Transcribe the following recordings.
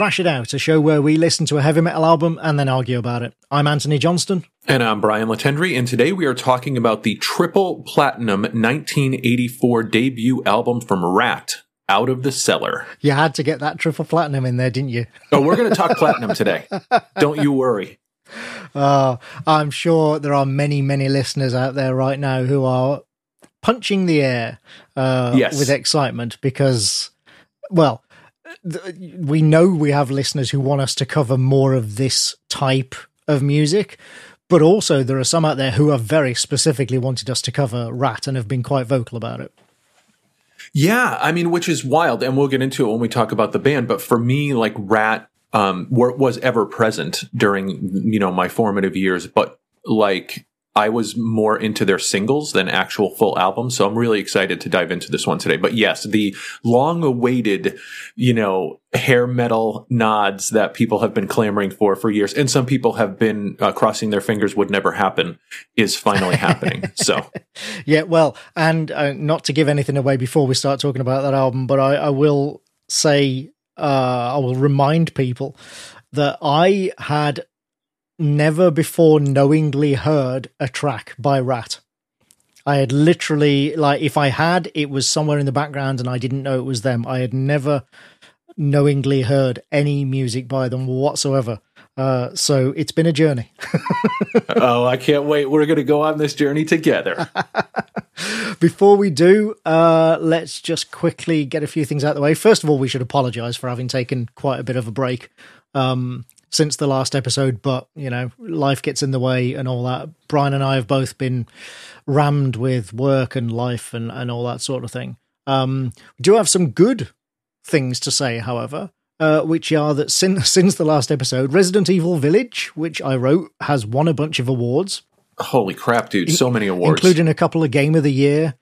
Thrash It Out, a show where we listen to a heavy metal album and then argue about it. I'm Anthony Johnston. And I'm Brian Latendry, and today we are talking about the triple platinum 1984 debut album from Ratt, Out of the Cellar. You had to get that triple platinum in there, didn't you? Oh, we're going to talk platinum today. Don't you worry. Uh, I'm sure there are many, many listeners out there right now who are punching the air uh, Yes. with excitement because, well, we know we have listeners who want us to cover more of this type of music. But also, there are some out there who have very specifically wanted us to cover Ratt and have been quite vocal about it. Yeah, I mean, which is wild, and we'll get into it when we talk about the band. But for me, like Ratt, um, was ever present during you know my formative years, but like I was more into their singles than actual full albums. So I'm really excited to dive into this one today. But yes, the long-awaited, you know, hair metal nods that people have been clamoring for for years, and some people have been uh, crossing their fingers would never happen, is finally happening. So. Yeah, well, and uh, not to give anything away before we start talking about that album, but I, I will say, uh, I will remind people that I had never before knowingly heard a track by Ratt. I had literally, like, if I had, it was somewhere in the background and I didn't know it was them. I had never knowingly heard any music by them whatsoever. Uh, so it's been a journey. oh, I can't wait. We're going to go on this journey together. Before we do, uh, let's just quickly get a few things out of the way. First of all, we should apologize for having taken quite a bit of a break um, since the last episode, but you know, life gets in the way and all that. Brian and I have both been rammed with work and life and, and all that sort of thing. Um, we do have some good things to say, however. Uh, which are that since since the last episode, Resident Evil Village, which I wrote, has won a bunch of awards Holy crap, dude. So many awards. including a couple of Game of the Year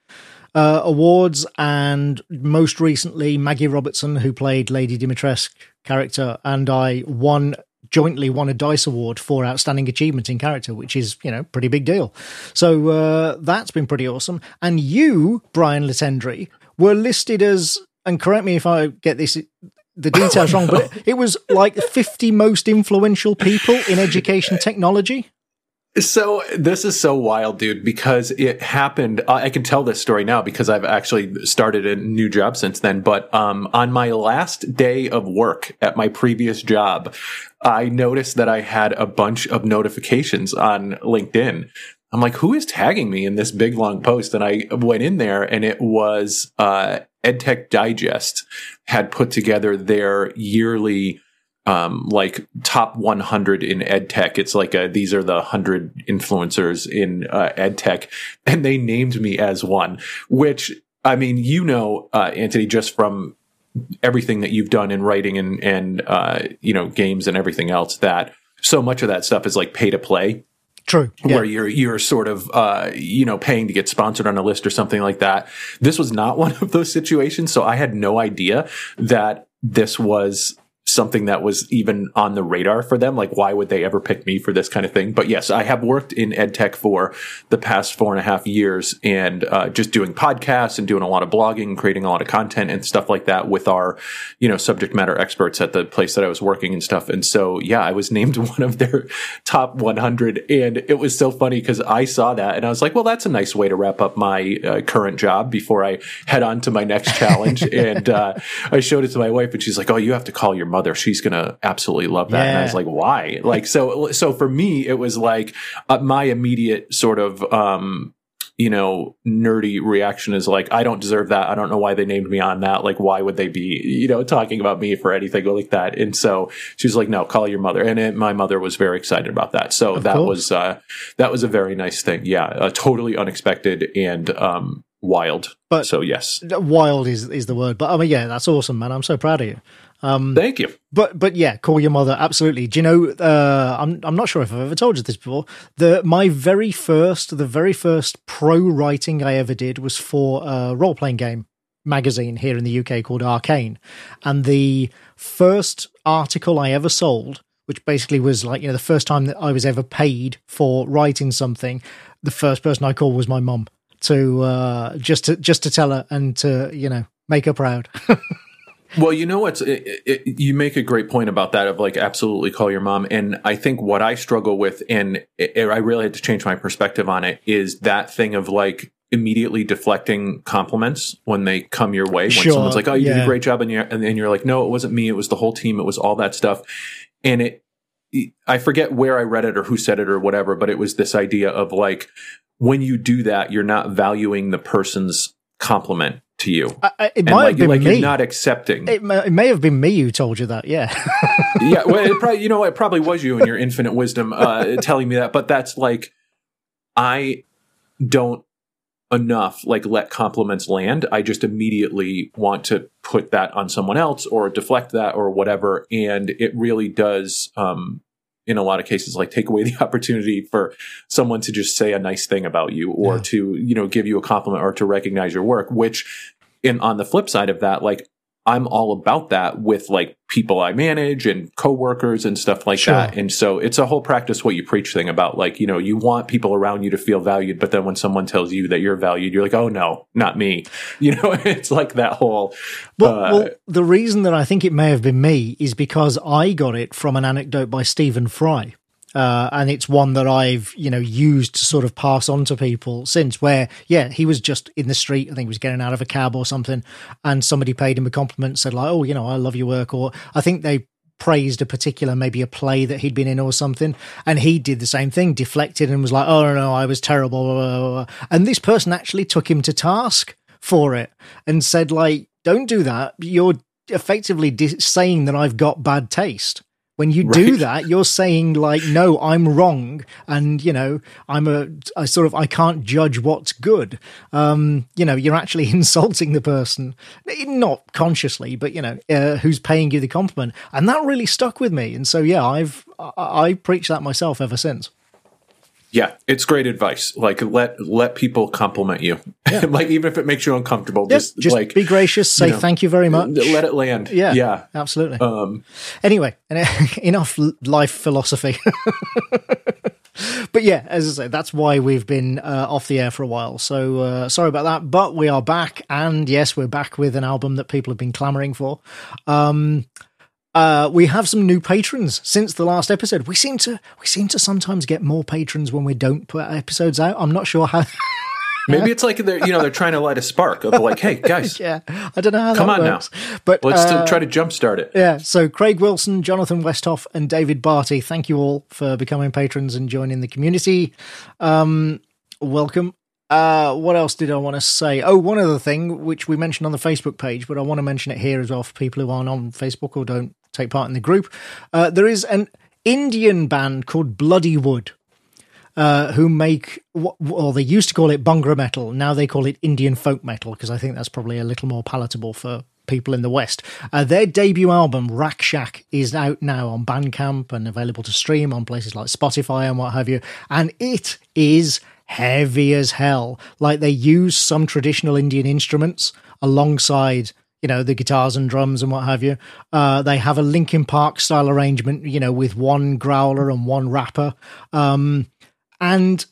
uh, awards, and most recently Maggie Robertson, who played Lady Dimitrescu character, and I won jointly won a Dice Award for outstanding achievement in character, which is you know pretty big deal. So uh, that's been pretty awesome. And you, Brian Latendry, were listed as, and correct me if I get this. The details wrong, but it, it was like 50 most influential people in education technology. So this is so wild, dude, because it happened. I I can tell this story now because I've actually started a new job since then. But um, on my last day of work at my previous job, I noticed that I had a bunch of notifications on LinkedIn. I'm like, who is tagging me in this big long post? And I went in there and it was uh, EdTech Digest had put together their yearly um, like top 100 in ed tech. It's like a, these are the 100 influencers in uh, ed tech, and they named me as one. Which I mean, you know, uh, Anthony, just from everything that you've done in writing and and uh, you know games and everything else, that so much of that stuff is like pay to play True. where you're you're sort of uh, you know paying to get sponsored on a list or something like that. This was not one of those situations, so I had no idea that this was something that was even on the radar for them. Like, why would they ever pick me for this kind of thing? But yes, I have worked in ed tech for the past four and a half years and uh, just doing podcasts and doing a lot of blogging, creating a lot of content and stuff like that with our, you know, subject matter experts at the place that I was working and stuff. And so, yeah, I was named one of their top 100. And it was so funny because I saw that and I was like, well, that's a nice way to wrap up my uh, current job before I head on to my next challenge. and uh, I showed it to my wife and she's like, oh, you have to call your mother. She's going to absolutely love that. And I was like, why? Like, so, so for me, it was like uh, my immediate sort of, um, you know, nerdy reaction is like, I don't deserve that. I don't know why they named me on that. Like, why would they be, you know, talking about me for anything like that? And so she was like, no, call your mother. And it, my mother was very excited about that. So Of that course. was, uh, that was a very nice thing. Yeah. Uh, totally unexpected and, um, wild. But- so yes, wild is is the word. But I mean, yeah, that's awesome, man. I'm so proud of you. Thank you. But but yeah, call your mother. Absolutely. Do you know? Uh, I'm I'm not sure if I've ever told you this before. The my very first, the very first pro writing I ever did was for a role playing game magazine here in the UK called Arcane, and the first article I ever sold. Which basically was like you know the first time that I was ever paid for writing something. The first person I called was my mum to uh, just to just to tell her and to you know make her proud. Well, you know what's it, it, you make a great point about that of like absolutely call your mom, and I think what I struggle with, and it, I really had to change my perspective on it, is that thing of like immediately deflecting compliments when they come your way. When Sure, someone's like, "Oh, you did a great job," and you're and then you're like, "No, it wasn't me. It was the whole team. It was all that stuff," and it. I forget where I read it or who said it or whatever, but it was this idea of like when you do that, you're not valuing the person's compliment to you. I, I- it and might like, have been like me. you're not accepting. it, may, it may have been me who told you that. Yeah. yeah, well, it probably you know it probably was you and your infinite wisdom uh, telling me that, but that's like I don't enough like let compliments land. I just immediately want to put that on someone else or deflect that or whatever, and it really does. Um, in a lot of cases, like take away the opportunity for someone to just say a nice thing about you or Yeah. to you know give you a compliment or to recognize your work. Which, in on the flip side of that, like I'm all about that with like people I manage and coworkers and stuff like Sure. that. And so it's a whole practice what you preach thing about like, you know, you want people around you to feel valued, but then when someone tells you that you're valued, you're like, oh no, not me. You know, it's like that whole Well, uh, well, the reason that I think it may have been me is because I got it from an anecdote by Stephen Fry. Uh, and it's one that I've, you know, used to sort of pass on to people since where, yeah, he was just in the street. I think he was getting out of a cab or something. And somebody paid him a compliment, said like, oh, you know, I love your work. Or I think they praised a particular, maybe a play that he'd been in or something. And he did the same thing, deflected and was like, oh, no, I was terrible. blah, blah, blah. And this person actually took him to task for it and said like don't do that you're effectively saying that i've got bad taste when you do Right. that you're saying like no i'm wrong and you know i'm a i sort of i can't judge what's good. Um you know you're actually insulting the person. Not consciously but you know uh, who's paying you the compliment. And that really stuck with me. And so yeah i've i, I preach that myself ever since yeah, it's great advice. Like let let people compliment you. like even if it makes you uncomfortable, Yeah, just, just like be gracious say you know, thank you very much let it land. yeah Yeah. absolutely Um Anyway, enough life philosophy. but yeah, as I say, that's why we've been uh, off the air for a while. So uh, sorry about that, but we are back, and yes, we're back with an album that people have been clamoring for. Um, uh, we have some new patrons since the last episode. We seem to we seem to sometimes get more patrons when we don't put episodes out. I'm not sure how. maybe it's like they're you know, they're trying to light a spark of like, hey guys, yeah, I don't know how Come that on now. But let's uh, try to jumpstart it. Yeah, so Craig Wilson, Jonathan Westhoff, and David Barty, thank you all for becoming patrons and joining the community. Um, welcome. Uh, what else did I want to say? Oh, one other thing which we mentioned on the Facebook page, but I want to mention it here as well for people who aren't on Facebook or don't take part in the group. Uh, there is an Indian band called Bloodywood. Uh, who make well they used to call it bhangra metal now they call it indian folk metal because i think that's probably a little more palatable for people in the west uh, their debut album Rakshak is out now on bandcamp and available to stream on places like spotify and what have you and it is heavy as hell like they use some traditional indian instruments alongside you know the guitars and drums and what have you uh, they have a linkin park style arrangement you know with one growler and one rapper um, and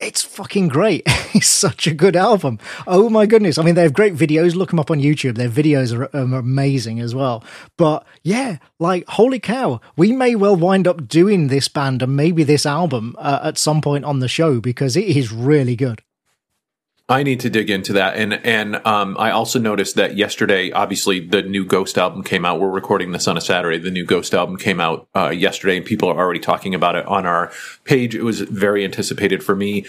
it's fucking great. it's such a good album. Oh my goodness. I mean, they have great videos. Look them up on YouTube. Their videos are um, amazing as well. But yeah, like, holy cow, we may well wind up doing this band and maybe this album uh, at some point on the show because it is really good. I need to dig into that, and and um, I also noticed that yesterday, obviously, the new Ghost album came out. We're recording this on a Saturday. The new Ghost album came out uh, yesterday, and people are already talking about it on our page. It was very anticipated for me.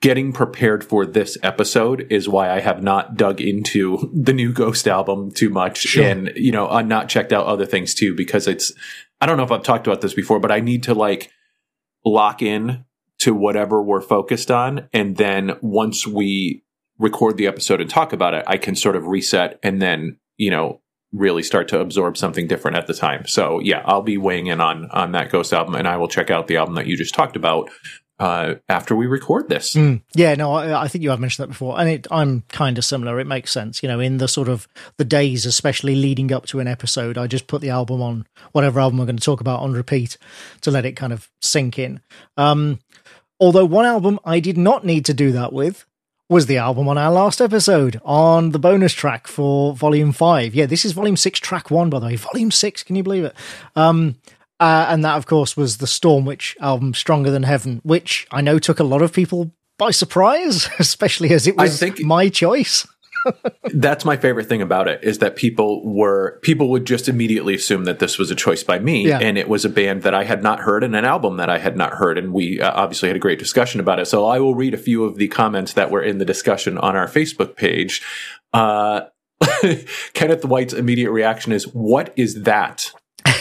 Getting prepared for this episode is why I have not dug into the new Ghost album too much, Sure. and you know, I've not checked out other things too because it's. I don't know if I've talked about this before, but I need to like lock in to whatever we're focused on. And then once we record the episode and talk about it, I can sort of reset and then, you know, really start to absorb something different at the time. So yeah, I'll be weighing in on on that Ghost album and I will check out the album that you just talked about uh after we record this. Mm. Yeah, no, I, I think you have mentioned that before, and it, I'm kind of similar. It makes sense, you know, in the sort of the days, especially leading up to an episode, I just put the album on whatever album we're going to talk about on repeat to let it kind of sink in. Um, although one album I did not need to do that with was the album on our last episode on the bonus track for Volume 5. Yeah, this is Volume 6, Track 1, by the way. Volume 6, can you believe it? Um, uh, and that, of course, was the Stormwitch album, Stronger Than Heaven, which I know took a lot of people by surprise, especially as it was think, my choice. That's my favorite thing about it is that people were people would just immediately assume that this was a choice by me. Yeah. and it was a band that I had not heard and an album that I had not heard. And we uh, obviously had a great discussion about it. So I will read a few of the comments that were in the discussion on our Facebook page. Uh, Kenneth White's immediate reaction is what is that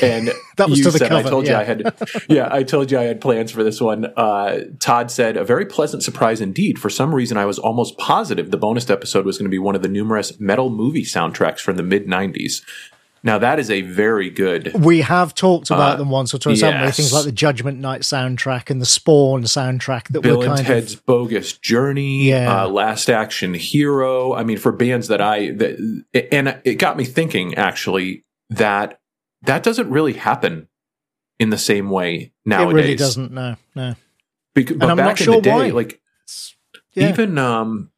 and that was you to the said, cover, I told yeah. you I had, yeah, I told you I had plans for this one. Uh, Todd said, a very pleasant surprise indeed. For some reason, I was almost positive the bonus episode was going to be one of the numerous metal movie soundtracks from the mid 90s. Now that is a very good. We have talked about uh, them once or twice, yes. haven't we? Things like the Judgment Night soundtrack and the Spawn soundtrack that Bill were and Ted's of, Bogus Journey, yeah. uh, Last Action Hero. I mean, for bands that I that, and it got me thinking actually that that doesn't really happen in the same way nowadays. It really doesn't. No, no. Because, but back in sure the day, why. like yeah. even um,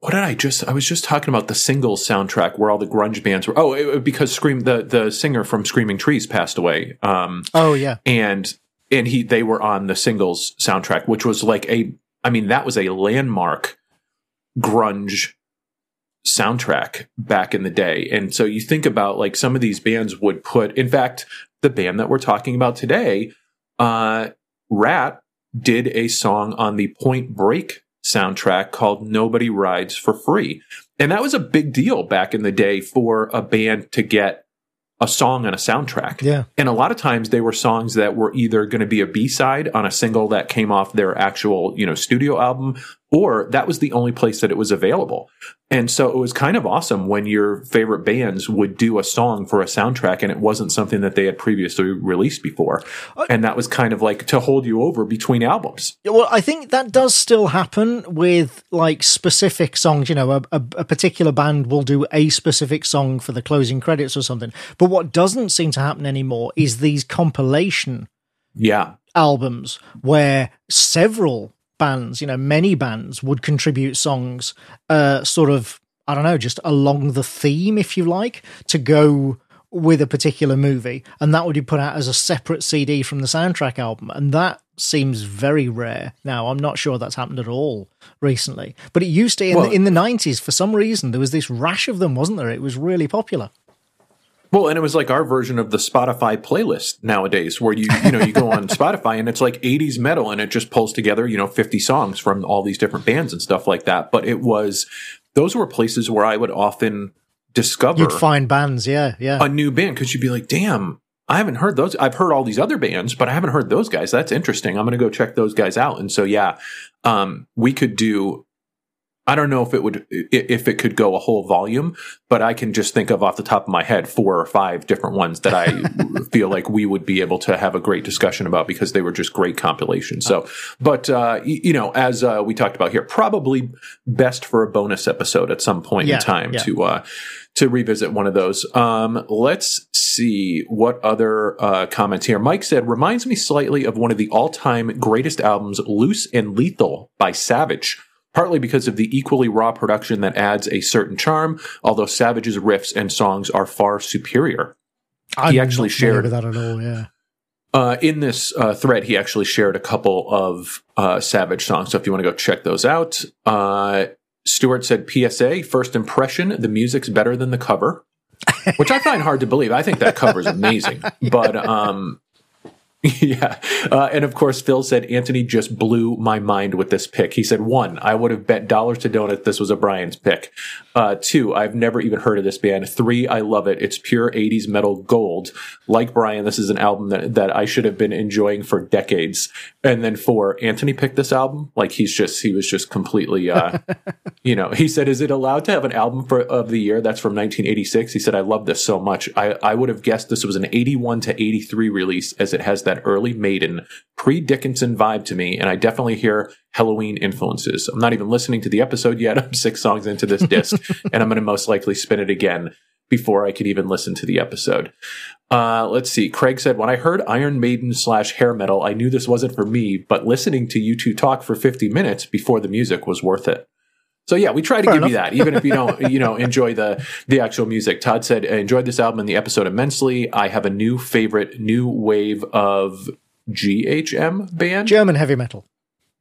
what did I just? I was just talking about the singles soundtrack where all the grunge bands were. Oh, it, because Scream the the singer from Screaming Trees passed away. Um, oh yeah, and and he they were on the singles soundtrack, which was like a. I mean, that was a landmark grunge soundtrack back in the day. And so you think about like some of these bands would put, in fact, the band that we're talking about today, uh, Ratt did a song on the Point Break soundtrack called Nobody Rides for Free. And that was a big deal back in the day for a band to get a song on a soundtrack. Yeah. And a lot of times they were songs that were either going to be a B-side on a single that came off their actual, you know, studio album or that was the only place that it was available. And so it was kind of awesome when your favorite bands would do a song for a soundtrack and it wasn't something that they had previously released before. Uh, and that was kind of like to hold you over between albums. Well, I think that does still happen with like specific songs. You know, a, a, a particular band will do a specific song for the closing credits or something. But what doesn't seem to happen anymore is these compilation yeah albums where several bands, you know, many bands would contribute songs, uh, sort of, I don't know, just along the theme, if you like, to go with a particular movie. And that would be put out as a separate CD from the soundtrack album. And that seems very rare now. I'm not sure that's happened at all recently. But it used to, in, well, the, in the 90s, for some reason, there was this rash of them, wasn't there? It was really popular. Well, and it was like our version of the Spotify playlist nowadays, where you you know you go on Spotify and it's like '80s metal, and it just pulls together you know 50 songs from all these different bands and stuff like that. But it was those were places where I would often discover you'd find bands, yeah, yeah, a new band because you'd be like, damn. I haven't heard those. I've heard all these other bands, but I haven't heard those guys. That's interesting. I'm going to go check those guys out. And so, yeah, um, we could do I don't know if it would if it could go a whole volume, but I can just think of off the top of my head four or five different ones that I feel like we would be able to have a great discussion about because they were just great compilations. So, but uh, you know, as uh, we talked about here, probably best for a bonus episode at some point yeah, in time yeah. to uh, to revisit one of those. Um, let's see what other uh, comments here. Mike said reminds me slightly of one of the all time greatest albums, Loose and Lethal by Savage partly because of the equally raw production that adds a certain charm, although Savage's riffs and songs are far superior. I'm he actually shared that at all, yeah. Uh, in this uh, thread, he actually shared a couple of uh, Savage songs. So if you want to go check those out, uh, Stewart said, "PSA: First impression, the music's better than the cover." Which I find hard to believe. I think that cover is amazing, yeah. but um, yeah. Uh, and of course, Phil said Anthony just blew my mind with this pick. He said, one, I would have bet dollars to donut this was a Brian's pick. Uh, two, I've never even heard of this band. Three, I love it. It's pure 80s metal gold. Like Brian, this is an album that, that I should have been enjoying for decades. And then four, Anthony picked this album. Like he's just, he was just completely, uh, you know, he said, is it allowed to have an album for, of the year? That's from 1986. He said, I love this so much. I, I would have guessed this was an 81 to 83 release as it has that that early Maiden, pre Dickinson vibe to me, and I definitely hear Helloween influences. I'm not even listening to the episode yet. I'm six songs into this disc, and I'm going to most likely spin it again before I could even listen to the episode. Uh, let's see. Craig said, when I heard Iron Maiden slash hair metal, I knew this wasn't for me, but listening to you two talk for 50 minutes before the music was worth it. So yeah, we try to Fair give enough. you that, even if you don't, you know, enjoy the the actual music. Todd said, "I enjoyed this album and the episode immensely. I have a new favorite, new wave of GHM band, German heavy metal.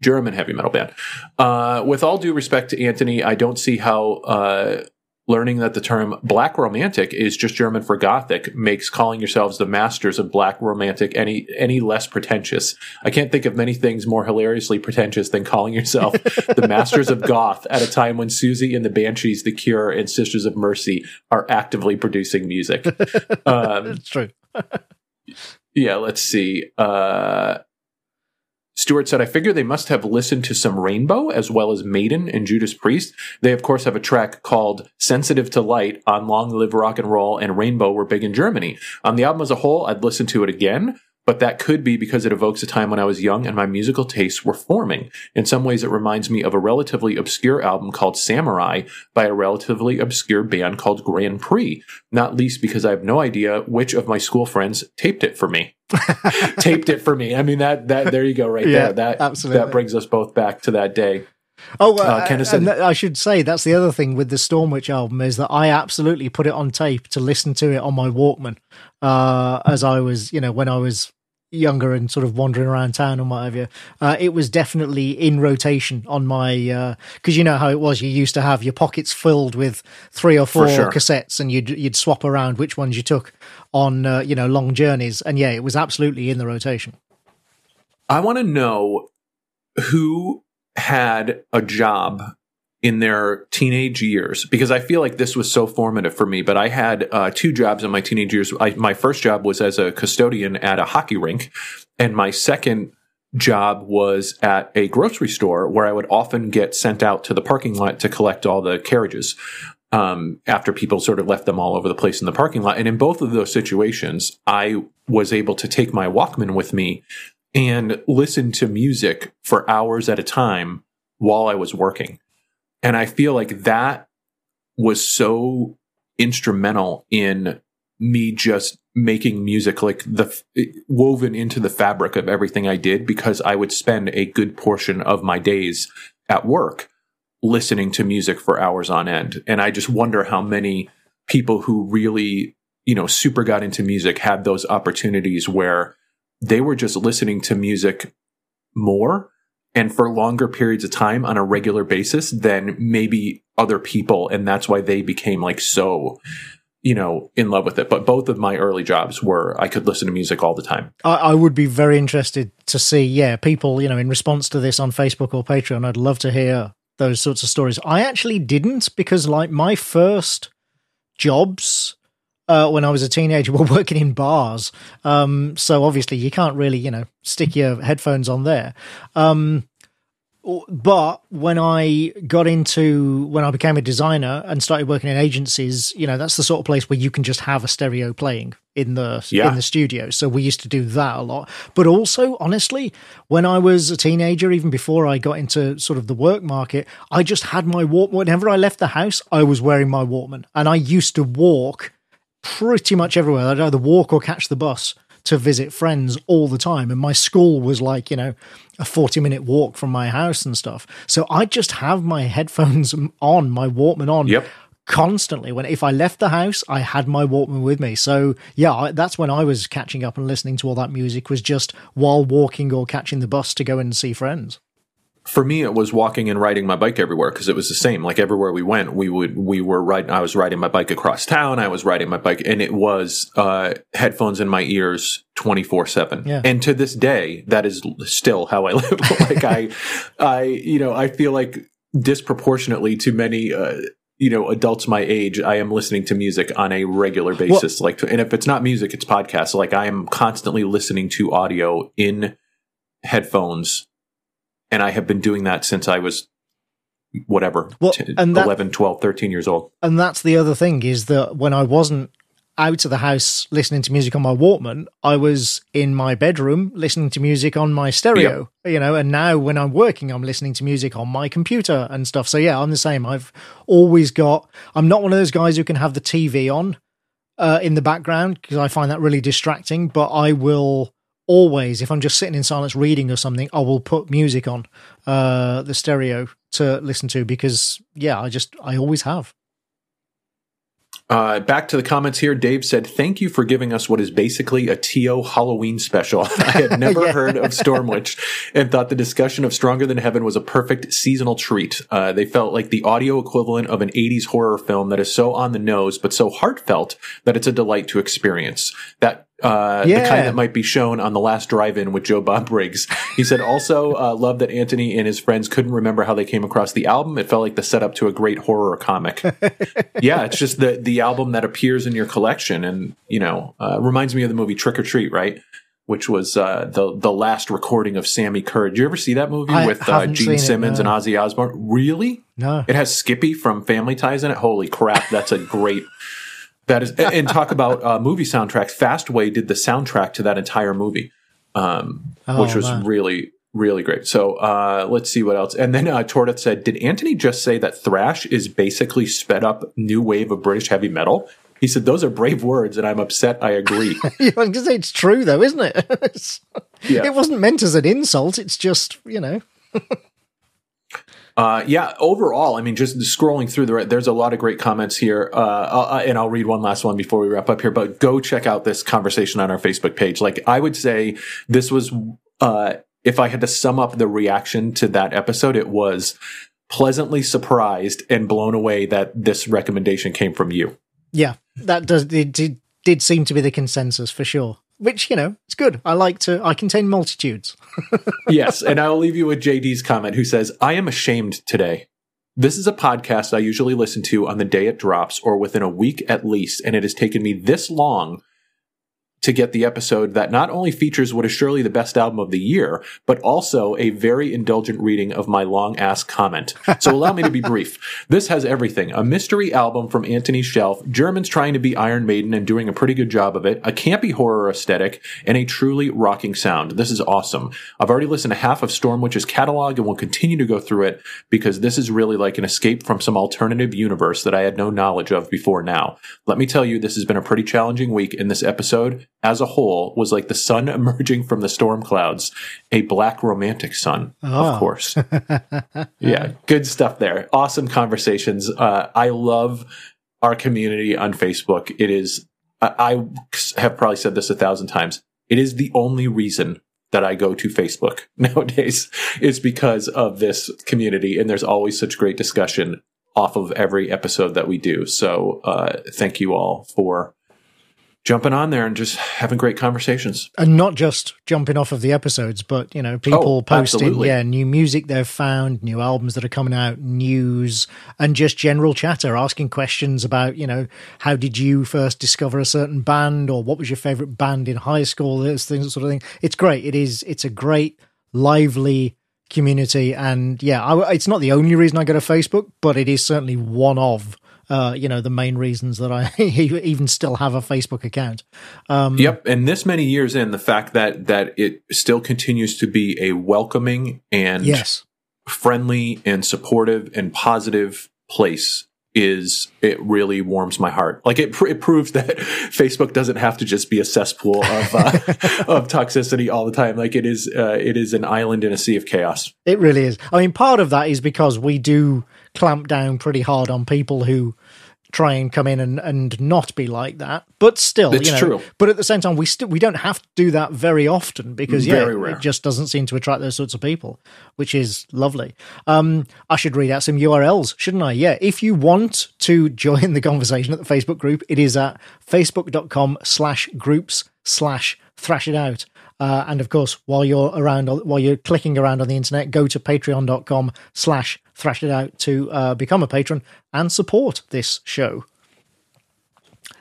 German heavy metal band. Uh, with all due respect to Anthony, I don't see how uh, learning that the term black romantic is just German for gothic makes calling yourselves the masters of black romantic any any less pretentious. I can't think of many things more hilariously pretentious than calling yourself the masters of goth at a time when Siouxsie and the Banshees, The Cure, and Sisters of Mercy are actively producing music. Um, It's true. yeah, let's see. Uh, Stewart said, I figure they must have listened to some Rainbow as well as Maiden and Judas Priest. They, of course, have a track called Sensitive to Light on Long Live Rock and Roll, and Rainbow were big in Germany. On the album as a whole, I'd listen to it again, but that could be because it evokes a time when I was young and my musical tastes were forming. In some ways, it reminds me of a relatively obscure album called Samurai by a relatively obscure band called Grand Prix, not least because I have no idea which of my school friends taped it for me. taped it for me. I mean that that there you go right Yeah, there. That absolutely. that brings us both back to that day. Oh, uh, Uh, Kenneth said- and th- I should say that's the other thing with the Stormwitch album is that I absolutely put it on tape to listen to it on my Walkman uh, as I was, you know, when I was younger and sort of wandering around town and what have you. Uh, it was definitely in rotation on my because you know how it was. You used to have your pockets filled with three or four sure. cassettes, and you'd you'd swap around which ones you took on uh, you know long journeys. And yeah, it was absolutely in the rotation. I want to know who had a job in their teenage years because I feel like this was so formative for me. But I had uh, two jobs in my teenage years. I, my first job was as a custodian at a hockey rink, and my second job was at a grocery store where I would often get sent out to the parking lot to collect all the carriages. Um, after people sort of left them all over the place in the parking lot. And in both of those situations, I was able to take my Walkman with me and listen to music for hours at a time while I was working. And I feel like that was so instrumental in me just making music like the woven into the fabric of everything I did because I would spend a good portion of my days at work listening to music for hours on end. And I just wonder how many people who really, you know, super got into music had those opportunities where they were just listening to music more and for longer periods of time on a regular basis than maybe other people. And that's why they became like so, you know, in love with it. But both of my early jobs were I could listen to music all the time. I, I would be very interested to see, yeah, people, you know, in response to this on Facebook or Patreon. I'd love to hear those sorts of stories. I actually didn't because, like, my first jobs uh, when I was a teenager we were working in bars. Um, so obviously, you can't really, you know, stick your headphones on there. Um, but when I got into when I became a designer and started working in agencies, you know, that's the sort of place where you can just have a stereo playing in the Yeah. in the studio. So we used to do that a lot. But also, honestly, when I was a teenager, even before I got into sort of the work market, I just had my walk. Whenever I left the house, I was wearing my Walkman, and I used to walk pretty much everywhere. I'd either walk or catch the bus to visit friends all the time. And my school was like, you know, a 40 minute walk from my house and stuff. So I just have my headphones on, my Walkman on. Yep. Constantly, when if I left the house, I had my Walkman with me. So yeah, I, that's when I was catching up and listening to all that music. Was just while walking or catching the bus to go and see friends. For me it was walking and riding my bike everywhere because it was the same. Like everywhere we went we would we were riding i was riding my bike across town i was riding my bike and it was uh headphones in my ears 24 7 Yeah. and to this day that is still how i live. Like i i you know i feel like disproportionately to many uh you know adults my age i am listening to music on a regular basis. Like and if it's not music it's podcasts. Like i am constantly listening to audio in headphones and I have been doing that since I was whatever, Well, t- and that- 11, 12, 13 years old. and that's the other thing is that when I wasn't out of the house listening to music on my Walkman, I was in my bedroom listening to music on my stereo, you know, and now when I'm working, I'm listening to music on my computer and stuff. So yeah, I'm the same. I've always got, I'm not one of those guys who can have the TV on uh, in the background because I find that really distracting, but I will always, if I'm just sitting in silence reading or something, I will put music on uh, the stereo to listen to because, yeah, I just, I always have. Uh, back to the comments here. Dave said, Thank you for giving us what is basically a TO Halloween special. I had never yeah. heard of Stormwitch and thought the discussion of Stronger Than Heaven was a perfect seasonal treat. Uh, they felt like the audio equivalent of an 80s horror film that is so on the nose, but so heartfelt that it's a delight to experience. That uh, yeah. the kind that might be shown on the last drive-in with Joe Bob Briggs. He said also uh, loved that Anthony and his friends couldn't remember how they came across the album. It felt like the setup to a great horror comic. yeah, it's just the the album that appears in your collection, and you know, uh, reminds me of the movie Trick or Treat, right? Which was uh, the the last recording of Sammi Curr. Did you ever see that movie I with uh, Gene Simmons it, no. and Ozzy Osbourne? Really? No. It has Skippy from Family Ties in it. Holy crap, that's a great that is, and talk about uh, movie soundtracks. Fastway did the soundtrack to that entire movie, um, oh, which was really, really great. So uh, let's see what else. And then uh, Torta said, "Did Anthony just say that thrash is basically sped up new wave of British heavy metal?" He said, "Those are brave words, and I'm upset. I agree." Because it's true, though, isn't it? yeah. It wasn't meant as an insult. It's just you know. Uh, yeah, overall, I mean, just scrolling through the, there's a lot of great comments here. Uh, uh, and I'll read one last one before we wrap up here, but go check out this conversation on our Facebook page. Like, I would say this was, uh, if I had to sum up the reaction to that episode, it was pleasantly surprised and blown away that this recommendation came from you. Yeah, that does, it did, did seem to be the consensus for sure which you know it's good. I like to i contain multitudes. Yes and i'll leave you with jd's comment who says i am ashamed today. This is a podcast i usually listen to on the day it drops or within a week at least and it has taken me this long to get the episode that not only features what is surely the best album of the year, but also a very indulgent reading of my long ass comment. So allow me to be brief. This has everything. A mystery album from Anthony's shelf, Germans trying to be Iron Maiden and doing a pretty good job of it, a campy horror aesthetic, and a truly rocking sound. This is awesome. I've already listened to half of Stormwitch's catalog and will continue to go through it because this is really like an escape from some alternative universe that I had no knowledge of before now. Let me tell you, this has been a pretty challenging week in this episode as a whole was like the sun emerging from the storm clouds, a black romantic sun, oh. of course. yeah, good stuff there. Awesome conversations. Uh, I love our community on Facebook. It is, I, I have probably said this a thousand times. It is the only reason that I go to Facebook nowadays is because of this community. And there's always such great discussion off of every episode that we do. So, uh, thank you all for jumping on there and just having great conversations. And not just jumping off of the episodes, but you know, people oh, posting absolutely. yeah, new music they've found, new albums that are coming out, news, and just general chatter, asking questions about, you know, how did you first discover a certain band or what was your favorite band in high school, those things sort of thing. It's great. It is it's a great lively community and yeah, I, it's not the only reason I go to Facebook, but it is certainly one of uh, you know, the main reasons that I even still have a Facebook account. Um, yep, and this many years in, the fact that that it still continues to be a welcoming and yes. friendly and supportive and positive place is it really warms my heart. Like it, it proves that Facebook doesn't have to just be a cesspool of uh, of toxicity all the time. Like it is, uh, it is an island in a sea of chaos. It really is. I mean, part of that is because we do clamp down pretty hard on people who try and come in and, and not be like that. But still, it's you know, true. But at the same time, we still we don't have to do that very often because yeah, it just doesn't seem to attract those sorts of people, which is lovely. Um, I should read out some URLs, shouldn't I? Yeah, if you want to join the conversation at the Facebook group, it is at facebook.com slash groups slash thrash it out. Uh, and of course, while you're around, while you're clicking around on the internet, go to patreon.com slash thrash it out to uh, become a patron and support this show.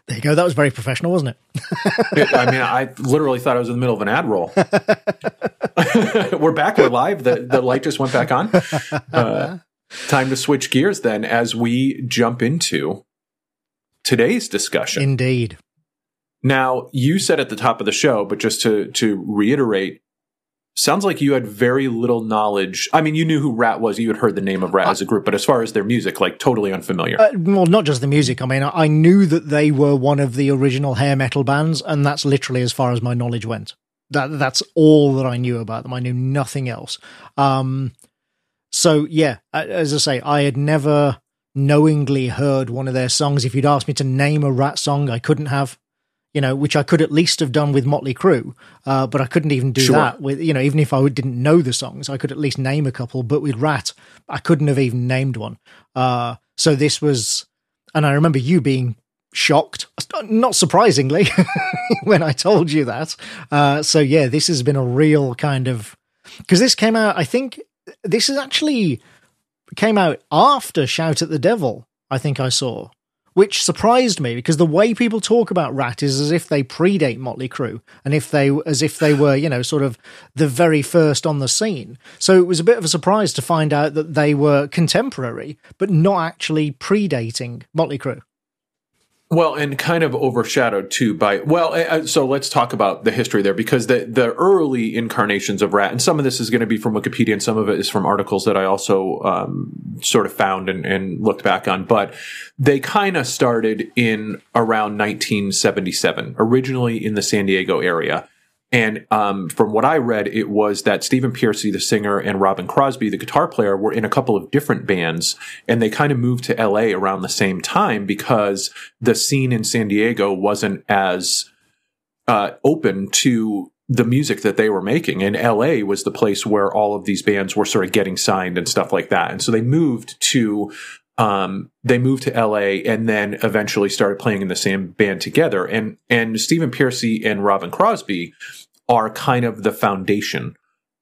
There you go. That was very professional, wasn't it? I mean, I literally thought I was in the middle of an ad roll. we're back. We're live. The, the light just went back on. Uh, time to switch gears then as we jump into today's discussion. Indeed. Now, you said at the top of the show, but just to to reiterate, sounds like you had very little knowledge. I mean, you knew who Ratt was, you had heard the name of Ratt uh, as a group, but as far as their music, like totally unfamiliar. Uh, well, not just the music. I mean, I knew that they were one of the original hair metal bands, and that's literally as far as my knowledge went. That that's all that I knew about them. I knew nothing else. Um, so yeah, as I say, I had never knowingly heard one of their songs. If you'd asked me to name a Ratt song, I couldn't have. You know, which I could at least have done with Motley Crue, uh, but I couldn't even do Sure. that with you know even if I didn't know the songs, I could at least name a couple. But with Ratt, I couldn't have even named one. Uh, so this was, and I remember you being shocked, not surprisingly, when I told you that. Uh, so yeah, this has been a real kind of because this came out. I think this is actually came out after Shout at the Devil. I think I saw, which surprised me because the way people talk about Ratt is as if they predate Motley Crue and if they as if they were you know sort of the very first on the scene. So it was a bit of a surprise to find out that they were contemporary, but not actually predating Motley Crue. Well, and kind of overshadowed too by well. So let's talk about the history there because the the early incarnations of Ratt, and some of this is going to be from Wikipedia, and some of it is from articles that I also um, sort of found and, and looked back on. But they kind of started in around 1977, originally in the San Diego area. And um, from what I read, it was that Stephen Pearcy, the singer, and Robin Crosby, the guitar player, were in a couple of different bands, and they kind of moved to LA around the same time because the scene in San Diego wasn't as uh, open to the music that they were making. And LA was the place where all of these bands were sort of getting signed and stuff like that. And so they moved to um, they moved to LA and then eventually started playing in the same band together. And and Stephen Pearcy and Robin Crosby are kind of the foundation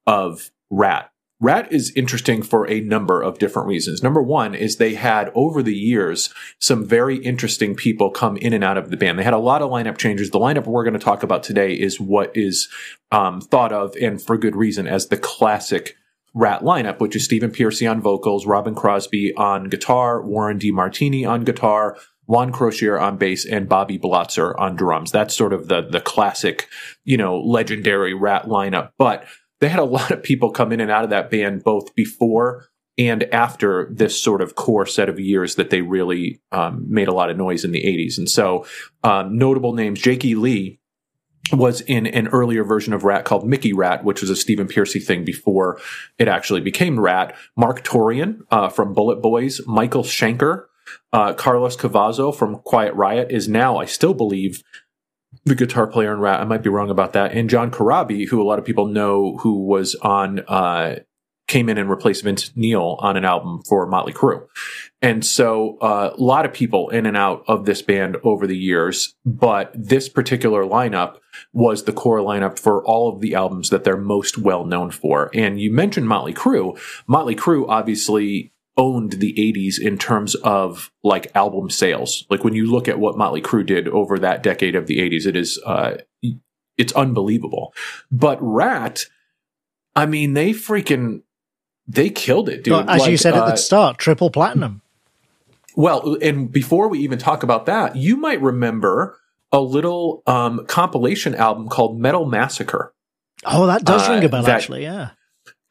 of Ratt. Ratt is interesting for a number of different reasons. Number one is they had over the years some very interesting people come in and out of the band. They had a lot of lineup changes. The lineup we're going to talk about today is what is um, thought of, and for good reason, as the classic Ratt lineup, which is Stephen Pearcy on vocals, Robin Crosby on guitar, Warren DeMartini on guitar, Juan Croucier on bass, and Bobby Blotzer on drums. That's sort of the the classic, you know, legendary Ratt lineup. But they had a lot of people come in and out of that band both before and after this sort of core set of years that they really um, made a lot of noise in the 80s. And so, um, notable names Jakey Lee was in an earlier version of Ratt called Mickey Ratt, which was a Stephen Pearcy thing before it actually became Ratt. Marq Torien uh, from BulletBoys, Michael Schenker, uh, Carlos Cavazo from Quiet Riot is now, I still believe, the guitar player in Ratt. I might be wrong about that. And John Corabi, who a lot of people know, who was on, uh, came in and replaced Vince Neil on an album for Motley Crue. And so uh, a lot of people in and out of this band over the years, but this particular lineup was the core lineup for all of the albums that they're most well known for. And you mentioned Motley Crue. Motley Crue obviously owned the 80s in terms of like album sales. Like when you look at what Motley Crue did over that decade of the 80s, it is uh it's unbelievable. But Ratt, I mean, they freaking they killed it, dude. But as you Like, said at uh, the start, triple platinum. well, and before we even talk about that, you might remember a little um, compilation album called Metal Massacre. Oh, that does uh, ring a bell, that- actually. Yeah.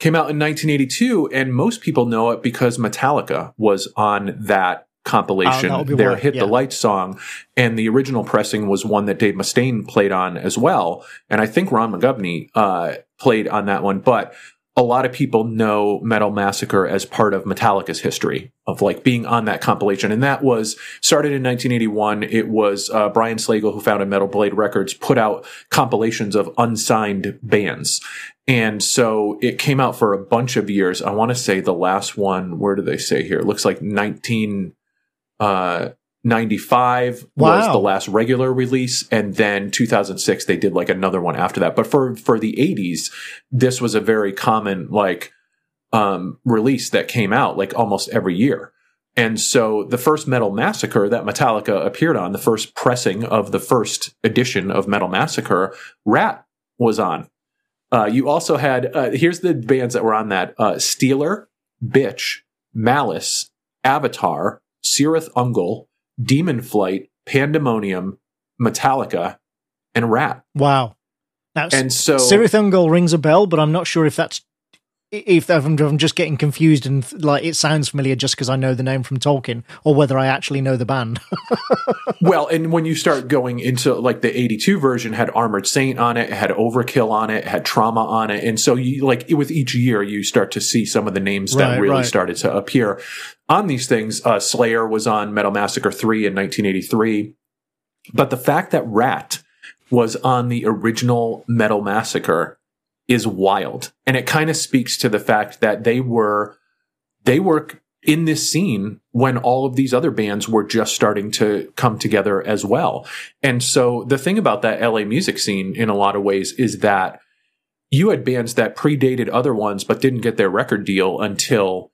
Came out in 1982, and most people know it because Metallica was on that compilation. Oh, that Their "Hit yeah. the Lights" song, and the original pressing was one that Dave Mustaine played on as well, and I think Ron McGovney uh, played on that one, but a lot of people know Metal Massacre as part of Metallica's history of like being on that compilation. And that was started in 1981. It was uh, Brian Slagel, who founded Metal Blade Records, put out compilations of unsigned bands. And so it came out for a bunch of years. I want to say the last one, where do they say here? It looks like 19. Uh, 95 wow. was the last regular release and then 2006 they did like another one after that but for for the 80s this was a very common like um release that came out like almost every year and so the first metal massacre that metallica appeared on the first pressing of the first edition of metal massacre ratt was on uh you also had uh here's the bands that were on that uh steeler bitch malice avatar Cirith Ungol. Demon Flight, Pandemonium, Metallica, and Ratt. Wow. Now, And so. Cirith Ungol rings a bell, but I'm not sure if that's if I'm, just getting confused and like it sounds familiar just because I know the name from Tolkien, or whether I actually know the band. well, and when you start going into like the 82 version had Armored Saint on it, had Overkill on it, had Trauma on it. And so you like with each year, you start to see some of the names that Right, really right. started to appear on these things. Uh, Slayer was on Metal Massacre 3 in 1983. But the fact that Ratt was on the original Metal Massacre is wild. And it kind of speaks to the fact that they were, they were in this scene when all of these other bands were just starting to come together as well. And so the thing about that LA music scene in a lot of ways is that you had bands that predated other ones but didn't get their record deal until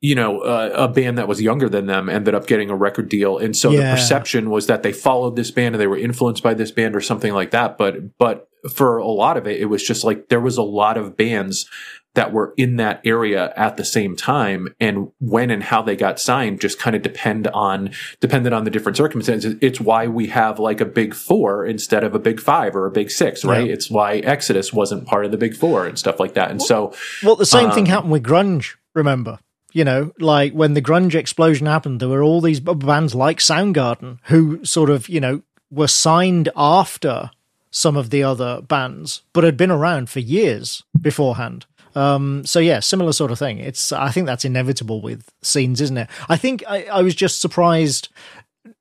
you know uh, a band that was younger than them ended up getting a record deal and so Yeah. the perception was that they followed this band and they were influenced by this band or something like that but but for a lot of it it was just like there was a lot of bands that were in that area at the same time and when and how they got signed just kind of depend on depended on the different circumstances it's why we have like a big four instead of a big five or a big six right Yeah. it's why exodus wasn't part of the big four and stuff like that and so Well, the same thing Um, happened with grunge. Remember, you know, like when the grunge explosion happened, there were all these bands like Soundgarden who sort of, you know, were signed after some of the other bands, but had been around for years beforehand. Um, so yeah, similar sort of thing. It's I think that's inevitable with scenes, isn't it? I think I, I was just surprised,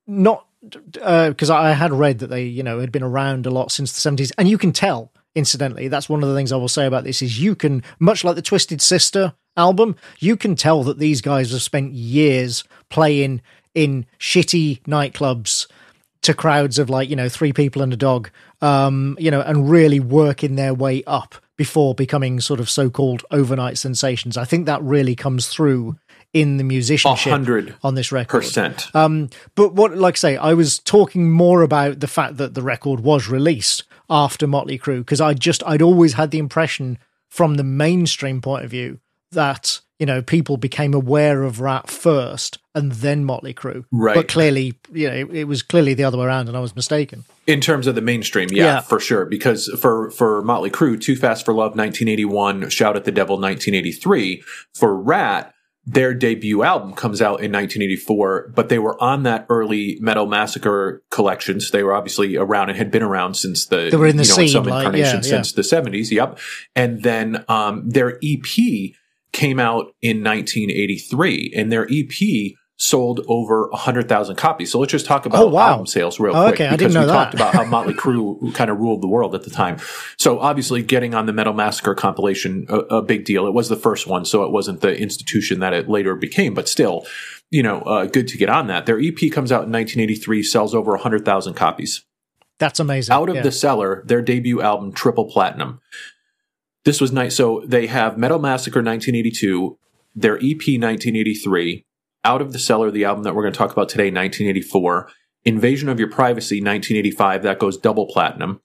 not because I had read that they, you know, had been around a lot since the seventies, and you can tell. Incidentally, that's one of the things I will say about this is you can, much like the Twisted Sister album, you can tell that these guys have spent years playing in shitty nightclubs to crowds of like you know three people and a dog um you know and really working their way up before becoming sort of so-called overnight sensations. I think that really comes through in the musicianship hundred on this record. percent. Um, but what, like I say, I was talking more about the fact that the record was released after Motley Crue because I just I'd always had the impression from the mainstream point of view that you know people became aware of Ratt first and then Motley Crue. Right. But clearly, you know, it, was clearly the other way around, and I was mistaken. in terms of the mainstream, yeah, Yeah. for sure. Because for for Motley Crue, Too Fast for Love, 1981, Shout at the Devil, 1983. For Ratt, their debut album comes out in 1984, but they were on that early Metal Massacre collection. So they were obviously around and had been around since the They were in the you know, scene, some like, incarnation yeah, yeah. since the 70s. Yep, and then um, their EP came out in 1983, and their EP sold over 100,000 copies. So let's just talk about Oh, wow. album sales real Oh, quick okay, I because didn't we know talked that. about how Motley Crue kind of ruled the world at the time. So obviously getting on the Metal Massacre compilation, a, a big deal. It was the first one, so it wasn't the institution that it later became, but still, you know, uh, good to get on that. Their EP comes out in 1983, sells over 100,000 copies. That's amazing. Out of Yeah. the cellar, their debut album, Triple Platinum. This was nice. So they have Metal Massacre 1982, their EP 1983, Out of the Cellar, the album that we're going to talk about today, 1984, Invasion of Your Privacy 1985, that goes double platinum,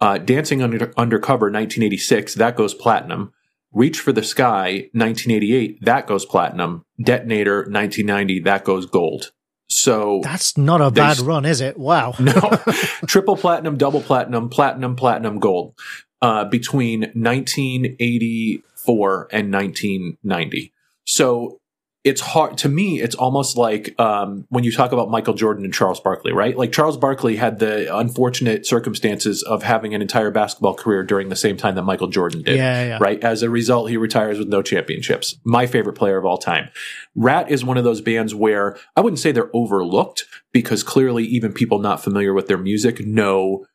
uh, Dancing Under- Undercover 1986, that goes platinum, Reach for the Sky 1988, that goes platinum, Detonator 1990, that goes gold. So That's not a bad run, is it? Wow. no, triple platinum, double platinum, platinum, platinum, gold uh, between 1984 and 1990. So it's hard to me. It's almost like um, when you talk about Michael Jordan and Charles Barkley, right? Like Charles Barkley had the unfortunate circumstances of having an entire basketball career during the same time that Michael Jordan did Yeah, yeah. right? As a result, he retires with no championships. My favorite player of all time. Ratt is one of those bands where I wouldn't say they're overlooked because clearly even people not familiar with their music know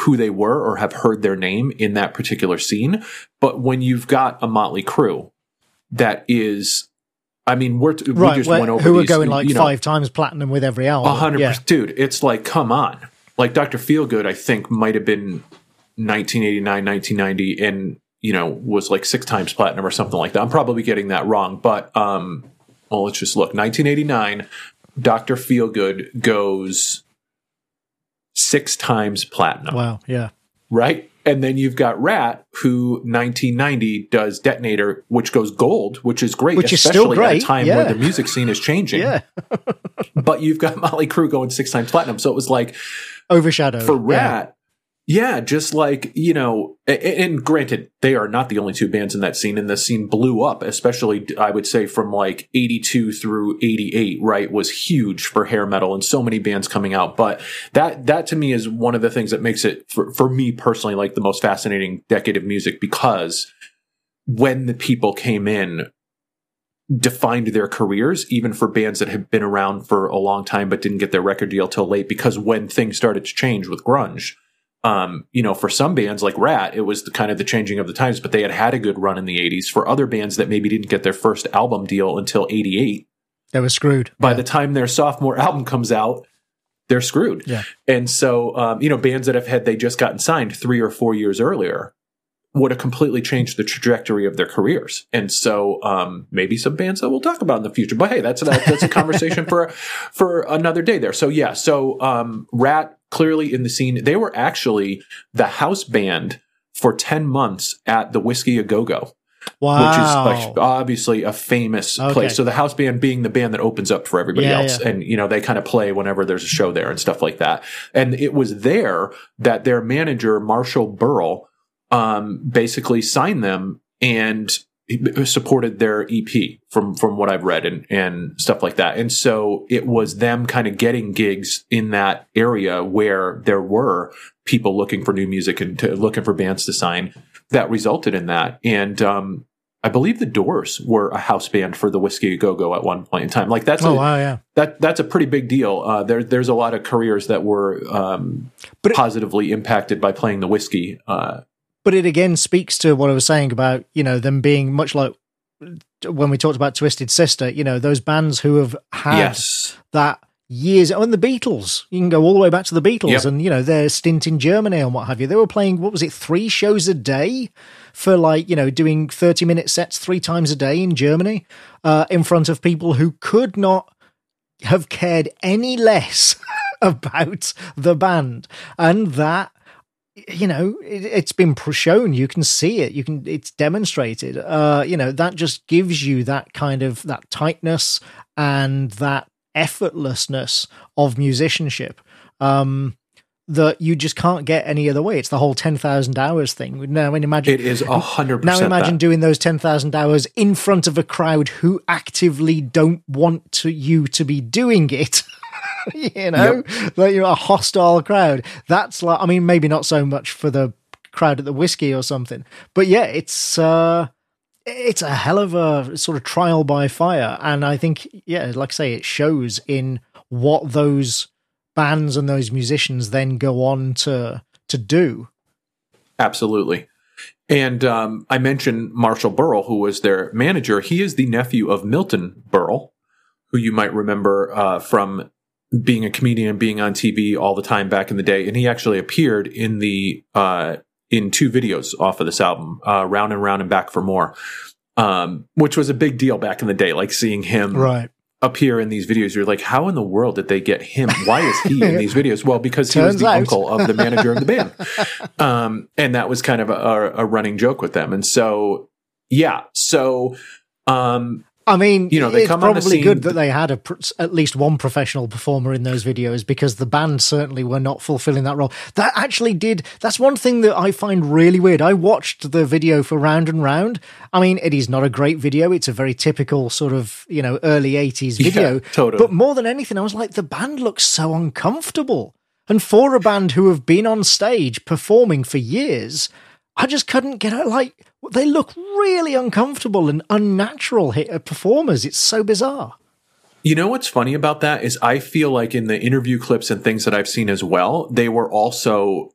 who they were or have heard their name in that particular scene. But when you've got a Motley Crue that is, I mean, we're, we Right. just went over who are going like you know, five times platinum with every album. a hundred Yeah. dude. It's like, come on. Like Dr. Feelgood, I think might have been 1989, 1990, and you know was like six times platinum or something like that. I'm probably getting that wrong, but um, well, let's just look. 1989, Dr. Feelgood goes six times platinum, Wow. Yeah. right? And then you've got Ratt, who 1990 does Detonator, which goes gold, which is great, Which is especially still at great, a time yeah. where the music scene is changing Yeah. but you've got Motley Crue going six times platinum. So it was like Overshadowed. for. Ratt, Yeah, just like, you know, and granted, they are not the only two bands in that scene, and the scene blew up, especially, I would say, from like 82 through 88, right, was huge for hair metal and so many bands coming out. But that, that to me is one of the things that makes it, for, for me personally, like the most fascinating decade of music because when the people came in, defined their careers, even for bands that have been around for a long time but didn't get their record deal till late, because when things started to change with grunge, um, you know, for some bands like Ratt, it was the kind of the changing of the times, but they had had a good run in the 80s. For other bands that maybe didn't get their first album deal until 88, they were screwed. By yeah. the time their sophomore album comes out, they're screwed. Yeah. And so, um, you know, bands that have had they just gotten signed three or four years earlier would have completely changed the trajectory of their careers. And so, um, maybe some bands that we'll talk about in the future. But hey, that's a, that's a conversation for for another day there. So yeah, so um, Ratt clearly in the scene. They were actually the house band for ten months at the Whisky a Go Go. Wow. Which is obviously a famous okay. place. So the house band being the band that opens up for everybody yeah, else. Yeah. And, you know, they kind of play whenever there's a show there and stuff like that. And it was there that their manager, Marshall Berle, um, basically signed them and supported their EP from from what I've read and and stuff like that. And so it was them kind of getting gigs in that area where there were people looking for new music and to, looking for bands to sign that resulted in that. And um, I believe the Doors were a house band for the Whiskey Go Go at one point in time. Like that's oh a, wow, yeah. That that's a pretty big deal. Uh, there there's a lot of careers that were um, but positively impacted by playing the whiskey. Uh, but it again speaks to what I was saying about you know them being much like when we talked about Twisted Sister. You know those bands who have had yes. that years Oh, and the Beatles. You can go all the way back to the Beatles yep. and you know their stint in Germany and what have you. They were playing what was it three shows a day for like you know doing thirty minute sets three times a day in Germany uh, in front of people who could not have cared any less about the band and that you know it, has been shown you can see it you can it's demonstrated uh you know that just gives you that kind of that tightness and that effortlessness of musicianship um that you just can't get any other way. It's the whole ten thousand hours thing. Now, I mean, imagine it is a hundred. Now, imagine that. doing those ten thousand hours in front of a crowd who actively don't want to you to be doing it. you know, yep. like you're a hostile crowd. That's like, I mean, maybe not so much for the crowd at the whiskey or something, but yeah, it's uh, it's a hell of a sort of trial by fire, and I think, yeah, like I say, it shows in what those bands and those musicians then go on to to do. Absolutely. And um, I mentioned Marshall Berle, who was their manager. He is the nephew of Milton Berle, who you might remember uh, from being a comedian, being on TV all the time back in the day, and he actually appeared in the uh, in two videos off of this album, uh, "Round and Round" and "Back for More," um, which was a big deal back in the day. Like seeing him right. appear in these videos, you're like, how in the world did they get him? Why is he in these videos? Well, because he was the out. uncle of the manager of the band, um, and that was kind of a, a running joke with them. And so, yeah, so um, I mean, you know, they it's probably good that they had a, at least one professional performer in those videos because the band certainly were not fulfilling that role. That actually did. That's one thing that I find really weird. I watched the video for Round and Round. I mean, it is not a great video. It's a very typical sort of you know early '80s video. Yeah, totally. But more than anything, I was like, the band looks so uncomfortable. And for a band who have been on stage performing for years, I just couldn't get it. Like they look really uncomfortable and unnatural uh, performers. It's so bizarre. You know what's funny about that is I feel like in the interview clips and things that I've seen as well, they were also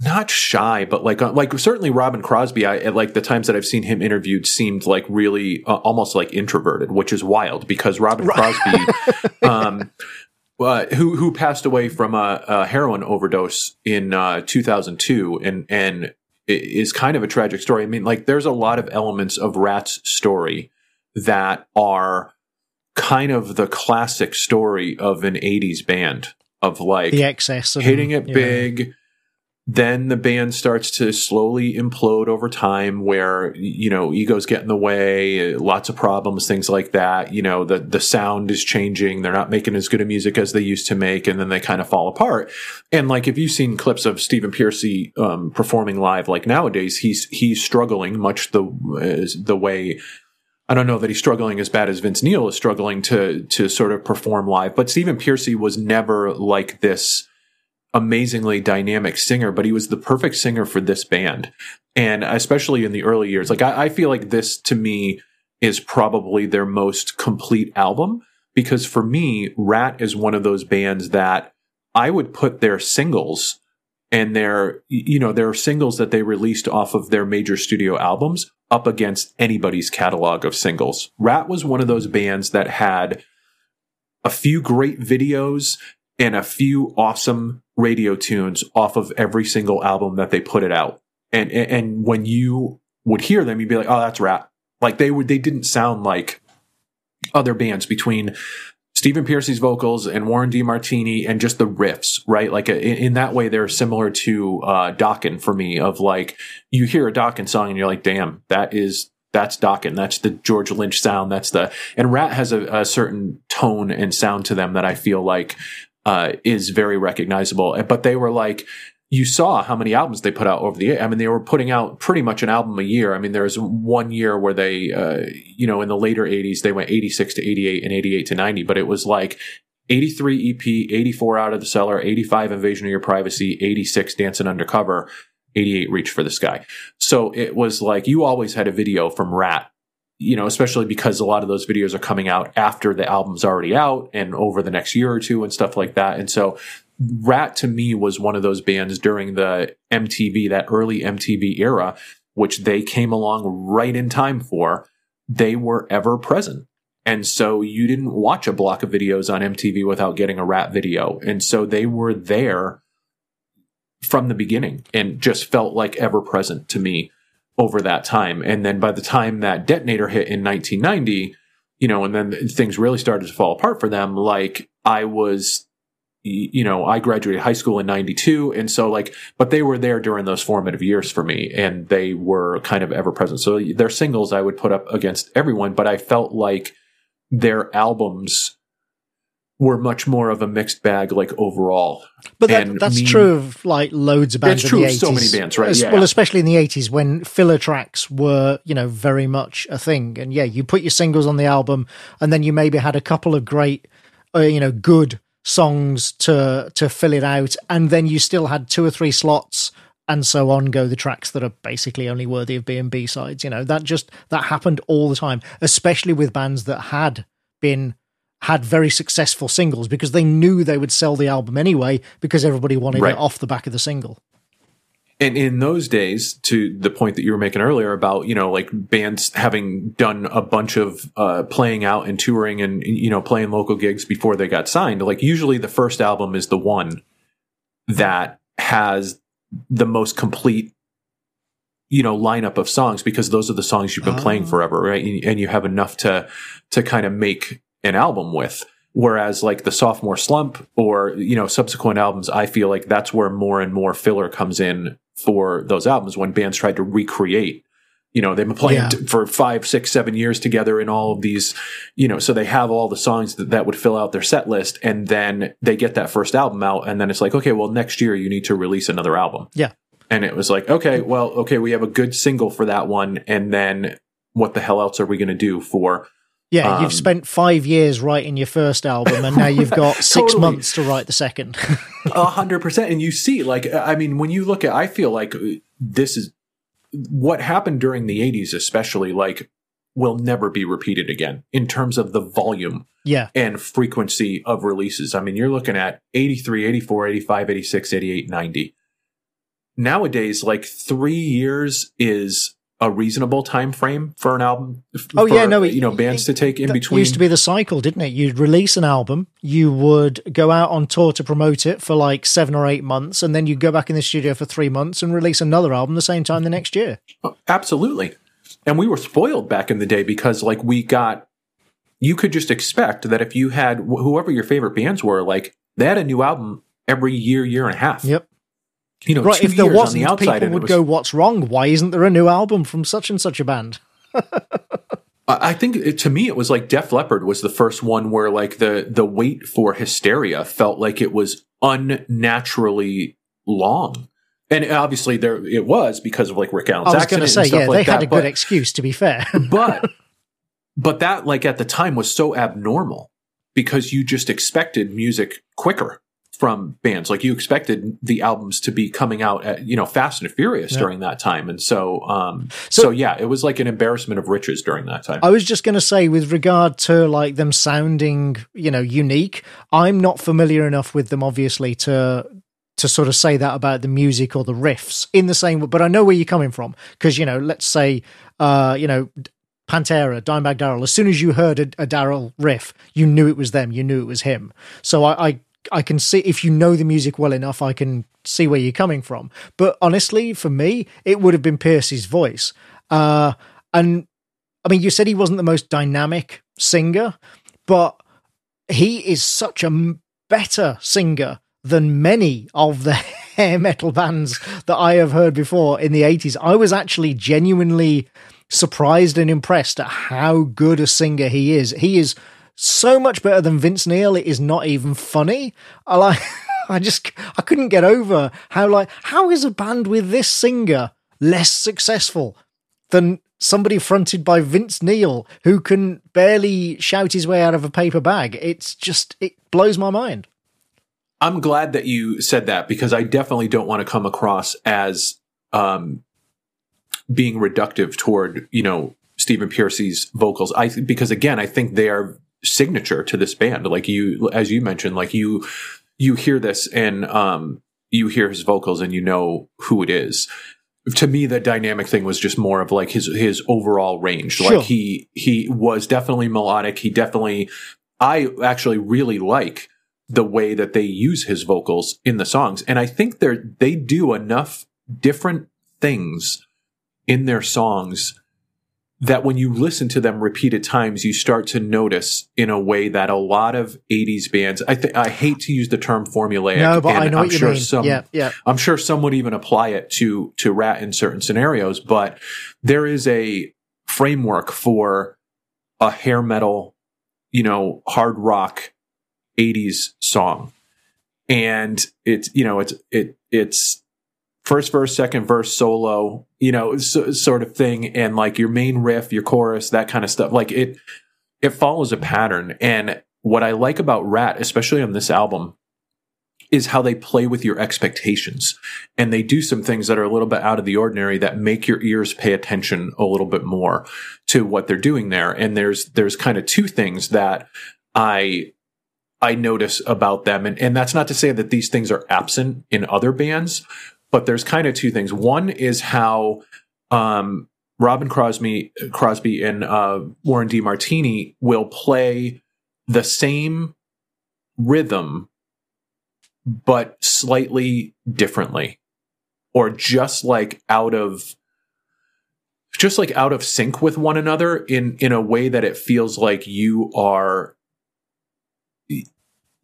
not shy, but like uh, like certainly Robin Crosby. I at like the times that I've seen him interviewed seemed like really uh, almost like introverted, which is wild because Robin Crosby, um, uh, who who passed away from a, a heroin overdose in uh, 2002, and and is kind of a tragic story. I mean, like there's a lot of elements of Ratt's story that are kind of the classic story of an 80s band of like the excess hitting it big then the band starts to slowly implode over time where you know egos get in the way lots of problems things like that. You know the the sound is changing. They're not making as good a music as they used to make and then they kind of fall apart. And like if you've seen clips of Stephen Pearcy um, performing live like nowadays he's he's struggling much the the way I don't know that he's struggling as bad as Vince Neil is struggling to to sort of perform live but Stephen Pearcy was never like this amazingly dynamic singer, but he was the perfect singer for this band. And especially in the early years, like I, I feel like this to me is probably their most complete album because for me, Ratt is one of those bands that I would put their singles and their, you know, their singles that they released off of their major studio albums up against anybody's catalog of singles. Ratt was one of those bands that had a few great videos and a few awesome radio tunes off of every single album that they put it out. And, and when you would hear them, you'd be like, oh, that's Ratt. Like they would, they didn't sound like other bands between Stephen Pearcy's vocals and Warren DeMartini and just the riffs, right? Like in, in that way, they're similar to uh, Dokken for me. Of like, you hear a Dokken song and you're like, damn, that is that's Dokken. That's the George Lynch sound. That's the and Ratt has a, a, certain tone and sound to them that I feel like uh, is very recognizable. But they were like, you saw how many albums they put out over the year. I mean, they were putting out pretty much an album a year. I mean, there was one year where they, uh, you know, in the later 80s, they went 86 to 88 and 88 to 90, but it was like 83 EP, 84 Out of the Cellar, 85 Invasion of Your Privacy, 86 Dancing Undercover, 88 Reach for the Sky. So it was like you always had a video from Ratt you know, especially because a lot of those videos are coming out after the album's already out and over the next year or two and stuff like that. And so Ratt to me was one of those bands during the MTV, that early MTV era, which they came along right in time for. They were ever present. And so you didn't watch a block of videos on MTV without getting a Ratt video. And so they were there from the beginning and just felt like ever present to me over that time. And then by the time that detonator hit in 1990, you know, and then things really started to fall apart for them, like I was, you know, I graduated high school in 92. And so like, but they were there during those formative years for me and they were kind of ever present. So their singles I would put up against everyone, but I felt like their albums were much more of a mixed bag, like overall. But that, that's me, true of like loads of bands. It's true of so many bands, right? yeah. Well, especially in the eighties when filler tracks were, you know, very much a thing. And yeah, you put your singles on the album, and then you maybe had a couple of great, uh, you know, good songs to to fill it out, and then you still had two or three slots. And so on go the tracks that are basically only worthy of being B sides. You know that just that happened all the time, especially with bands that had been had very successful singles because they knew they would sell the album anyway because everybody wanted right. it off the back of the single. And in those days, to the point that you were making earlier about, you know, like bands having done a bunch of uh, playing out and touring and, you know, playing local gigs before they got signed, like usually the first album is the one that has the most complete you know lineup of songs because those are the songs you've been oh. playing forever right and you have enough to to kind of make an album with. Whereas like the sophomore slump or, you know, subsequent albums, I feel like that's where more and more filler comes in for those albums when bands tried to recreate you know they've been playing yeah. t- for five six seven years together in all of these you know so they have all the songs that, that would fill out their set list and then they get that first album out and then it's like okay well next year you need to release another album yeah and it was like okay well okay we have a good single for that one and then what the hell else are we going to do for yeah, um, you've spent five years writing your first album, and now you've got six totally. months to write the second. A hundred percent, and you see, like, I mean, when you look at, I feel like this is what happened during the '80s, especially, like, will never be repeated again in terms of the volume, yeah, and frequency of releases. I mean, you're looking at 83, 84, 85, 86, 88, 90. Nowadays, like three years is a reasonable time frame for an album. Oh for, yeah, no, it, you know, bands it, to take in between. Used to be the cycle, didn't it? You'd release an album, you would go out on tour to promote it for like seven or eight months, and then you go back in the studio for three months and release another album the same time the next year. Oh, absolutely, and we were spoiled back in the day because like we got, you could just expect that if you had whoever your favorite bands were, like they had a new album every year, year and a half. Yep. You know, right. two If there years wasn't, the outside, people would was- go, "What's wrong? Why isn't there a new album from such and such a band?" I think it, to me it was like Def Leppard was the first one where like the the wait for hysteria felt like it was unnaturally long, and obviously there it was because of like Rick Allen's I was accident going to say, and stuff yeah, like they had that, a good excuse. To be fair, but but that like at the time was so abnormal because you just expected music quicker from bands like you expected the albums to be coming out at you know fast and furious Yeah. during that time and so um so, So- yeah it was like an embarrassment of riches during that time I was just going to say, with regard to like them sounding, you know, unique. I'm not familiar enough with them, obviously, to to sort of say that about the music or the riffs in the same. But I know where you're coming from because you know, let's say, uh, you know. Pantera, Dimebag Darrell. As soon as you heard a, a Daryl riff, you knew it was them. You knew it was him. So I, I, I can see if you know the music well enough, I can see where you're coming from. But honestly, for me, it would have been Pearcy's voice. Uh, and I mean, you said he wasn't the most dynamic singer, but he is such a better singer than many of the hair metal bands that I have heard before in the 80s. I was actually genuinely surprised and impressed at how good a singer he is. He is so much better than Vince Neil. It is not even funny. I like. I just I couldn't get over how like how is a band with this singer less successful than somebody fronted by Vince Neil who can barely shout his way out of a paper bag. It's just it blows my mind. I'm glad that you said that because I definitely don't want to come across as um, being reductive toward you know Stephen Pearcy's vocals. I because again, I think they are signature to this band. Like you, as you mentioned, like you you hear this and um, you hear his vocals and you know who it is. To me, the dynamic thing was just more of like his his overall range. Sure. Like he he was definitely melodic. He definitely. I actually really like the way that they use his vocals in the songs. And I think they're, they do enough different things in their songs that when you listen to them repeated times, you start to notice in a way that a lot of 80s bands, I think, I hate to use the term formulaic. no, but I know I'm what you sure mean. Some, yeah, yeah. I'm sure some would even apply it to to ratt in certain scenarios, but there is a framework for a hair metal, you know, hard rock 80s song. And it's, you know, it's it it's first verse, second verse, solo, you know, so, sort of thing and like your main riff, your chorus, that kind of stuff. Like it it follows a pattern and what I like about Ratt, especially on this album, is how they play with your expectations. And they do some things that are a little bit out of the ordinary that make your ears pay attention a little bit more to what they're doing there. And there's there's kind of two things that I I notice about them. And, and that's not to say that these things are absent in other bands, but there's kind of two things. One is how um Robin Crosby Crosby and uh Warren DeMartini will play the same rhythm but slightly differently or just like out of just like out of sync with one another in in a way that it feels like you are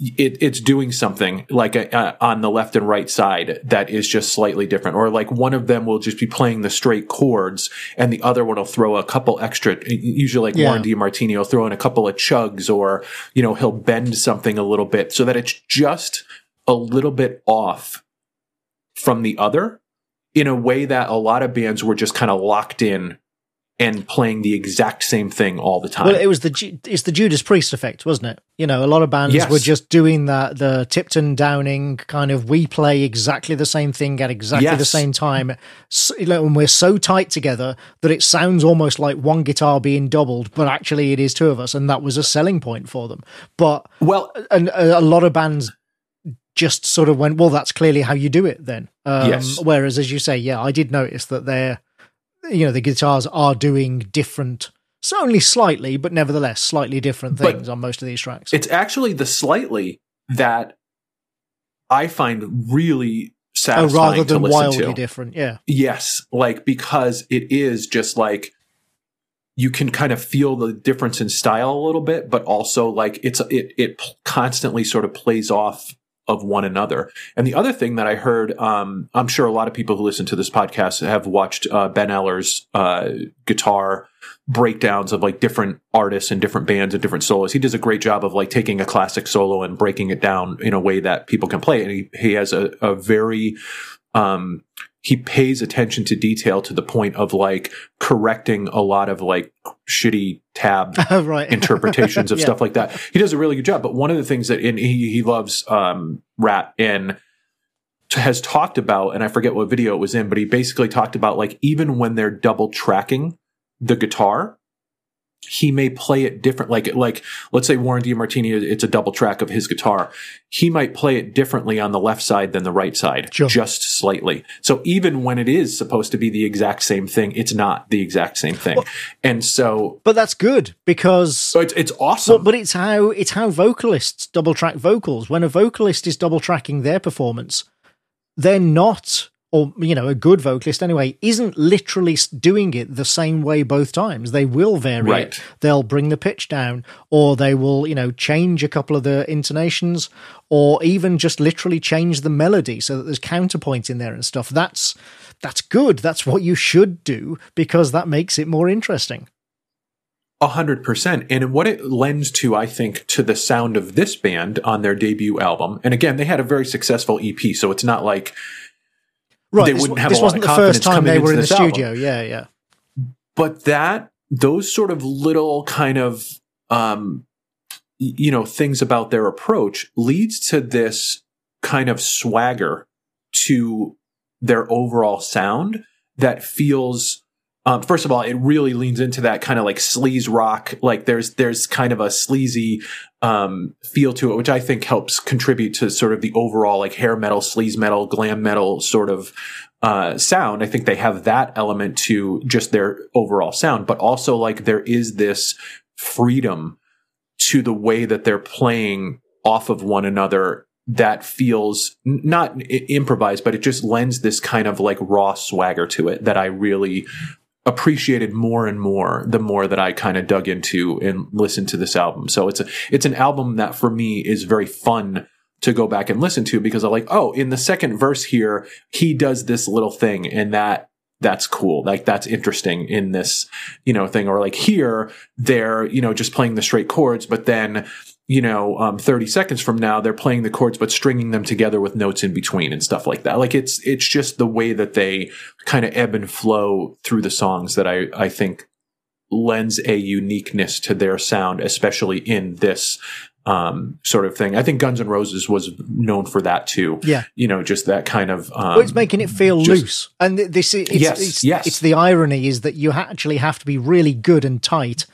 it, it's doing something like uh on the left and right side that is just slightly different or like one of them will just be playing the straight chords and the other one will throw a couple extra usually like Yeah. Warren DeMartini will throw in a couple of chugs or you know he'll bend something a little bit so that it's just a little bit off from the other in a way that a lot of bands were just kind of locked in and playing the exact same thing all the time. Well, it was the it's the Judas Priest effect, wasn't it? You know, a lot of bands Yes. were just doing that the Tipton Downing kind of we play exactly the same thing at exactly the same time, S you know, and we're so tight together that it sounds almost like one guitar being doubled, but actually it is two of us, and that was a selling point for them. But well, and a, a lot of bands just sort of went, well, that's clearly how you do it then. Um, Yes. Whereas, as you say, yeah, I did notice that they're, you know, the guitars are doing different, so only slightly, but nevertheless slightly different But things on most of these tracks. it's actually the slightly that I find really oh, satisfying rather to than listen wildly to. different. Yeah. Yes, like because it is just like you can kind of feel the difference in style a little bit, but also like it's it it constantly sort of plays off of one another. And the other thing that I heard, um, I'm sure a lot of people who listen to this podcast have watched uh, Ben Eller's uh, guitar breakdowns of like different artists and different bands and different solos. He does a great job of like taking a classic solo and breaking it down in a way that people can play. And he, he has a, a very, um, he pays attention to detail to the point of like correcting a lot of like shitty tab right. interpretations of Yeah. stuff like that. He does a really good job. But one of the things that and he he loves um, Ratt and t- has talked about, and I forget what video it was in, but he basically talked about like even when they're double tracking the guitar, he may play it different. Like like let's say Warren DeMartini, it's a double track of his guitar. He might play it differently on the left side than the right side, Sure. just slightly. So even when it is supposed to be the exact same thing, it's not the exact same thing. and so But that's good because so it's it's awesome. But, but it's how it's how vocalists double track vocals. When a vocalist is double tracking their performance, they're not, or you know, a good vocalist anyway, isn't literally doing it the same way both times. They will vary Right. it. They'll bring the pitch down, or they will, you know, change a couple of the intonations, or even just literally change the melody so that there's counterpoint in there and stuff. That's that's good. That's what you should do because that makes it more interesting. A hundred percent. And what it lends to, I think, to the sound of this band on their debut album. And again, they had a very successful EP, so it's not like Right. They this, wouldn't have this a lot wasn't of the first time they were in the this album. studio. Yeah, yeah. but that those sort of little kind of um you know things about their approach leads to this kind of swagger to their overall sound that feels um, first of all, it really leans into that kind of like sleaze rock. Like there's there's kind of a sleazy um, feel to it, which I think helps contribute to sort of the overall like hair metal, sleaze metal, glam metal sort of uh, sound. I think they have that element to just their overall sound, but also like there is this freedom to the way that they're playing off of one another that feels not improvised, but it just lends this kind of like raw swagger to it that I really appreciated more and more the more that I kind of dug into and listened to this album. So it's a, it's an album that for me is very fun to go back and listen to because I'm like, oh, in the second verse here, he does this little thing and that that's cool. Like that's interesting in this, you know, thing. Or like here, they're, you know, just playing the straight chords, but then, you know, um, 30 seconds from now, they're playing the chords, but stringing them together with notes in between and stuff like that. Like it's, it's just the way that they kind of ebb and flow through the songs that I, I think lends a uniqueness to their sound, especially in this, um, sort of thing. I think Guns N' Roses was known for that too. Yeah. You know, just that kind of, um, Well, it's making it feel just- loose, and this is it's, Yes, it's, yes. it's the irony is that you actually have to be really good and tight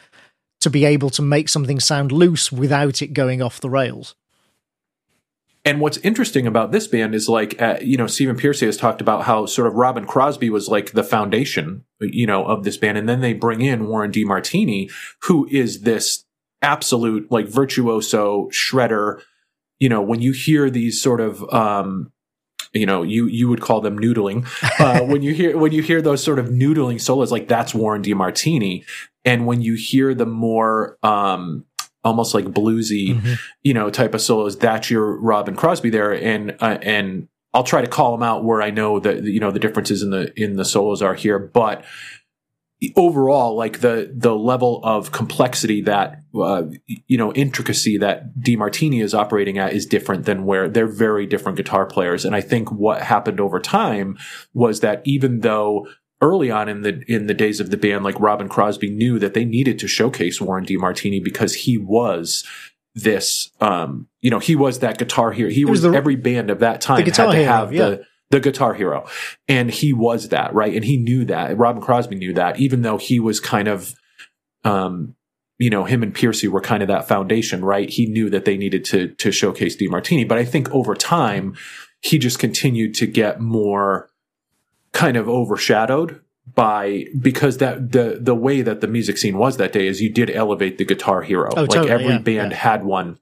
to be able to make something sound loose without it going off the rails. And what's interesting about this band is like, uh, you know, Stephen Pearcy has talked about how sort of Robin Crosby was like the foundation, you know, of this band. And then they bring in Warren DeMartini, who is this absolute like virtuoso shredder. You know, when you hear these sort of, um, you know, you you would call them noodling. Uh, when you hear when you hear those sort of noodling solos, like that's Warren DeMartini. And when you hear the more um, almost like bluesy, you know, type of solos, that's your Robin Crosby there. And uh, and I'll try to call them out where I know that you know the differences in the in the solos are here, but overall like the the level of complexity that uh, you know intricacy that DeMartini is operating at is different than where they're very different guitar players and I think what happened over time was that even though early on in the in the days of the band like Robin Crosby knew that they needed to showcase Warren DeMartini because he was this um you know he was that guitar hero he was was, the- every band of that time guitar had to hero, have yeah. the the guitar hero. And he was that, right? And he knew that. Robin Crosby knew that, even though he was kind of, um, you know, him and Pearcy were kind of that foundation, right? He knew that they needed to to showcase DeMartini. But I think over time, he just continued to get more kind of overshadowed by because that the the way that the music scene was that day is you did elevate the guitar hero. Oh, like totally, every yeah, band yeah. had one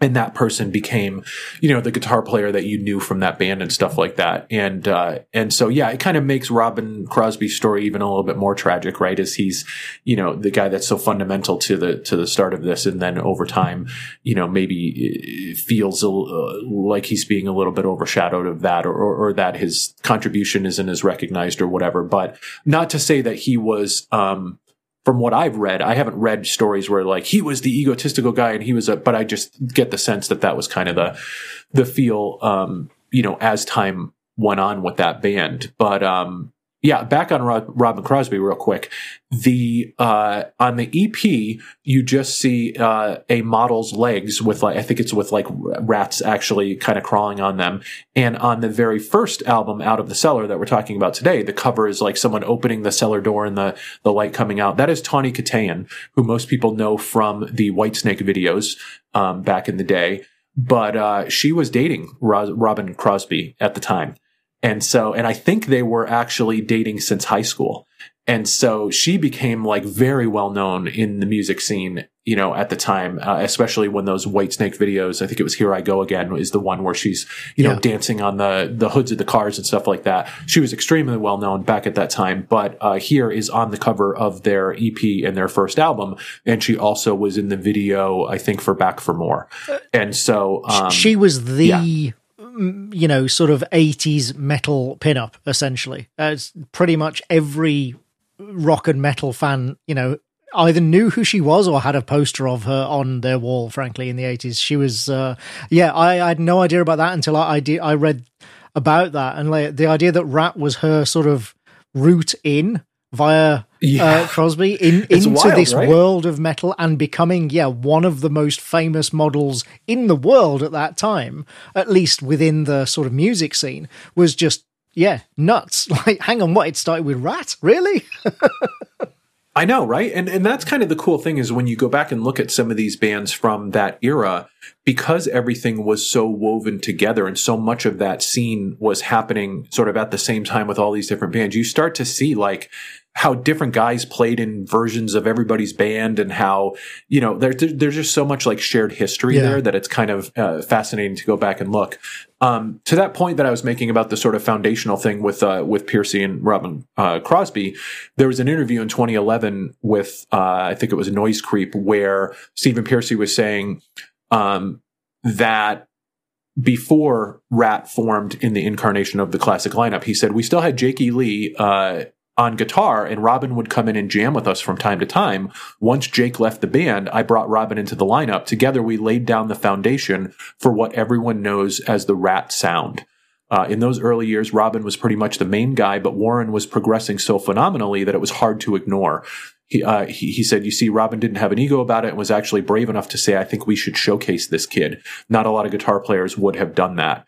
and that person became you know the guitar player that you knew from that band and stuff like that. And uh, and so yeah it kind of makes robin crosby's story even a little bit more tragic right? As he's you know the guy that's so fundamental to the to the start of this. And then over time you know maybe feels a, uh, like he's being a little bit overshadowed of that or, or, or that his contribution isn't as recognized or whatever. But not to say that he was um from what I've read, I haven't read stories where like he was the egotistical guy and he was a, but I just get the sense that that was kind of the, the feel, um, you know, as time went on with that band. But, um, yeah, back on Rob, Robin Crosby real quick. The uh, on the EP, you just see uh, a model's legs with like I think it's with like rats actually kind of crawling on them. And on the very first album, Out of the Cellar, that we're talking about today, the cover is like someone opening the cellar door and the the light coming out. That is Tawny Kitaen, who most people know from the Whitesnake videos um, back in the day. But uh, she was dating Robin Crosby at the time. And so, and I think they were actually dating since high school. And so she became like very well known in the music scene, you know, at the time, uh, especially when those Whitesnake videos, I think it was Here I Go Again is the one where she's, you yeah. know, dancing on the, the hoods of the cars and stuff like that. She was extremely well known back at that time, but, uh, here is on the cover of their EP and their first album. And she also was in the video, I think, for Back for More. And so, um, she was the, yeah you know, sort of 80s metal pinup, essentially. Uh, it's pretty much every rock and metal fan, you know, either knew who she was or had a poster of her on their wall, frankly, in the 80s. She was, uh, yeah, I, I, had no idea about that until I, I, I read about that. And like, the idea that Ratt was her sort of route in via yeah. uh, Crosby in, into wild, this right? world of metal and becoming, yeah, one of the most famous models in the world at that time, at least within the sort of music scene, was just, yeah, nuts. Like, hang on, what? It started with Ratt? Really? I know, right? And and that's kind of the cool thing is when you go back and look at some of these bands from that era, because everything was so woven together and so much of that scene was happening sort of at the same time with all these different bands, you start to see like how different guys played in versions of everybody's band and how, you know, there, there's just so much like shared history yeah. there that it's kind of uh, fascinating to go back and look. Um, to that point that I was making about the sort of foundational thing with, uh, with Pearcy and Robin, uh, Crosby, there was an interview in 2011 with, uh, I think it was Noisecreep where Stephen Pearcy was saying, um, that before Ratt formed in the incarnation of the classic lineup, he said we still had Jake E. Lee uh, on guitar and Robin would come in and jam with us from time to time. Once Jake left the band, I brought Robin into the lineup. Together we laid down the foundation for what everyone knows as the Ratt sound. Uh, in those early years, Robin was pretty much the main guy, but Warren was progressing so phenomenally that it was hard to ignore. He, uh, he, he said, you see, Robin didn't have an ego about it and was actually brave enough to say, I think we should showcase this kid. Not a lot of guitar players would have done that.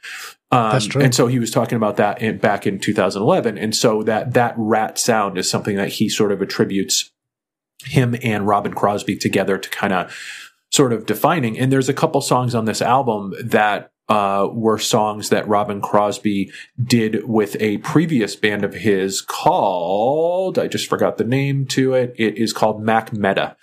Um, That's true. And so he was talking about that in, back in 2011. And so that, that Ratt sound is something that he sort of attributes him and Robin Crosby together to kind of sort of defining. And there's a couple songs on this album that uh, were songs that Robin Crosby did with a previous band of his called, I just forgot the name to it. It is called Mac Meda.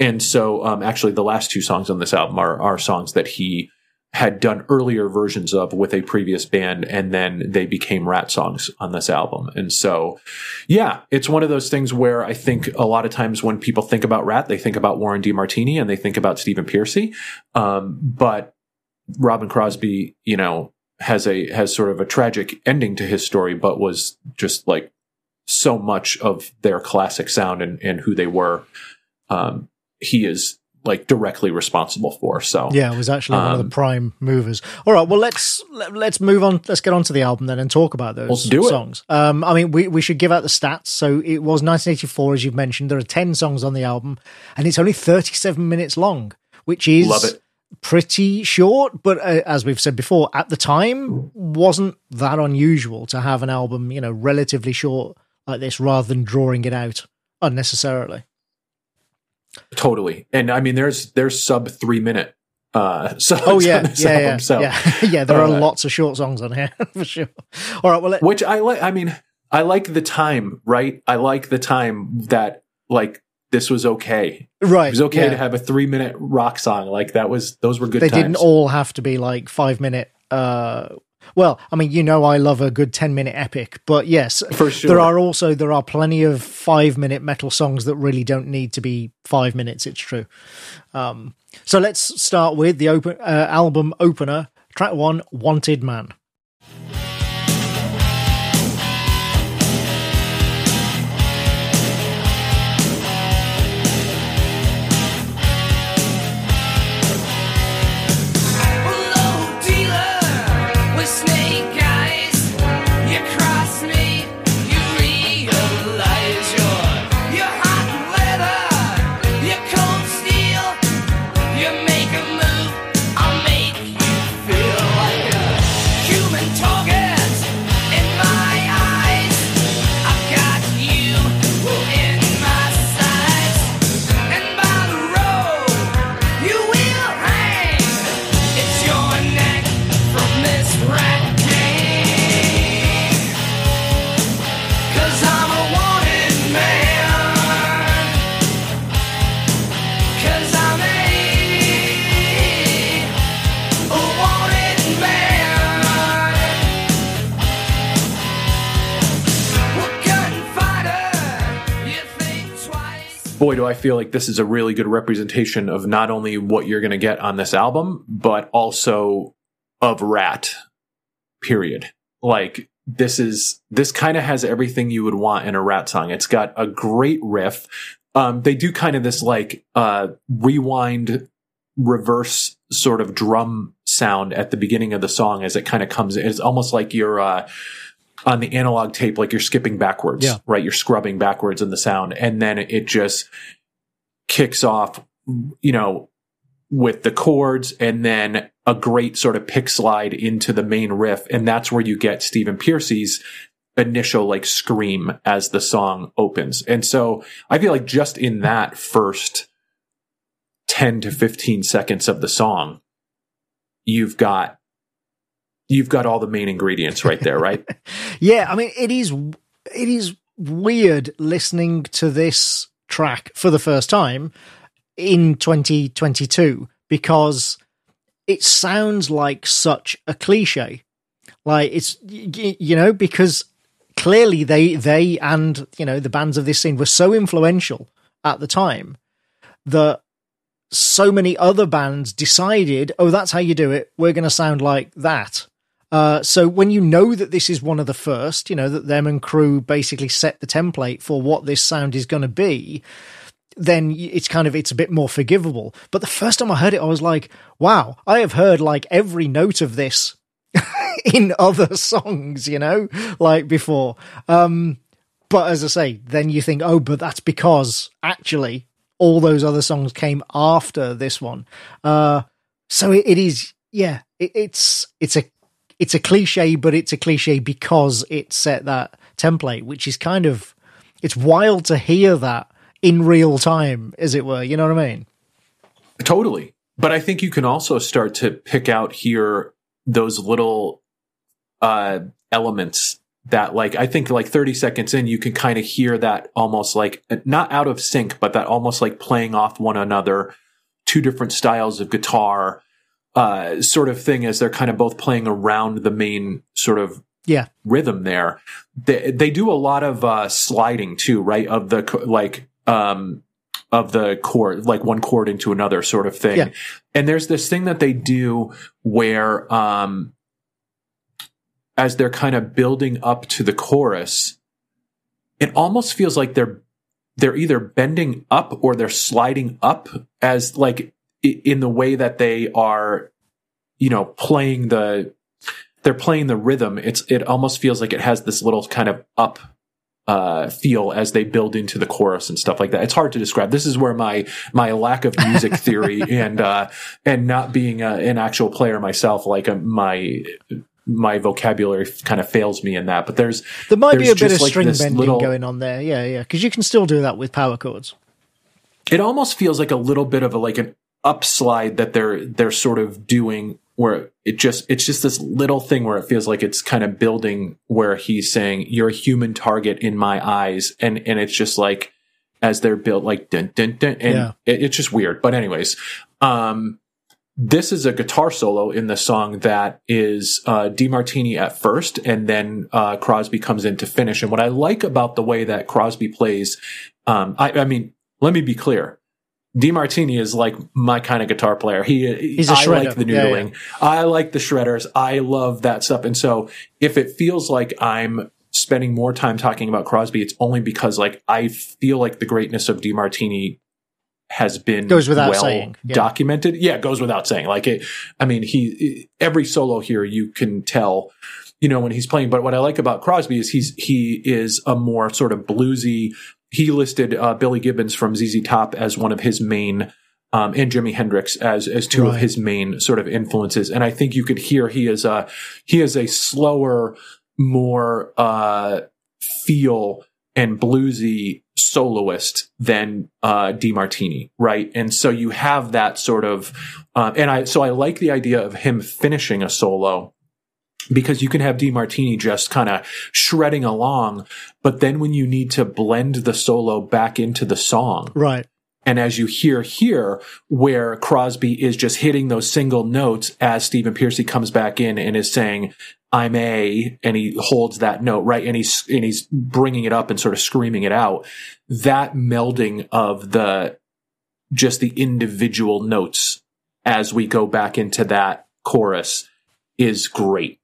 And so, um, actually the last two songs on this album are, are songs that he had done earlier versions of with a previous band and then they became Ratt songs on this album. And so, yeah, it's one of those things where I think a lot of times when people think about Ratt, they think about Warren DeMartini and they think about Stephen Pearcy. Um, but Robin Crosby, you know, has a, has sort of a tragic ending to his story, but was just like so much of their classic sound and, and who they were. Um, he is like directly responsible for. So yeah, it was actually um, one of the um, prime movers. All right, well let's let, us move on. Let's get on to the album then and talk about those songs. Um, I mean, we we should give out the stats. So it was 1984, as you've mentioned. There are 10 songs on the album, and it's only 37 minutes long, which is pretty short. But uh, as we've said before, at the time wasn't that unusual to have an album, you know, relatively short like this, rather than drawing it out unnecessarily. Totally. And I mean, there's, there's sub three minute, uh, songs oh yeah, yeah, album, yeah, so, yeah, yeah. There uh, are lots of short songs on here for sure. All right. Well, let- which I like, I mean, I like the time, right? I like the time that like this was okay. Right. It was okay yeah. to have a three minute rock song. Like that was those were good They times. didn't all have to be like five minute. Uh, well, I mean, you know, I love a good ten minute epic, but yes, For sure. there are also there are plenty of five minute metal songs that really don't need to be five minutes. It's true. Um, so let's start with the open uh, album opener, track one, "Wanted Man." Boy, do I feel like this is a really good representation of not only what you're going to get on this album, but also of Ratt. Period. Like this is this kind of has everything you would want in a Ratt song. It's got a great riff. Um, they do kind of this like uh, rewind, reverse sort of drum sound at the beginning of the song as it kind of comes. in. It's almost like you're. Uh, on the analog tape, like you're skipping backwards, Yeah. right? You're scrubbing backwards in the sound. And then it just kicks off, you know, with the chords and then a great sort of pick slide into the main riff. And that's where you get Stephen Pearcy's initial like scream as the song opens. And so I feel like just in that first 10 to 15 seconds of the song, you've got you've got all the main ingredients right there, right? Yeah, I mean, it is it is weird listening to this track for the first time in 2022 because it sounds like such a cliche. Like it's you know because clearly they they and you know the bands of this scene were so influential at the time that so many other bands decided, oh, that's how you do it. We're going to sound like that. Uh, so when you know that this is one of the first, you know that them and Crue basically set the template for what this sound is going to be, then it's kind of it's a bit more forgivable. But the first time I heard it, I was like, wow, I have heard like every note of this in other songs, you know, like before. Um, but as I say, then you think, oh, but that's because actually all those other songs came after this one. Uh, so it, it is, yeah, it, it's it's a it's a cliche, but it's a cliche because it set that template, which is kind of it's wild to hear that in real time, as it were. You know what I mean? Totally. But I think you can also start to pick out here those little uh elements that like I think like 30 seconds in you can kind of hear that almost like not out of sync but that almost like playing off one another two different styles of guitar uh sort of thing as they're kind of both playing around the main sort of Yeah, rhythm there. They, they do a lot of uh, sliding too, right? Of the like um of the chord, like one chord into another sort of thing. Yeah. And there's this thing that they do where um as they're kind of building up to the chorus, it almost feels like they're they're either bending up or they're sliding up as like in the way that they are you know playing the they're playing the rhythm. It's it almost feels like it has this little kind of up uh feel as they build into the chorus and stuff like that. It's hard to describe. This is where my my lack of music theory and uh and not being a, an actual player myself like uh my my vocabulary kind of fails me in that. But there's there might be there's a bit of like string bending little- going on there. Yeah, yeah, because you can still do that with power chords. it almost feels like a little bit of a like an upslide that they're they're sort of doing where it just it's just this little thing where it feels like it's kind of building where he's saying you're a human target in my eyes and and it's just like as they're built like dun dun dun and Yeah. it, it's just weird. But anyways, um this is a guitar solo in the song that is uh DeMartini at first and then uh Crosby comes in to finish. And what I like about the way that Crosby plays, um I, I mean, let me be clear. DeMartini is like my kind of guitar player. He, He's a I shredder. like the Yeah, noodling. I like the shredders. I love that stuff. And so if it feels like I'm spending more time talking about Crosby, it's only because like I feel like the greatness of DeMartini has been Goes without well saying, yeah. documented. Yeah, it goes without saying. Like it, I mean, he every solo here you can tell, you know, when he's playing. But what I like about Crosby is he's he is a more sort of bluesy. He listed uh, Billy Gibbons from ZZ Top as one of his main. Um, and Jimi Hendrix as as two of his main sort of influences, and I think you could hear he is a he is a slower, more uh, feel and bluesy soloist than uh, DeMartini, right? And so you have that sort of, uh, and I so I like the idea of him finishing a solo because you can have DeMartini just kind of shredding along, but then when you need to blend the solo back into the song, Right. and as you hear here, where Crosby is just hitting those single notes as Stephen Pearcy comes back in and is saying, I'm A, and he holds that note, right? And he's, and he's bringing it up and sort of screaming it out. That melding of the, just the individual notes as we go back into that chorus is great.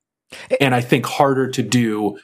And I think harder to do.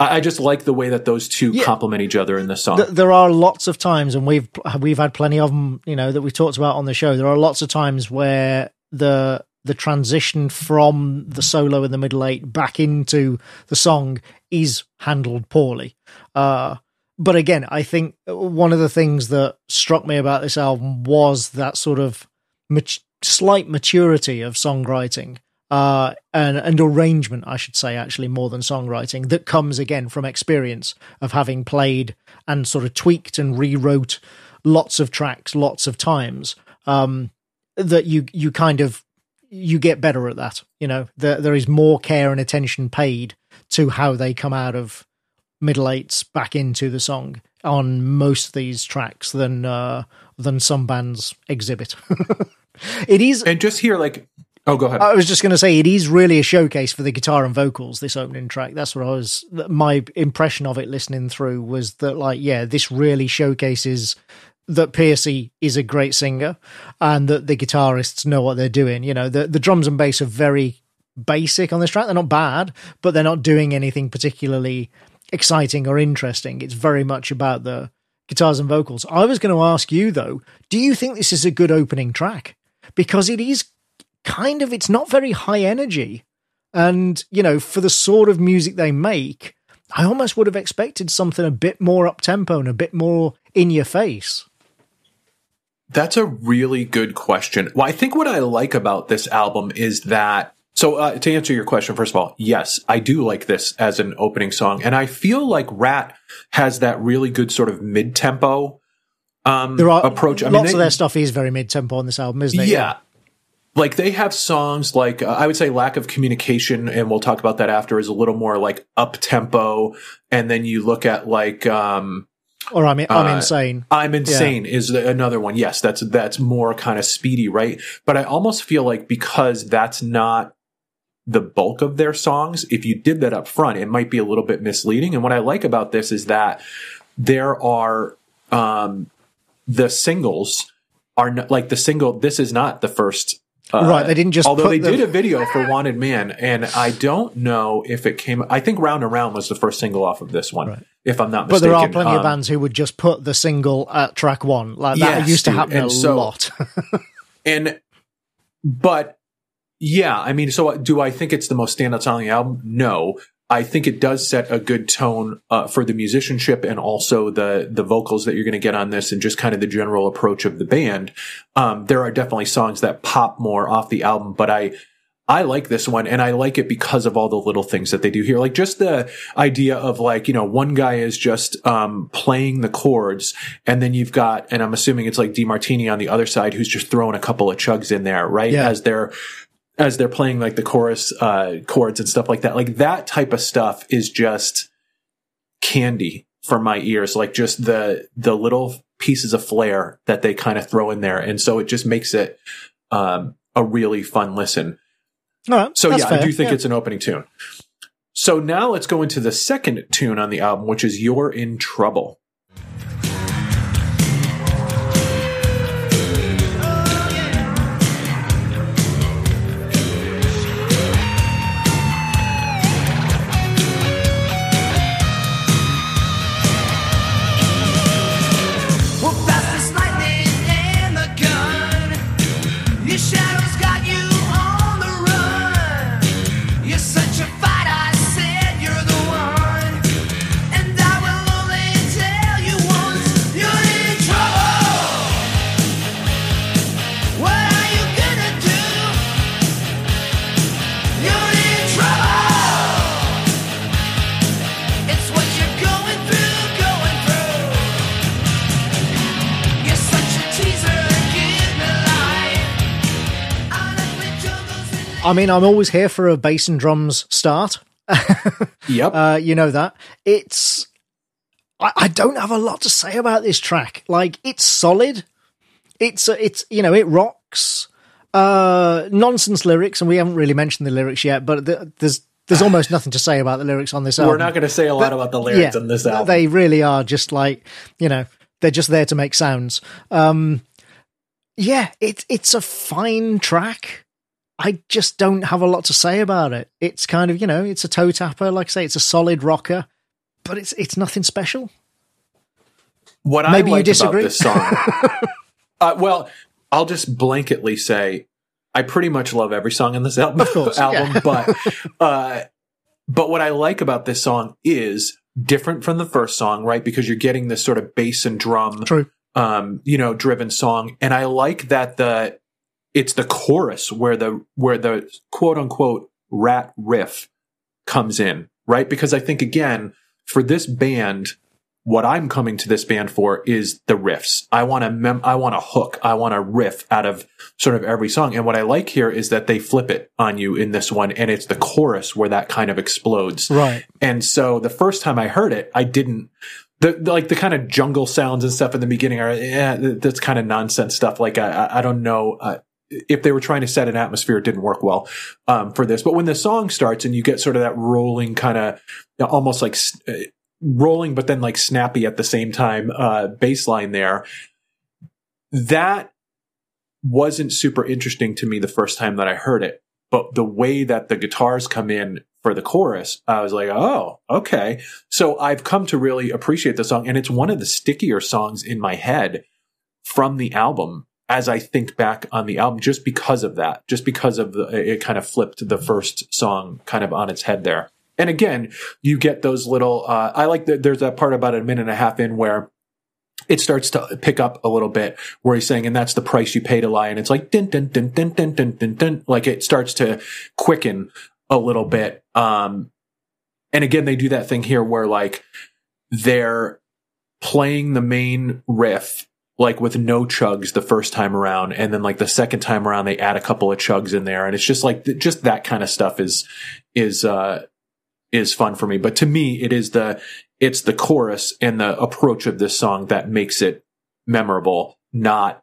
I just like the way that those two Yeah. complement each other in the song. Th- there are lots of times, and we've we've had plenty of them, you know, that we've talked about on the show. There are lots of times where the the transition from the solo in the middle eight back into the song is handled poorly. Uh, but again, I think one of the things that struck me about this album was that sort of mat- slight maturity of songwriting uh, and, and arrangement, I should say, actually, more than songwriting, that comes again from experience of having played and sort of tweaked and rewrote lots of tracks lots of times. Um, that you you kind of you get better at that. You know, there there is more care and attention paid to how they come out of middle eights back into the song on most of these tracks than uh, than some bands exhibit. it is and just here, like, oh, go ahead. I was just going to say it is really a showcase for the guitar and vocals. This opening track. That's what I was. My impression of it listening through was that, like, yeah, this really showcases that Pearcy is a great singer and that the guitarists know what they're doing. You know, the the drums and bass are very basic on this track. They're not bad, but they're not doing anything particularly exciting or interesting. It's very much about the guitars and vocals. I was going to ask you though, do you think this is a good opening track? Because it is kind of it's not very high energy and you know for the sort of music they make i almost would have expected something a bit more up tempo and a bit more in your face That's a really good question. Well, I think what I like about this album is that. So, uh, to answer your question, first of all, yes, I do like this as an opening song, and I feel like Ratt has that really good sort of mid-tempo um, there are approach. I lots mean, they- of their stuff is very mid-tempo on this album isn't it yeah. Like they have songs like uh, I would say lack of communication, and we'll talk about that after. Is a little more like up tempo, and then you look at like um, or i'm, I'm Uh, insane I'm insane is the- another one. Yes, that's that's more kind of speedy, right? But I almost feel like because that's not the bulk of their songs, if you did that up front, it might be a little bit misleading. And what I like about this is that there are um the singles are not, like the single. This is not the first. Uh, Right, they didn't just Although they the- did a video for "Wanted Man," and I don't know if it came. I think "Round and Round" was the first single off of this one, Right. if I'm not mistaken. but there are plenty of Um, bands who would just put the single at track one like that Yes, used to dude, happen a so- lot And, but yeah, I mean, so do I think it's the most standout song on the album? No. I think it does set a good tone uh, for the musicianship and also the the vocals that you're going to get on this, and just kind of the general approach of the band. Um, there are definitely songs that pop more off the album, but I I like this one, and I like it because of all the little things that they do here. Like just the idea of like you know one guy is just um, playing the chords, and then you've got, and I'm assuming it's like DeMartini on the other side who's just throwing a couple of chugs in there, right? Yeah. As they're as they're playing like the chorus uh, chords and stuff like that. Like that type of stuff is just candy for my ears, like just the the little pieces of flair that they kind of throw in there, and so it just makes it um, a really fun listen. Right, So yeah, I do think yeah. it's an opening tune. So now let's go into the second tune on the album, which is "You're in Trouble." I mean, I'm always here for a bass and drums start. Yep. Uh, you know that. It's. I, I don't have a lot to say about this track. Like, it's solid. It's, uh, it's you know, it rocks. Uh, nonsense lyrics, and we haven't really mentioned the lyrics yet, but th- there's there's almost nothing to say about the lyrics on this album. We're not going to say a lot about the lyrics on this album. They really are just like, you know, they're just there to make sounds. Um, yeah, it's it's a fine track. I just don't have a lot to say about it. It's kind of, you know, it's a toe tapper. Like I say, it's a solid rocker, but it's it's nothing special. What Maybe you I like disagree? about this song, uh, well, I'll just blanketly say I pretty much love every song in this album. Of course, album, yeah. but uh, but what I like about this song is different from the first song, right? Because you're getting this sort of bass and drum, um, you know, driven song, and I like that the it's the chorus where the where the quote unquote ratt riff comes in, right? Because I think again for this band, what I'm coming to this band for is the riffs. I want a mem- I want a hook. I want a riff out of sort of every song. And what I like here is that they flip it on you in this one, and it's the chorus where that kind of explodes. Right. And so the first time I heard it, I didn't. The, the- like the kind of jungle sounds and stuff in the beginning are yeah that's kind of nonsense stuff. Like I I- I don't know uh, if they were trying to set an atmosphere, it didn't work well um, for this. But when the song starts and you get sort of that rolling kind of almost like uh, rolling, but then like snappy at the same time uh, bass line there, that wasn't super interesting to me the first time that I heard it. But the way that the guitars come in for the chorus, I was like, oh, okay. So I've come to really appreciate the song. And it's one of the stickier songs in my head from the album as I think back on the album, just because of that, just because of the, it kind of flipped the first song kind of on its head there. And again, you get those little, uh, I like that there's that part about a minute and a half in where it starts to pick up a little bit where he's saying, and that's the price you pay to lie. And it's like, like it starts to quicken a little bit. Um, and again, they do that thing here where like they're playing the main riff like with no chugs the first time around and then like the second time around they add a couple of chugs in there and it's just like just that kind of stuff is is uh is fun for me. But to me it is the it's the chorus and the approach of this song that makes it memorable not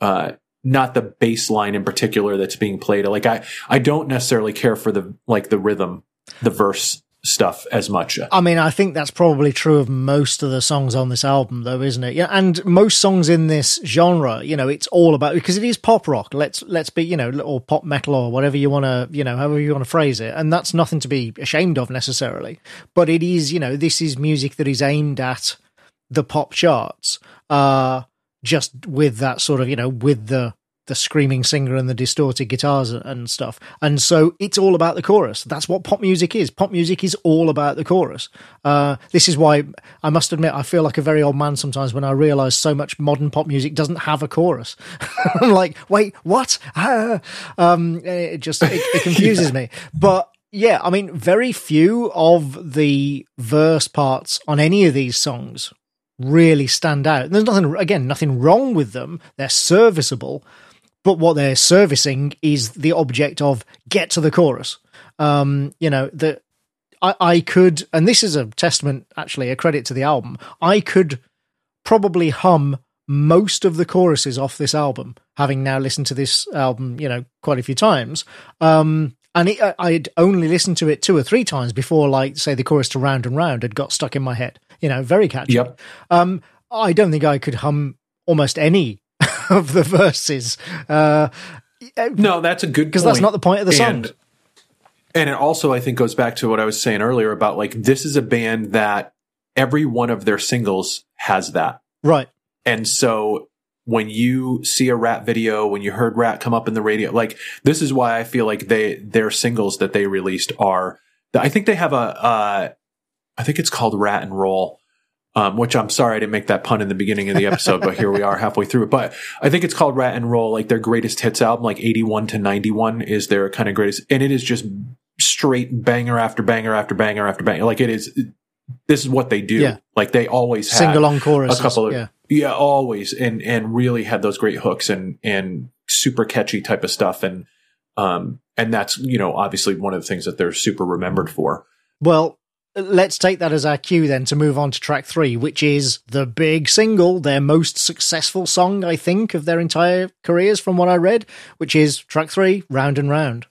uh not the bass line in particular that's being played. Like i i don't necessarily care for the like the rhythm the verse stuff as much I mean, I think that's probably true of most of the songs on this album, though, isn't it? Yeah, and most songs in this genre, you know, it's all about because it is pop rock. Let's let's be, you know, or pop metal or whatever you want to, you know, however you want to phrase it, and that's nothing to be ashamed of necessarily. But it is, you know, this is music that is aimed at the pop charts, uh, just with that sort of, you know, with the the screaming singer and the distorted guitars and stuff. And so it's all about the chorus. That's what pop music is. Pop music is all about the chorus. Uh, this is why I must admit I feel like a very old man sometimes when I realize so much modern pop music doesn't have a chorus. I'm like, wait, what? Ah. Um, it just it, it confuses me. But yeah, I mean, very few of the verse parts on any of these songs really stand out. There's nothing, again, nothing wrong with them. They're serviceable, but what they're servicing is the object of get to the chorus. Um, you know, the I, I could, and this is a testament, actually, a credit to the album. I could probably hum most of the choruses off this album, having now listened to this album, you know, quite a few times. Um, and it, I- I'd only listened to it two or three times before, like, say, the chorus to Round and Round had got stuck in my head. You know, very catchy. Yep. Um, I don't think I could hum almost any of the verses. Uh, No, that's a good because that's not the point of the song. And, and it also, I think, goes back to what I was saying earlier about like this is a band that every one of their singles has that. right. And so when you see a ratt video, when you heard ratt come up in the radio, like this is why I feel like they their singles that they released are. I think they have a. Uh, I think it's called Ratt and Roll. Um, which I'm sorry I didn't make that pun in the beginning of the episode, but here we are halfway through it. But I think it's called Ratt and Roll, like their greatest hits album, like 81 to 91 is their kind of greatest, and it is just straight banger after banger after banger after banger. Like it is, this is what they do. Yeah. Like they always have Sing along choruses. a couple of yeah. yeah. always and and really had those great hooks and and super catchy type of stuff and um and that's you know obviously one of the things that they're super remembered for Well, let's take that as our cue then to move on to track three, which is the big single, their most successful song, I think, of their entire careers, from what I read, which is track three, Round and Round.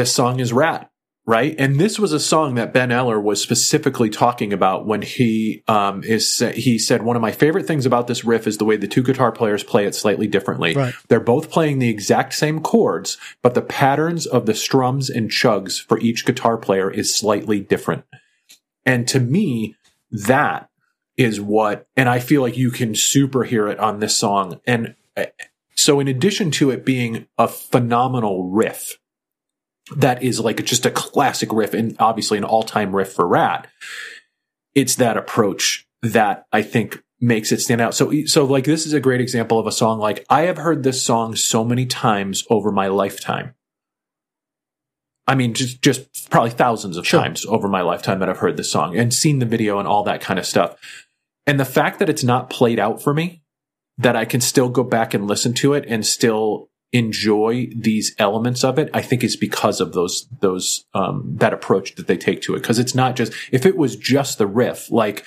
This song is ratt right and this was a song that ben eller was specifically talking about when he um is he said one of my favorite things about this riff is the way the two guitar players play it slightly differently Right. they're both playing the exact same chords but the patterns of the strums and chugs for each guitar player is slightly different And to me, that is what, and I feel like you can super hear it on this song. And uh, so, in addition to it being a phenomenal riff, that is like just a classic riff and obviously an all time riff for Ratt, it's that approach that I think makes it stand out. So, so like this is a great example of a song like I have heard this song so many times over my lifetime. I mean, just just probably thousands of Sure. times over my lifetime that I've heard this song and seen the video and all that kind of stuff. And the fact that it's not played out for me, that I can still go back and listen to it and still enjoy these elements of it, I think is because of those those um that approach that they take to it. Because it's not just if it was just the riff, like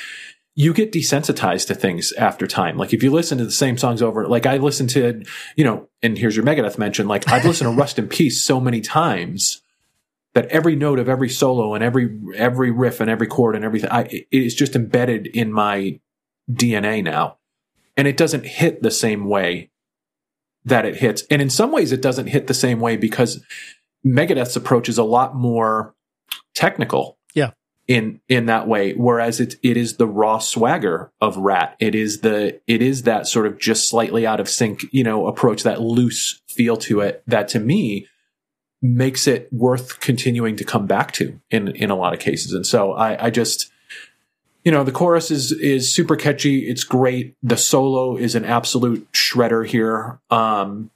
you get desensitized to things after time. Like if you listen to the same songs over, like I listened to, you know, and here's your Megadeth mention, like I've listened to Rust in Peace so many times that every note of every solo and every every riff and every chord and everything, I, it is just embedded in my DNA now, and it doesn't hit the same way that it hits. And in some ways, it doesn't hit the same way because Megadeth's approach is a lot more technical. Yeah. In in that way, whereas it it is the raw swagger of Ratt. It is the it is that sort of just slightly out of sync, you know, approach, that loose feel to it. That to me makes it worth continuing to come back to in in a lot of cases. And so I, I just you know the chorus is is super catchy. It's great. The solo is an absolute shredder here. Um,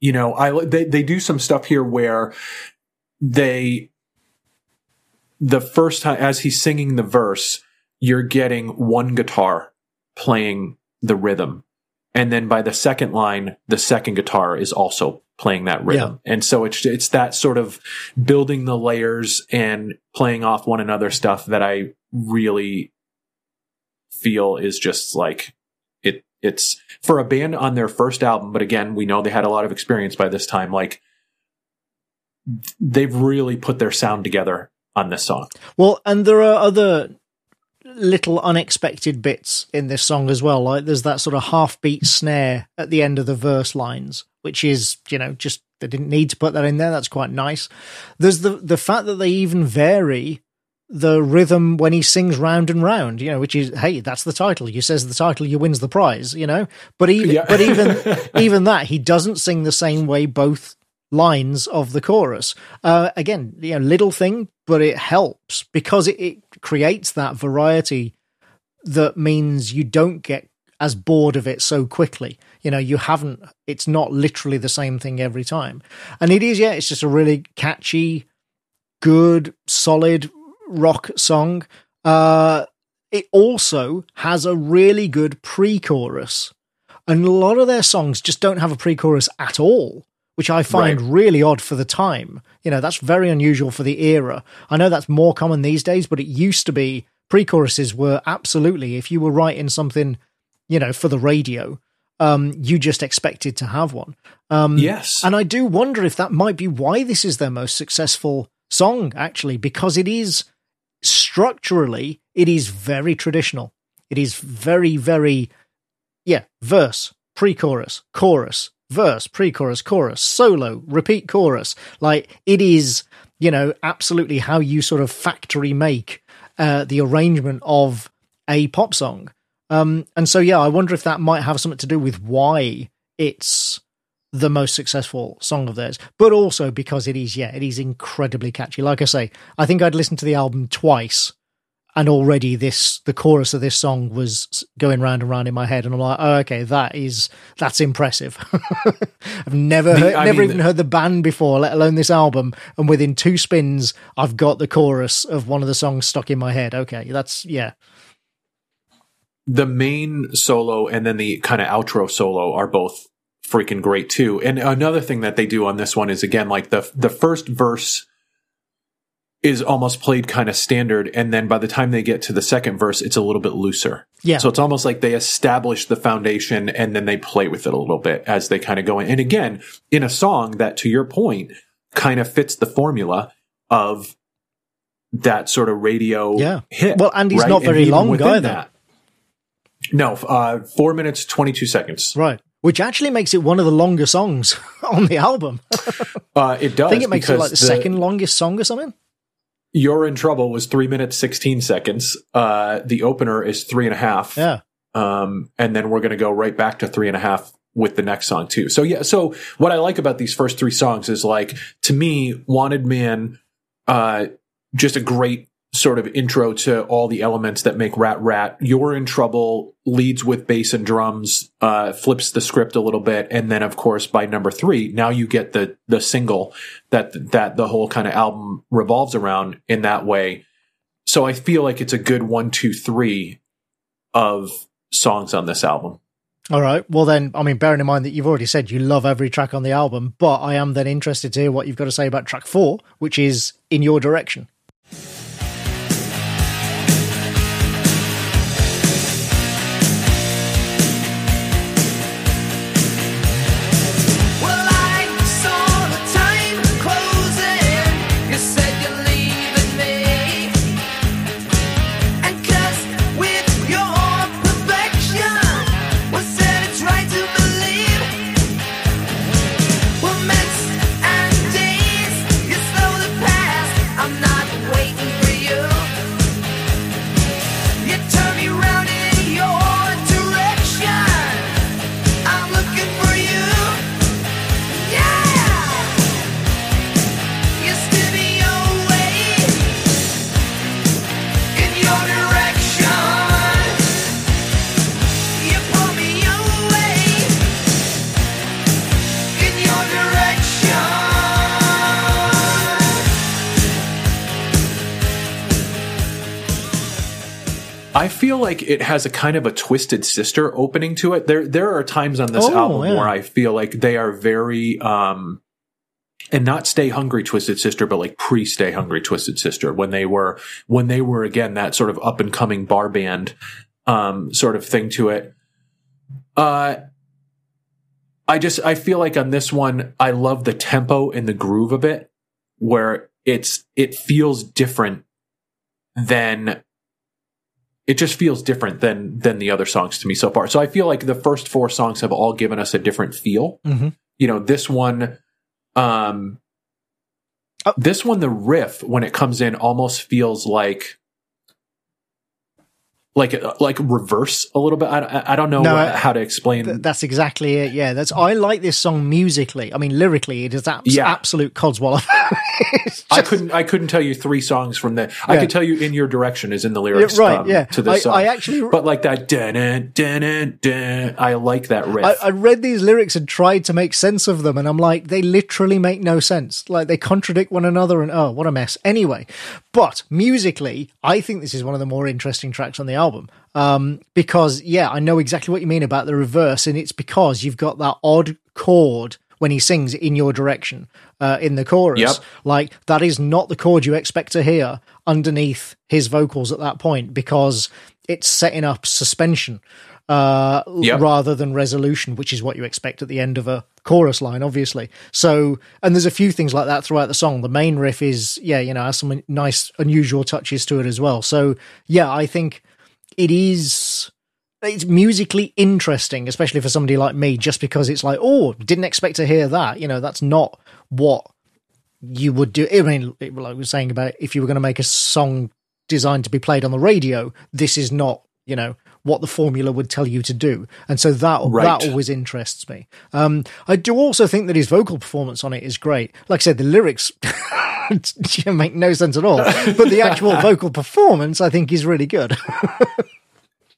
you know, I they they do some stuff here where they the first time as he's singing the verse, you're getting one guitar playing the rhythm and then by the second line, the second guitar is also playing that rhythm. And so it's it's that sort of building the layers and playing off one another stuff that I really feel is just like it it's for a band on their first album, but again, we know they had a lot of experience by this time like they've really put their sound together on this song. Well, and there are other little unexpected bits in this song as well. Like there's that sort of half beat snare at the end of the verse lines, which is, you know, just they didn't need to put that in there. That's quite nice. There's the the fact that they even vary the rhythm when he sings round and round, you know, which is hey, that's the title. You says the title, you wins the prize, you know. But even Yeah. but even even that, he doesn't sing the same way both lines of the chorus. Uh, again, you know, little thing, but it helps because it, it creates that variety that means you don't get as bored of it so quickly. You know, you haven't, it's not literally the same thing every time. And it is, yeah, it's just a really catchy, good, solid rock song. Uh, it also has a really good pre chorus. And a lot of their songs just don't have a pre chorus at all, which I find Right. really odd for the time. You know, that's very unusual for the era. I know that's more common these days, but it used to be pre choruses were absolutely, if you were writing something, you know, for the radio, um, you just expected to have one. Um, Yes. and I do wonder if that might be why this is their most successful song, actually, because it is structurally, it is very traditional. It is very, very, yeah, verse, pre chorus, chorus, verse, pre chorus, chorus, solo, repeat chorus. Like it is, you know, absolutely how you sort of factory make uh, the arrangement of a pop song. Um, and so, yeah, I wonder if that might have something to do with why it's the most successful song of theirs, but also because it is, yeah, it is incredibly catchy. Like I say, I think I'd listened to the album twice, and already this the chorus of this song was going round and round in my head, and I'm like, oh, okay, that is that's impressive. I've never The- heard, I never mean- even heard the band before, let alone this album, and within two spins, I've got the chorus of one of the songs stuck in my head. Okay, that's yeah, the main solo and then the kind of outro solo are both freaking great too. And another thing that they do on this one is again like the the first verse is almost played kind of standard and then by the time they get to the second verse it's a little bit looser. yeah. So it's almost like they establish the foundation and then they play with it a little bit as they kind of go in. And again, in a song that to your point kind of fits the formula of that sort of radio Yeah. hit. Well, and he's right? not very even long within That, no, uh, four minutes, 22 seconds. right. Which actually makes it one of the longer songs on the album. Uh, it does. I think it makes it like the, second longest song or something. You're in Trouble was three minutes, 16 seconds. Uh, the opener is three and a half. Yeah. Um, and then we're going to go right back to three and a half with the next song too. So yeah, so what I like about these first three songs is like, to me, Wanted Man, uh, just a great sort of intro to all the elements that make Ratt Ratt. You're in Trouble leads with bass and drums, uh, flips the script a little bit. And then of course by number three, now you get the, the single that, that the whole kind of album revolves around in that way. So I feel like it's a good one, two, three of songs on this album. All right. Well, then, I mean, bearing in mind that you've already said you love every track on the album, but I am then interested to hear what you've got to say about track four, which is In Your Direction. Feel like it has a kind of a twisted sister opening to it. There there are times on this Oh, album yeah. where I feel like they are very um and not stay hungry twisted sister but like pre stay hungry twisted sister when they were when they were again that sort of up and coming bar band um sort of thing to it. Uh I just I feel like on this one I love the tempo and the groove of it where it's it feels different than it just feels different than than the other songs to me so far. So I feel like the first four songs have all given us a different feel. Mhm. You know, this one um Oh. this one the riff when it comes in almost feels like like like reverse a little bit. I, I- don't know No, what- how to explain. Th- That's exactly it. Yeah, that's. I like this song musically. I mean, lyrically, it is abs- Yeah. absolute codswallop. It's I couldn't. I couldn't tell you three songs from the. I could tell you "In Your Direction" is in the lyrics, Yeah, right, um, yeah. to this I- song. I actually- but like that, dun dun dun. I like that riff. I, I read these lyrics and tried to make sense of them, and I'm like, they literally make no sense. Like they contradict one another, and oh, what a mess. Anyway, but musically, I think this is one of the more interesting tracks on the album. Um, because yeah, I know exactly what you mean about the reverse, and it's because you've got that odd chord when he sings in your direction uh, in the chorus. Yep. Like that is not the chord you expect to hear underneath his vocals at that point because it's setting up suspension uh, Yep. rather than resolution, which is what you expect at the end of a chorus line, obviously. So, and there's a few things like that throughout the song. The main riff is, yeah, you know, has some nice, unusual touches to it as well. So, yeah, I think it is. It's musically interesting, especially for somebody like me, just because it's like, oh, didn't expect to hear that. You know, that's not what you would do. I mean, like I was saying about if you were going to make a song designed to be played on the radio, this is not, you know, what the formula would tell you to do. And so that Right. that always interests me. Um, I do also think that his vocal performance on it is great. Like I said, the lyrics make no sense at all, but the actual vocal performance, I think, is really good.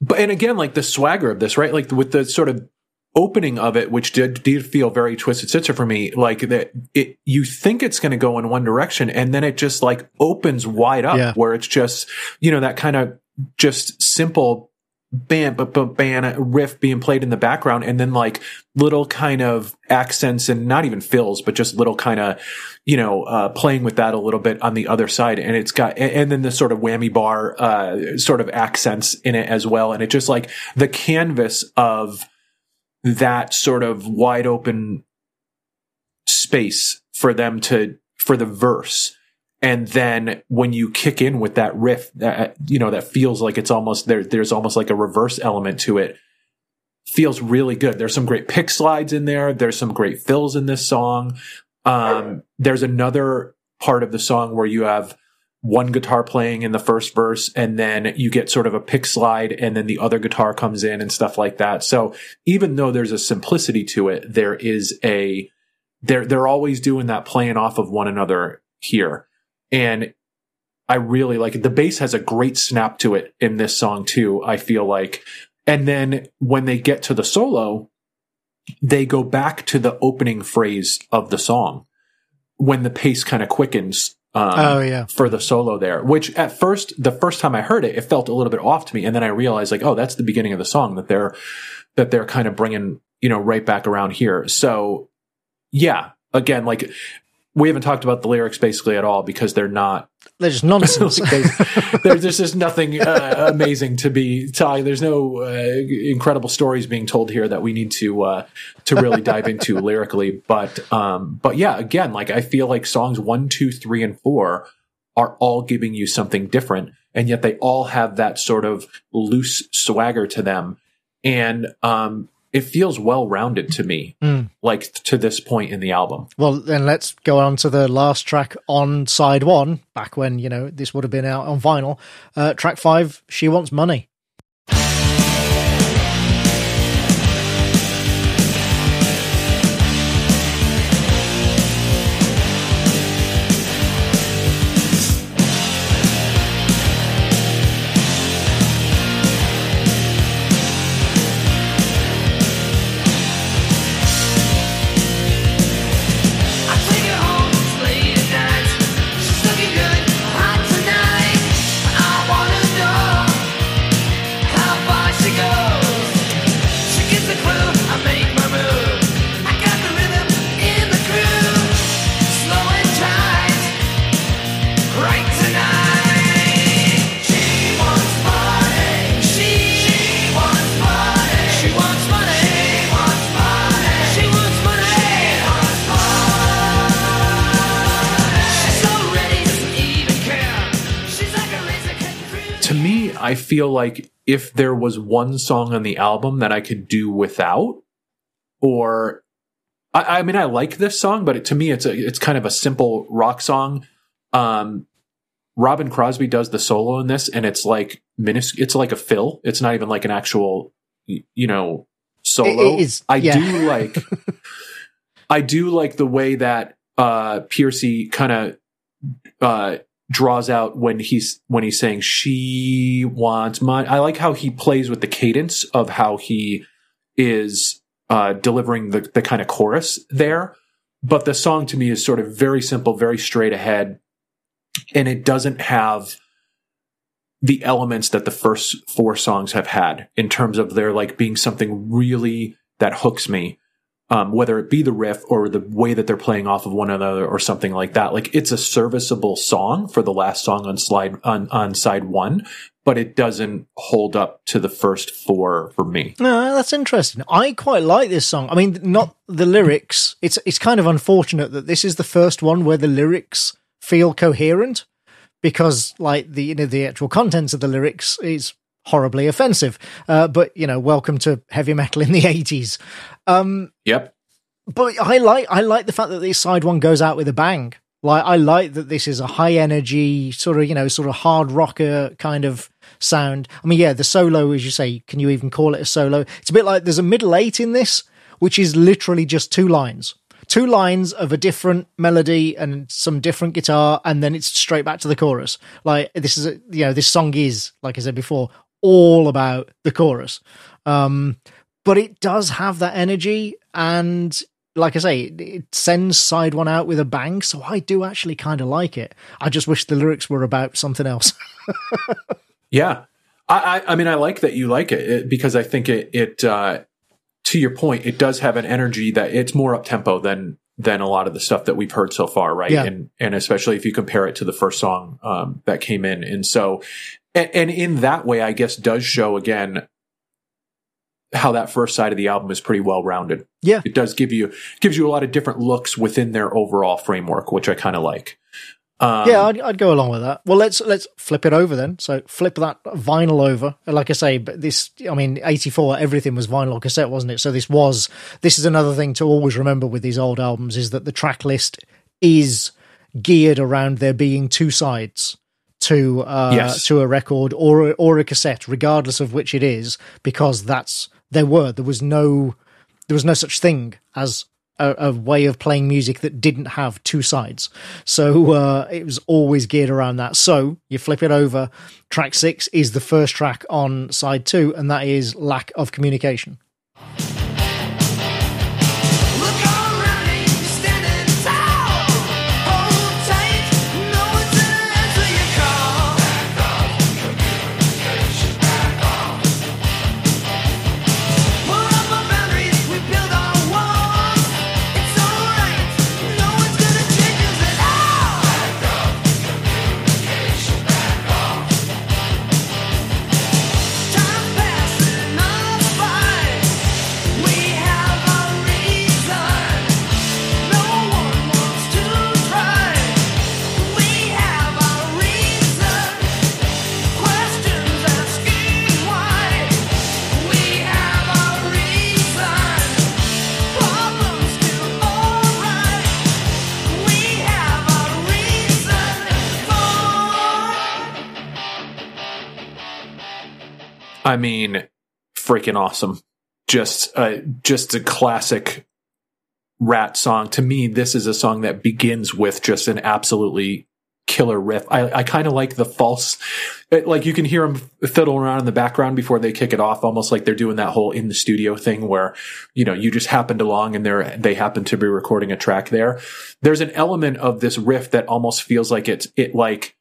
But and again, like the swagger of this, right? Like with the sort of opening of it, which did did feel very twisted sister for me. Like that, it you think it's going to go in one direction, and then it just like opens wide up, Yeah. where it's just you know that kind of just simple bam, but but bam riff being played in the background, and then like little kind of accents and not even fills, but just little kind of you know uh, playing with that a little bit on the other side, and it's got and then the sort of whammy bar uh, sort of accents in it as well, and it just like the canvas of that sort of wide open space for them to for the verse and then when you kick in with that riff that you know that feels like it's almost there there's almost like a reverse element to it feels really good. There's some great pick slides in there. There's some great fills in this song. Um there's another part of the song where you have one guitar playing in the first verse and then you get sort of a pick slide and then the other guitar comes in and stuff like that. So even though there's a simplicity to it there is a they're they're always doing that playing off of one another here and I really like it. The bass has a great snap to it in this song too. I feel like, and then when they get to the solo, they go back to the opening phrase of the song when the pace kind of quickens. Um, Oh, yeah. for the solo there, which at first, the first time I heard it, it felt a little bit off to me, and then I realized like, oh, that's the beginning of the song that they're that they're kind of bringing you know right back around here. So yeah, again, like we haven't talked about the lyrics basically at all because they're not They're just nonsense. like there's, there's just nothing uh, amazing to be telling. There's no uh, incredible stories being told here that we need to uh, to really dive into lyrically. But um, but yeah, again, like I feel like songs one, two, three, and four are all giving you something different, and yet they all have that sort of loose swagger to them, and um, it feels well rounded to me. Like to this point in the album. Well, then let's go on to the last track on side one, back when, you know, this would have been out on vinyl. Uh, track five, She Wants Money. Feel like if there was one song on the album that I could do without, or I, I mean, I like this song, but it, to me, it's a it's kind of a simple rock song. Um, Robin Crosby does the solo in this, and it's like minis- It's like a fill. It's not even like an actual, you know, solo. It is- I yeah. do like. I do like the way that uh Pearcy kind of uh draws out when he's when he's saying she wants my I like how he plays with the cadence of how he is uh delivering the the kind of chorus there. But the song to me is sort of very simple very straight ahead. And it doesn't have the elements that the first four songs have had in terms of there like being something really that hooks me um, whether it be the riff or the way that they're playing off of one another or something like that. Like it's a serviceable song for the last song on slide on, on side one, but it doesn't hold up to the first four for me. No, that's interesting. I quite like this song. I mean, not the lyrics. It's it's kind of unfortunate that this is the first one where the lyrics feel coherent because, like the you know the actual contents of the lyrics is horribly offensive. Uh, but you know, welcome to heavy metal in the eighties. Yep. But I like I like the fact that this side one goes out with a bang. Like I like that this is a high energy sort of you know sort of hard rocker kind of sound. I mean, yeah, the solo, as you say, can you even call it a solo? It's a bit like there's a middle eight in this, which is literally just two lines, two lines of a different melody and some different guitar, and then it's straight back to the chorus. Like this is a, you know this song is like I said before all about the chorus. Um, but it does have that energy and like I say, it, sends side one out with a bang. So I do actually kind of like it. I just wish the lyrics were about something else. Yeah. I, I, I mean, I like that you like it, it because I think it, it, uh, to your point, it does have an energy that it's more up tempo than, than a lot of the stuff that we've heard so far. Right. Yeah. And, and especially if you compare it to the first song, um, that came in. And so, and, and in that way, I guess does show again how that first side of the album is pretty well rounded. yeah. It does give you, gives you a lot of different looks within their overall framework, which I kind of like. Um, yeah, I'd, I'd go along with that. Well, let's let's flip it over then. So flip that vinyl over. Like I say, but this, I mean, eighty four, everything was vinyl or cassette, wasn't it? So this was. This is another thing to always remember with these old albums is that the track list is geared around there being two sides to uh, Yes. to a record or or a cassette, regardless of which it is, because that's there were there was no there was no such thing as a, a way of playing music that didn't have two sides. So uh, it was always geared around that. So you flip it over. Track six is the first track on side two, and that is lack of communication. I mean, freaking awesome. Just, uh, just a classic Ratt song. To me, this is a song that begins with just an absolutely killer riff. I, I kind of like the false, it, like you can hear them fiddle around in the background before they kick it off, almost like they're doing that whole in the studio thing where, you know, you just happened along and they're, they happen to be recording a track there. There's an element of this riff that almost feels like it's, it like,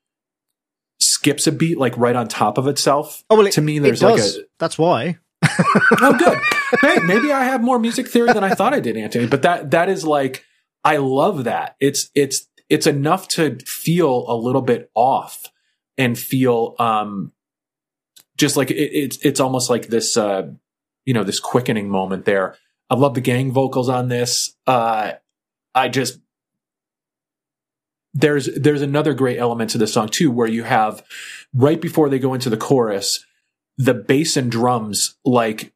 skips a beat like right on top of itself. Oh well, it, to me, there's like a That's why. oh good. Hey, maybe i have more music theory than i thought i did anthony but that that is like i love that. It's it's it's enough to feel a little bit off and feel um just like it, it's it's almost like this uh you know this quickening moment there. I love the gang vocals on this. Uh i just there's there's another great element to the song too, where you have right before they go into the chorus, the bass and drums like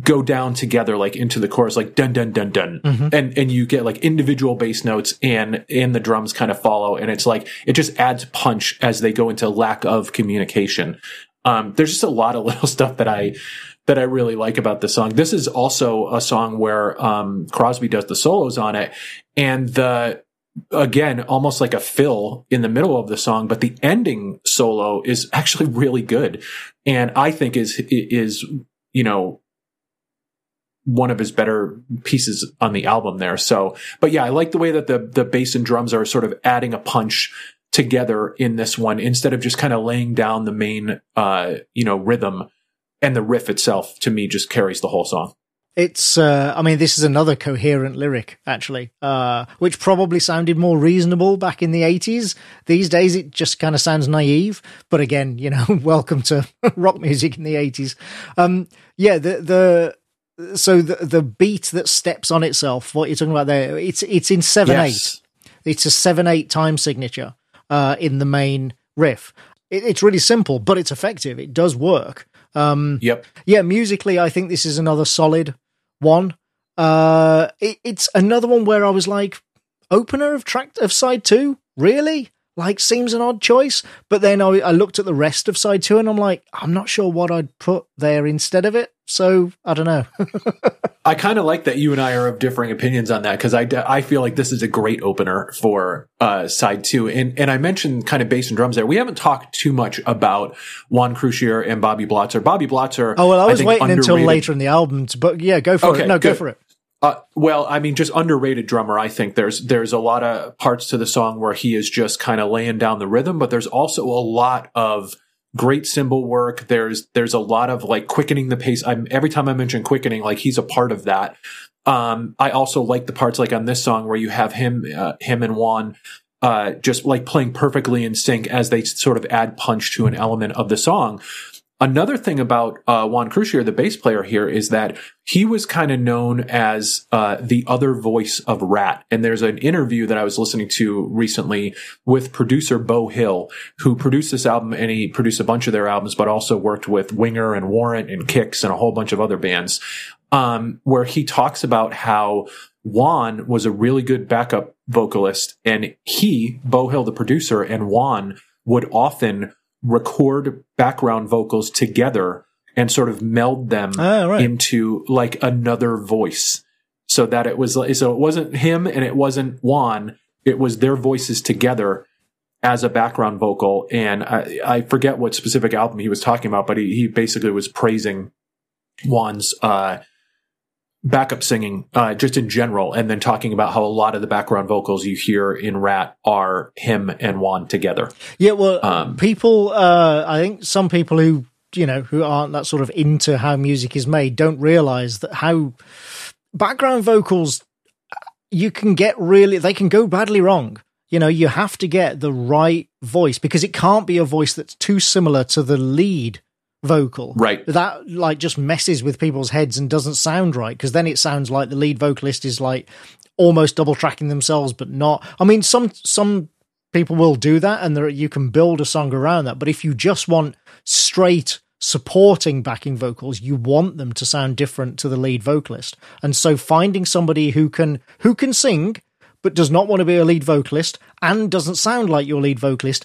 go down together like into the chorus like dun dun dun dun. And and you get like individual bass notes and and the drums kind of follow and it's like it just adds punch as they go into lack of communication. Um there's just a lot of little stuff that i that i really like about this song. This is also a song where um crosby does the solos on it and the again almost like a fill in the middle of the song but the ending solo is actually really good and i think is is you know one of his better pieces on the album there. So, but yeah, I like the way that the the bass and drums are sort of adding a punch together in this one instead of just kind of laying down the main uh you know rhythm and the riff itself to me just carries the whole song. It's, uh, I mean, this is another coherent lyric, actually, uh, which probably sounded more reasonable back in the 80s. These days, it just kind of sounds naive. But again, you know, welcome to rock music in the 80s. Um, yeah, the, the, so the the beat that steps on itself, what you're talking about there, it's it's in seven Yes. eight. It's a seven eight time signature uh, in the main riff. It, it's really simple, but it's effective. It does work. Um, Yep. yeah, musically, I think this is another solid one. Uh, it, it's another one where I was like, opener of track of side two, really? Like, seems an odd choice. But then I, I looked at the rest of side two, and I'm like, I'm not sure what I'd put there instead of it. So I don't know. I kind of like that you and I are of differing opinions on that because I, I feel like this is a great opener for uh, side two. And and I mentioned kind of bass and drums there. We haven't talked too much about Juan Croucier and Bobby Blotzer. Bobby Blotzer. oh well, I was think, waiting until later in the album, to, but yeah, go for Okay, it. No, go for it. Uh, well, I mean, just underrated drummer. I think there's there's a lot of parts to the song where he is just kind of laying down the rhythm, but there's also a lot of great cymbal work. There's there's a lot of like quickening the pace. I'm every time I mention quickening, like he's a part of that. Um, I also like the parts like on this song where you have him uh, him and Juan uh, just like playing perfectly in sync as they sort of add punch to an element of the song. Another thing about uh, Juan Croucier, the bass player here, is that he was kind of known as uh, the other voice of Ratt. And there's an interview that I was listening to recently with producer Beau Hill, who produced this album and he produced a bunch of their albums, but also worked with Winger and Warrant and Kix and a whole bunch of other bands, um, where he talks about how Juan was a really good backup vocalist and he, Beau Hill, the producer, and Juan would often record background vocals together and sort of meld them Ah, right. into like another voice. So that it was like so it wasn't him and it wasn't Juan. It was their voices together as a background vocal. And I, I forget what specific album he was talking about but he, he basically was praising Juan's uh backup singing uh just in general and then talking about how a lot of the background vocals you hear in Ratt are him and Juan together Yeah, well, Um, people, uh, I think some people who, you know, who aren't that sort of into how music is made don't realize that how background vocals, you can get really, they can go badly wrong. You know, you have to get the right voice because it can't be a voice that's too similar to the lead vocal. Right. That like just messes with people's heads and doesn't sound right because then it sounds like the lead vocalist is like almost double tracking themselves but not. I mean some some people will do that and there, you can build a song around that but if you just want straight supporting backing vocals you want them to sound different to the lead vocalist and so finding somebody who can who can sing but does not want to be a lead vocalist and doesn't sound like your lead vocalist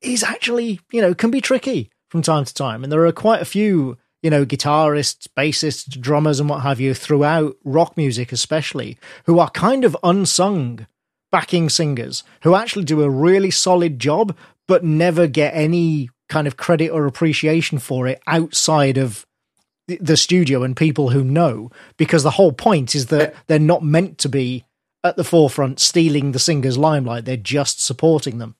is actually you know can be tricky from time to time. And there are quite a few you know guitarists bassists drummers and what have you throughout rock music especially who are kind of unsung backing singers who actually do a really solid job but never get any kind of credit or appreciation for it outside of the- the studio and people who know. Because the whole point is that they're not meant to be at the forefront stealing the singer's limelight. They're just supporting them.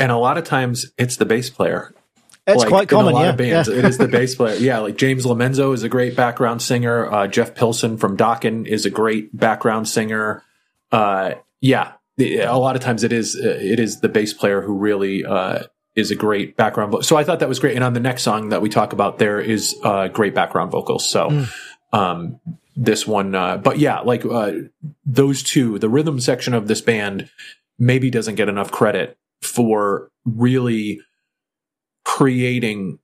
And a lot of times it's the bass player it's like, quite common in a lot yeah, of bands. yeah. It is the bass player. Yeah, like James Lomenzo is a great background singer. Uh, Jeff Pilson from Dokken is a great background singer. Uh, yeah, a lot of times it is uh, it is the bass player who really uh, is a great background. Vo- so I thought that was great. And on the next song that we talk about, there is uh, great background vocals. So. Hmm. Um, this one. Uh, but yeah, like uh, those two, the rhythm section of this band maybe doesn't get enough credit for really creating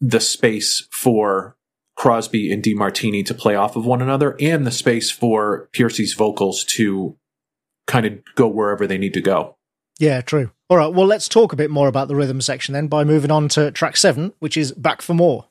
the space for Crosby and DeMartini to play off of one another and the space for Pearcy's vocals to kind of go wherever they need to go. Yeah, true. All right, well, let's talk a bit more about the rhythm section then by moving on to track seven, which is Back for More.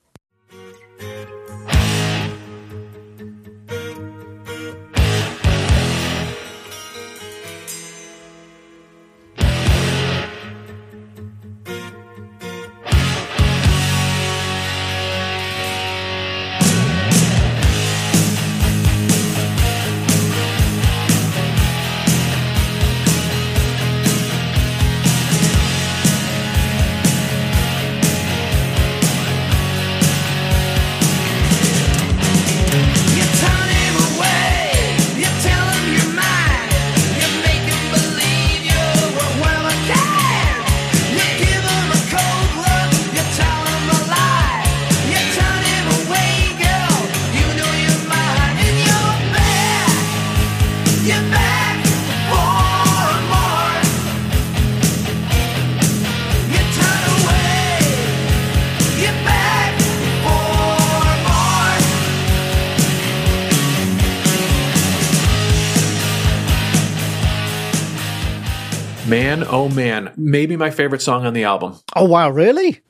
Oh man, maybe my favorite song on the album. Oh, wow, really?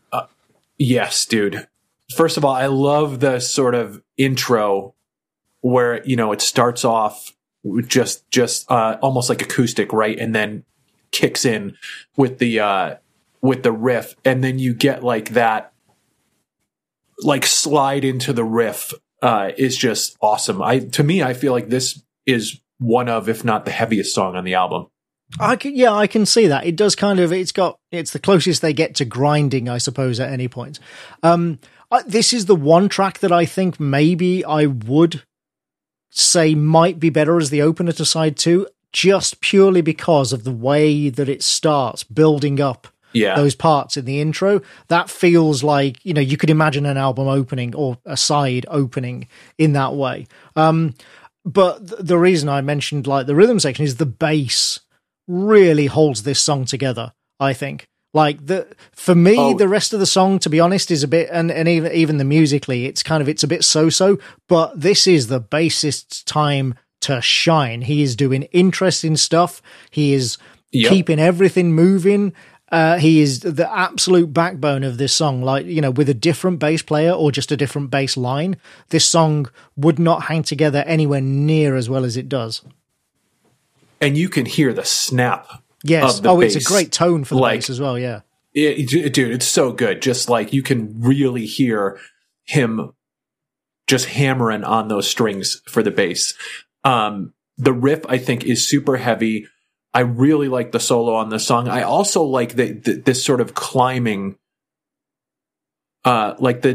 Yes, dude. First of all, I love the sort of intro where, you know, it starts off just just uh almost like acoustic, right? And then kicks in with the uh with the riff and then you get like that like slide into the riff uh is just awesome. I to me I feel like this is one of if not the heaviest song on the album. I can, yeah, I can see that. It does kind of, it's got, it's the closest they get to grinding, I suppose, at any point. Um, I, this is the one track that I think maybe I would say might be better as the opener to side two, just purely because of the way that it starts building up Yeah. those parts in the intro. That feels like, you know, you could imagine an album opening or a side opening in that way. Um, but th- the reason I mentioned like the rhythm section is the bass really holds this song together, I think. Like the for me, Oh. the rest of the song, to be honest, is a bit and, and even even the musically, it's kind of it's a bit so so, but this is the bassist's time to shine. He is doing interesting stuff. He is Yep. keeping everything moving. Uh, he is the absolute backbone of this song. Like, you know, with a different bass player or just a different bass line, this song would not hang together anywhere near as well as it does. And you can hear the snap Yes. of the Oh, it's a great tone for the Like, bass as well. Yeah. It, dude, it's so good. Just like you can really hear him just hammering on those strings for the bass. Um, the riff, I think, is super heavy. I really like the solo on this song. I also like the, the this sort of climbing, uh, like the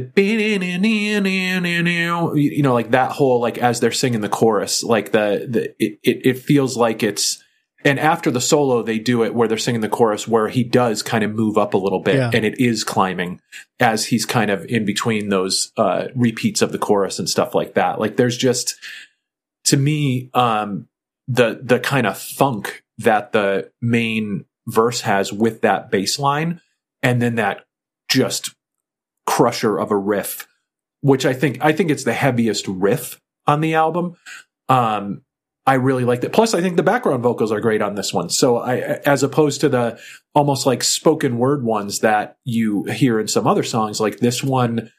you know, like that whole like as they're singing the chorus, like the the it it, feels like it's and after the solo they do it where they're singing the chorus where he does kind of move up a little bit Yeah. and it is climbing as he's kind of in between those uh repeats of the chorus and stuff like that like there's just to me um the the kind of funk that the main verse has with that bass line and then that just crusher of a riff which i think i think it's the heaviest riff on the album um I really liked it. Plus, I think the background vocals are great on this one. So, I, as opposed to the almost like spoken word ones that you hear in some other songs, like this one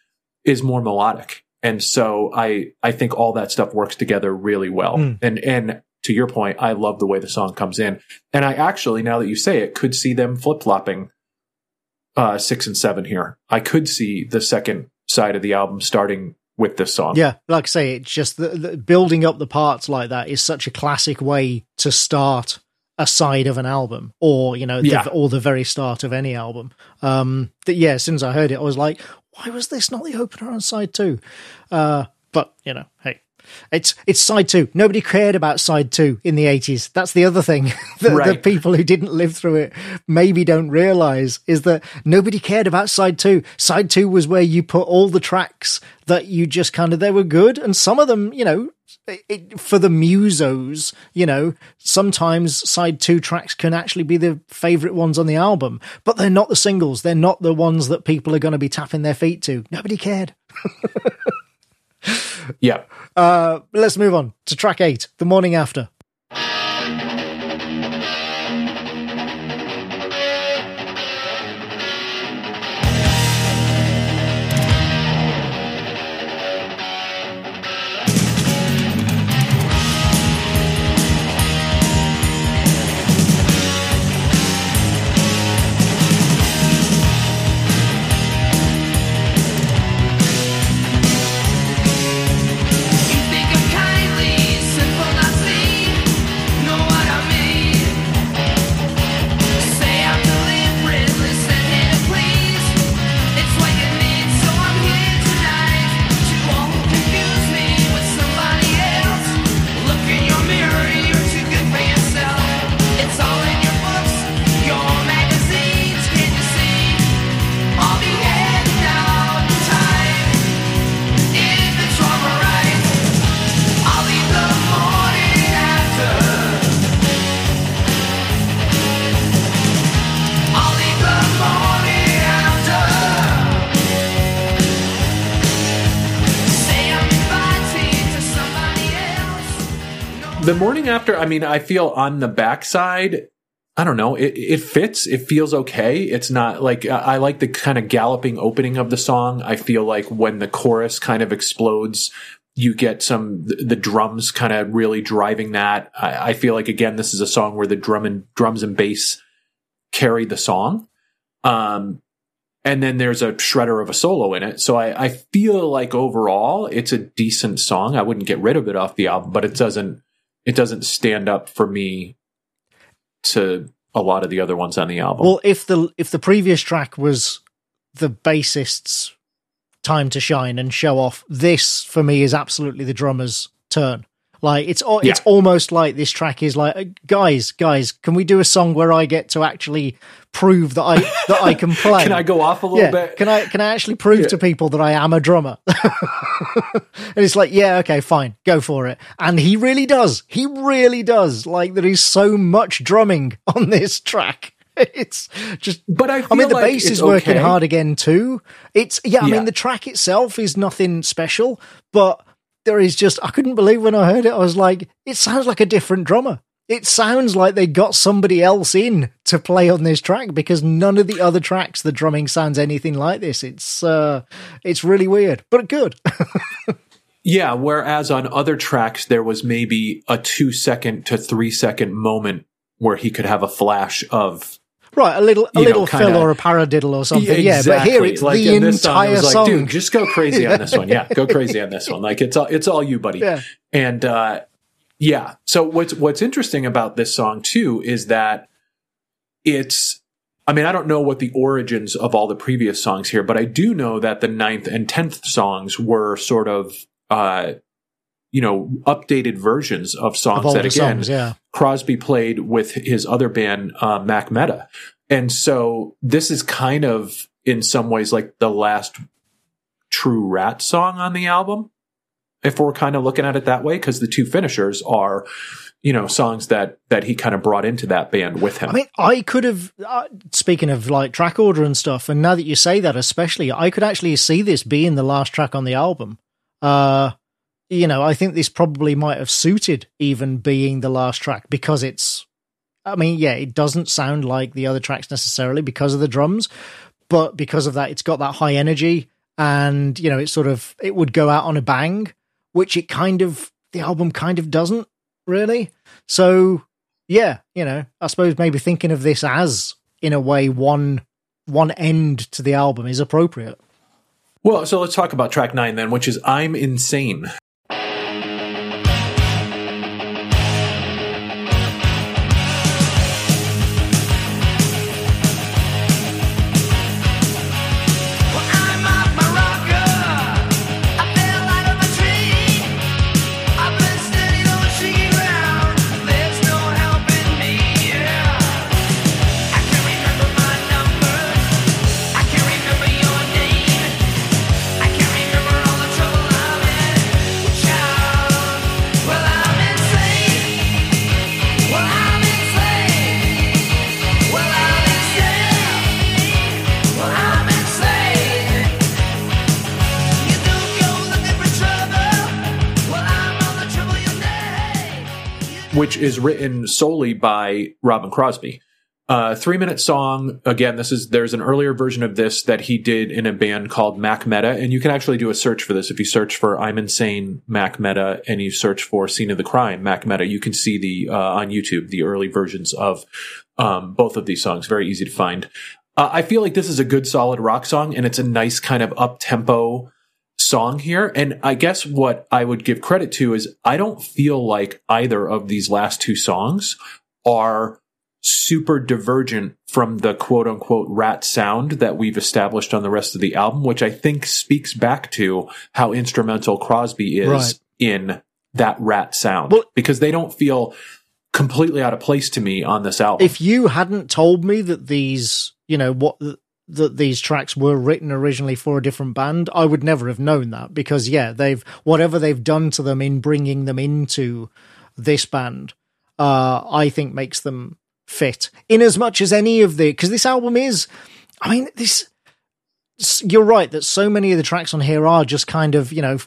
is more melodic. And so, I I think all that stuff works together really well. Mm. And and to your point, I love the way the song comes in. And I actually, now that you say it, could see them flip flopping uh, six and seven here. I could see the second side of the album starting with this song. Yeah. Like I say, it's just the, the building up the parts like that is such a classic way to start a side of an album or, you know, Yeah. the, or the very start of any album. Um, that, yeah, as soon as I heard it, I was like, why was this not the opener on side two? Uh, but, you know, hey, It's it's side two. Nobody cared about side two in the eighties. That's the other thing that the people who didn't live through it maybe don't realize is that nobody cared about side two. Side two was where you put all the tracks that you just kind of they were good, and some of them, you know, it, for the musos, you know, sometimes side two tracks can actually be the favorite ones on the album, but they're not the singles. They're not the ones that people are going to be tapping their feet to. Nobody cared. Yeah. Uh, let's move on to track eight, The Morning After. The morning after, I mean, I feel on the backside, I don't know, it, it fits. It feels okay. It's not like I like the kind of galloping opening of the song. I feel like when the chorus kind of explodes, you get some the, the drums kind of really driving that. I, I feel like again, this is a song where the drum and drums and bass carry the song. Um, and then there's a shredder of a solo in it. So I, I feel like overall it's a decent song. I wouldn't get rid of it off the album, but it doesn't it doesn't stand up for me to a lot of the other ones on the album. Well, if the if the previous track was the bassist's time to shine and show off, this for me is absolutely the drummer's turn. Like it's al- it's almost like this track is like, guys, guys, can we do a song where I get to actually prove that I that I can play? Can I go off a little yeah, bit? can I can I actually prove Yeah. to people that I am a drummer? and it's like, yeah, okay, fine, go for it. And he really does. He really does. Like there is so much drumming on this track. It's just But I I mean, the like bass is working okay. hard again too. It's yeah. I Yeah. mean, the track itself is nothing special, but there is just I couldn't believe when I heard it. I was like, it sounds like a different drummer. It sounds like they got somebody else in to play on this track because none of the other tracks the drumming sounds anything like this. It's uh, it's really weird, but good. Yeah, whereas on other tracks there was maybe a two second to three second moment where he could have a flash of right, a little a You know, little fill kinda- or a paradiddle or something. Yeah, but here it's like the in this song, entire was like, song. dude, just go crazy on this one. Yeah, go crazy on this one. Like it's all it's all you, buddy. Yeah. And uh, yeah, so what's what's interesting about this song too is that it's. I mean, I don't know what the origins of all the previous songs here, but I do know that the ninth and tenth songs were sort of, uh, you know, updated versions of songs of that again songs, yeah. Crosby played with his other band, uh, Mac Meda. And so this is kind of, in some ways, like the last true Ratt song on the album, if we're kind of looking at it that way, because the two finishers are, you know, songs that that he kind of brought into that band with him. I mean, I could have. Uh, speaking of like track order and stuff, and now that you say that, especially, I could actually see this being the last track on the album. Uh, you know, I think this probably might have suited even being the last track because it's. I mean, yeah, it doesn't sound like the other tracks necessarily because of the drums, but because of that, it's got that high energy, and you know, it sort of it would go out on a bang, which it kind of the album kind of doesn't really. So yeah, you know, I suppose maybe thinking of this as in a way one one end to the album is appropriate. well, so let's talk about track nine then, which is "I'm Insane." Which is written solely by Robin Crosby. Uh, three minute song. Again, this is, there's an earlier version of this that he did in a band called Mac Meda. And you can actually do a search for this. If you search for I'm Insane Mac Meda and you search for Scene of the Crime Mac Meda, you can see the, uh, on YouTube, the early versions of, um, both of these songs. Very easy to find. Uh, I feel like this is a good solid rock song and it's a nice kind of up tempo song here. And I guess what I would give credit to is I don't feel like either of these last two songs are super divergent from the quote unquote Ratt sound that we've established on the rest of the album, which I think speaks back to how instrumental Crosby is Right. in that Ratt sound Well- because they don't feel completely out of place to me on this album. if you hadn't told me that these, you know, what that these tracks were written originally for a different band, I would never have known that because yeah, they've whatever they've done to them in bringing them into this band, uh, I think makes them fit in as much as any of the because this album is, I mean, this. You're right that so many of the tracks on here are just kind of you know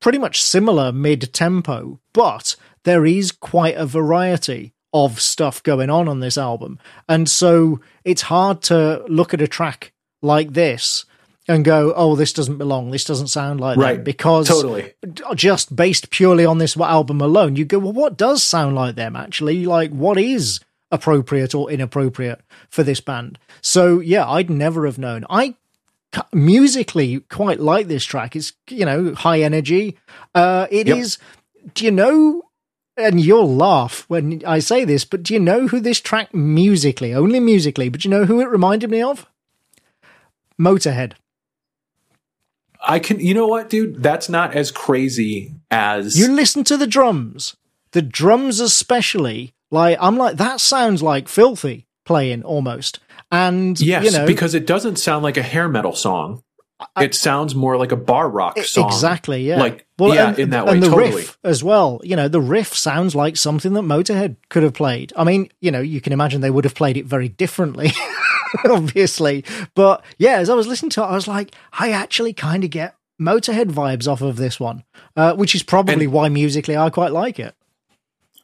pretty much similar mid tempo, but there is quite a variety of stuff going on on this album. And so it's hard to look at a track like this and go, oh, this doesn't belong. This doesn't sound like Right. them. Because Totally. just based purely on this album alone, you go, well, what does sound like them actually? Like, what is appropriate or inappropriate for this band? So, yeah, I'd never have known. I musically quite like this track. It's, you know, high energy. Uh, It is. Yep. do you know, and you'll laugh when I say this, but do you know who this track musically, only musically, but do you know who it reminded me of? Motorhead. I can, you know what, dude? That's not as crazy as You listen to the drums, the drums especially. Like I'm like that sounds like filthy playing almost, and Yes, you know because it doesn't sound like a hair metal song. It sounds more like a bar rock song. exactly yeah. Like well, yeah, and, in that way, and the totally. riff as well. You know, the riff sounds like something that Motorhead could have played. I mean, you know, you can imagine they would have played it very differently. obviously. But yeah, as I was listening to it, I was like, I actually kind of get Motorhead vibes off of this one, uh, which is probably And- why musically I quite like it.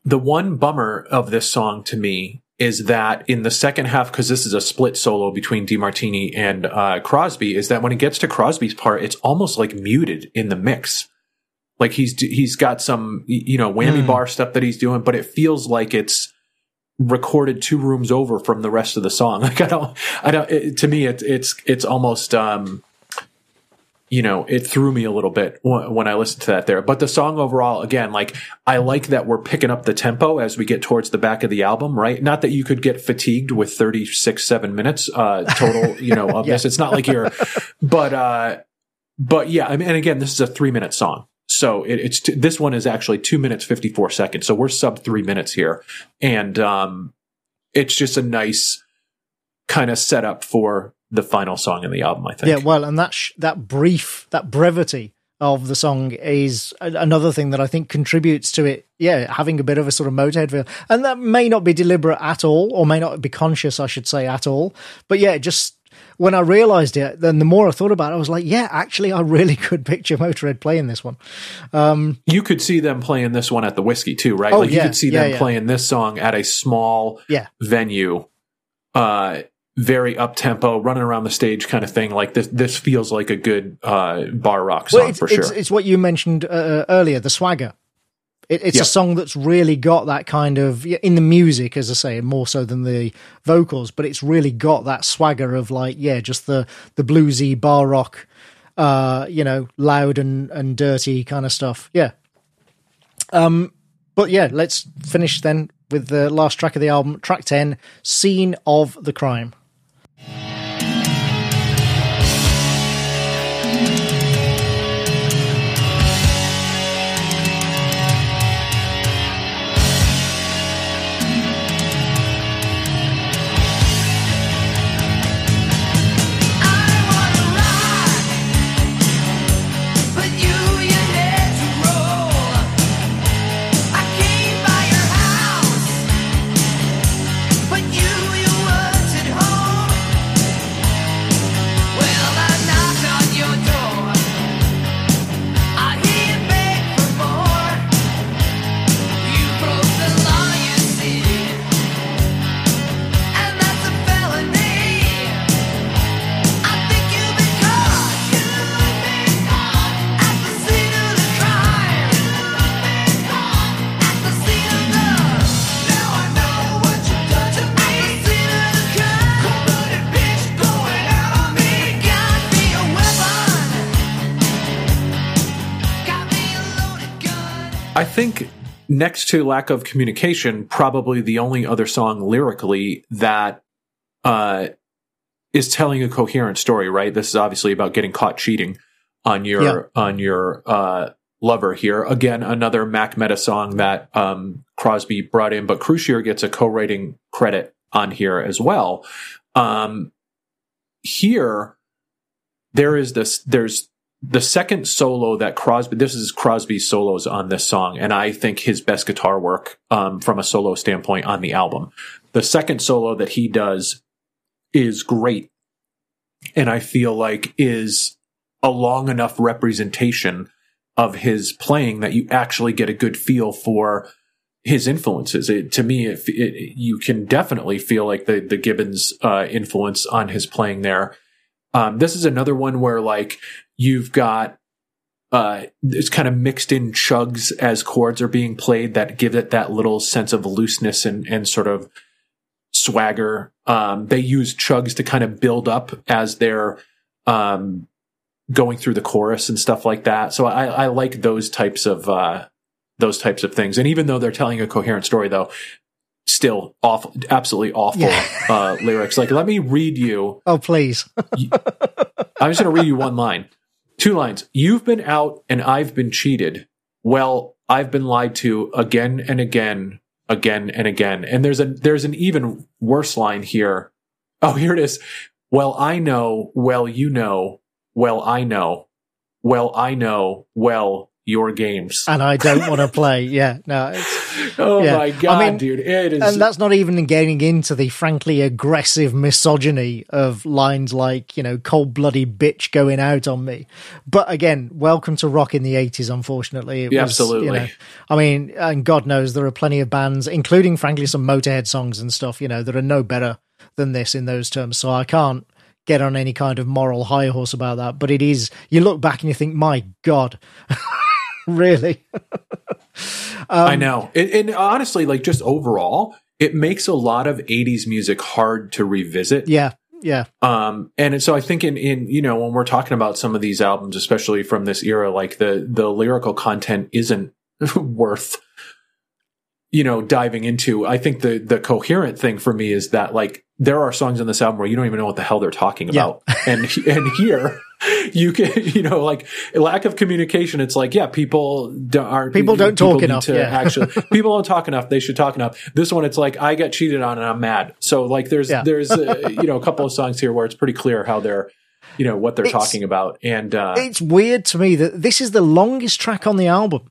The one bummer of this song to me is that in the second half, because this is a split solo between DeMartini and uh, Crosby, is that when it gets to Crosby's part, it's almost like muted in the mix. Like he's he's got some you know whammy Mm. bar stuff that he's doing, but it feels like it's recorded two rooms over from the rest of the song. Like I don't, I don't. It, to me, it's it's it's almost um, you know, it threw me a little bit when, I listened to that there. But the song overall, again, like I like that we're picking up the tempo as we get towards the back of the album, right? Not that you could get fatigued with 36, seven minutes, uh, total, you know, of this. It's not like you're, but, uh, but yeah, I mean, and again, this is a three minute song. So it, it's, t- this one is actually two minutes, 54 seconds. So we're sub three minutes here. And, um, it's just a nice kind of setup for the final song in the album, I think. Yeah, well, and that sh- that brief, that brevity of the song is a- another thing that I think contributes to it. Yeah, having a bit of a sort of Motorhead feel, and that may not be deliberate at all, or may not be conscious, I should say, at all. But yeah, just when I realised it, then the more I thought about it, I was like, yeah, actually, I really could picture Motorhead playing this one. you could see them playing this one at the Whisky too, right? Oh, like you yeah, could see yeah, them yeah. playing this song at a small Yeah, venue, uh, very up tempo, running around the stage kind of thing. Like this, this feels like a good uh, bar rock song well, it's, for sure. it's what you mentioned uh, earlier, the swagger. It, it's Yeah. a song that's really got that kind of in the music, as I say, more so than the vocals, but it's really got that swagger of like, yeah, just the the bluesy bar rock, uh, you know, loud and and dirty kind of stuff. Yeah. Um, but yeah, let's finish then with the last track of the album, track ten, "Scene of the Crime." Next to lack of communication, probably the only other song lyrically that uh, is telling a coherent story. Right. This is obviously about getting caught cheating on your on your uh, lover here. Again, another Mac Meda song that um, Crosby brought in, but Croucier gets a co-writing credit on here as well. Um, here, there is this. There's the second solo that Crosby. This is Crosby's solos on this song, and I think his best guitar work um, from a solo standpoint on the album. The second solo that he does is great, and I feel like is a long enough representation of his playing that you actually get a good feel for his influences. It, to me, it, it, you can definitely feel like the the Gibbons uh, influence on his playing there. Um, this is another one where like you've got uh, it's kind of mixed in chugs as chords are being played that give it that little sense of looseness and and sort of swagger. Um, they use chugs to kind of build up as they're um, going through the chorus and stuff like that. So I, I like those types of uh, those types of things. And even though they're telling a coherent story, though, still awful, absolutely awful Yeah. uh, lyrics. Like, let me read you. Oh, please. I'm just going to read you one line, two lines. You've been out and I've been cheated. Well, I've been lied to again and again, again and again. And there's a there's an even worse line here. Oh, here it is. Well, I know. Well, you know. Well, I know. Well, I know. Well, your games. and I don't want to play. Yeah, no, it's, Oh Yeah. my I god, mean, dude! It is. and that's not even getting into the frankly aggressive misogyny of lines like you know cold bloody bitch going out on me. But again, welcome to rock in the eighties. Unfortunately, it Yeah, was, absolutely. You know, I mean, and God knows there are plenty of bands, including frankly some Motorhead songs and stuff. You know, that are no better than this in those terms. So I can't get on any kind of moral high horse about that. But it is. You look back and you think, my God. really I know. And, and honestly, like just overall, it makes a lot of '80s music hard to revisit. yeah yeah Um, and so I think in, in, you know, when we're talking about some of these albums, especially from this era, like the, the lyrical content isn't worth, you know, diving into. I think the, the coherent thing for me is that like there are songs on this album where you don't even know what the hell they're talking Yeah. about. and, and here you can, you know, like lack of communication. It's like, yeah, people do, aren't, People don't talk enough, yeah. actually, people don't talk enough. They should talk enough. This one, it's like, I got cheated on and I'm mad. So like there's, Yeah. there's, uh, you know, a couple of songs here where it's pretty clear how they're, you know, what they're It's- talking about. And, uh, it's weird to me that this is the longest track on the album.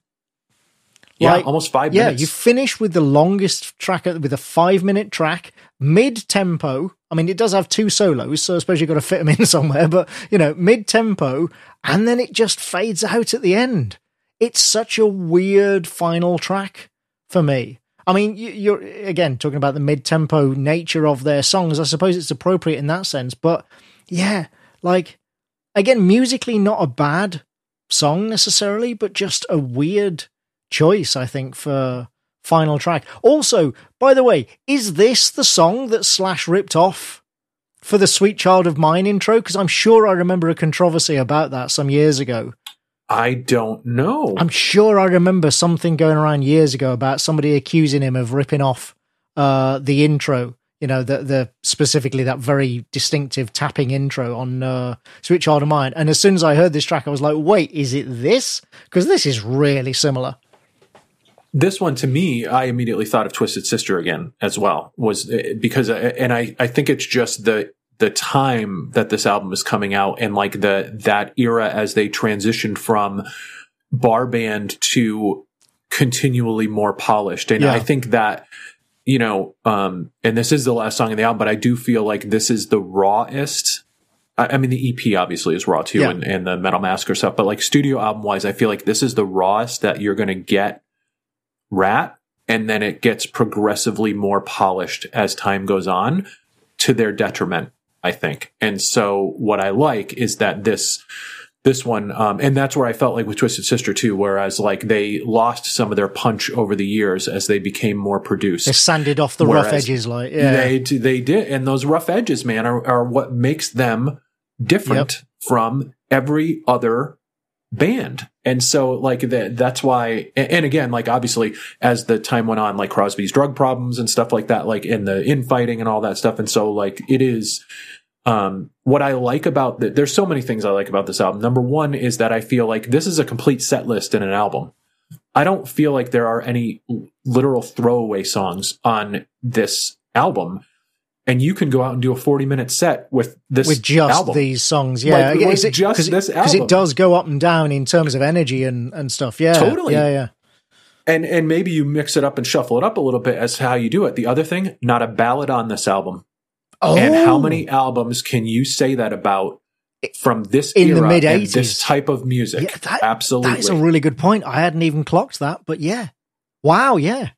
Yeah, like, almost five Yeah, minutes. you finish with the longest track uh, with a five minute track, mid tempo. I mean, it does have two solos, so I suppose you've got to fit them in somewhere, but you know, mid tempo, and then it just fades out at the end. It's such a weird final track for me. I mean, you- you're again talking about the mid tempo nature of their songs. I suppose it's appropriate in that sense, but yeah, like again, musically not a bad song necessarily, but just a weird choice, I think, for final track. Also, by the way, is this the song that Slash ripped off for the Sweet Child of Mine intro? Because I'm sure I remember a controversy about that some years ago. I don't know. I'm sure I remember something going around years ago about somebody accusing him of ripping off uh, the intro. You know, the the specifically that very distinctive tapping intro on uh, Sweet Child of Mine. And as soon as I heard this track, I was like, "Wait, is it this? Because this is really similar." This one to me, I immediately thought of Twisted Sister again as well. Was uh, because, uh, and I, I think it's just the the time that this album is coming out and like the that era as they transitioned from bar band to continually more polished. And Yeah. I think that you know, um, and this is the last song in the album, but I do feel like this is the rawest. I I mean, the EP obviously is raw too, Yeah. and, and the Metal Massacre stuff. But like studio album wise, I feel like this is the rawest that you're going to get. Ratt, and then it gets progressively more polished as time goes on, to their detriment, I think. And so, what I like is that this this one, um, and that's where I felt like with Twisted Sister too, whereas like they lost some of their punch over the years as they became more produced. They sanded off the rough edges, like yeah, They they did, and those rough edges, man, are, are what makes them different from every other band. And so like that, that's why, and again, like obviously as the time went on, like Crosby's drug problems and stuff like that, like in the infighting and all that stuff. And so like it is, um, what I like about the, there's so many things I like about this album. Number one is that I feel like this is a complete set list in an album. I don't feel like there are any literal throwaway songs on this album. And you can go out and do a 40 minute set with this with just album. these songs. Yeah, Like, yeah, with it- just this because it does go up and down in terms of energy and and stuff. Yeah, Totally. Yeah, yeah. and and maybe you mix it up and shuffle it up a little bit as to how you do it. The other thing, not a ballad on this album. Oh, And how oh. many albums can you say that about from this In the and mid-eighties. this type of music? Yeah, that- Absolutely. That is a really good point. I hadn't even clocked that, but yeah. Wow, yeah.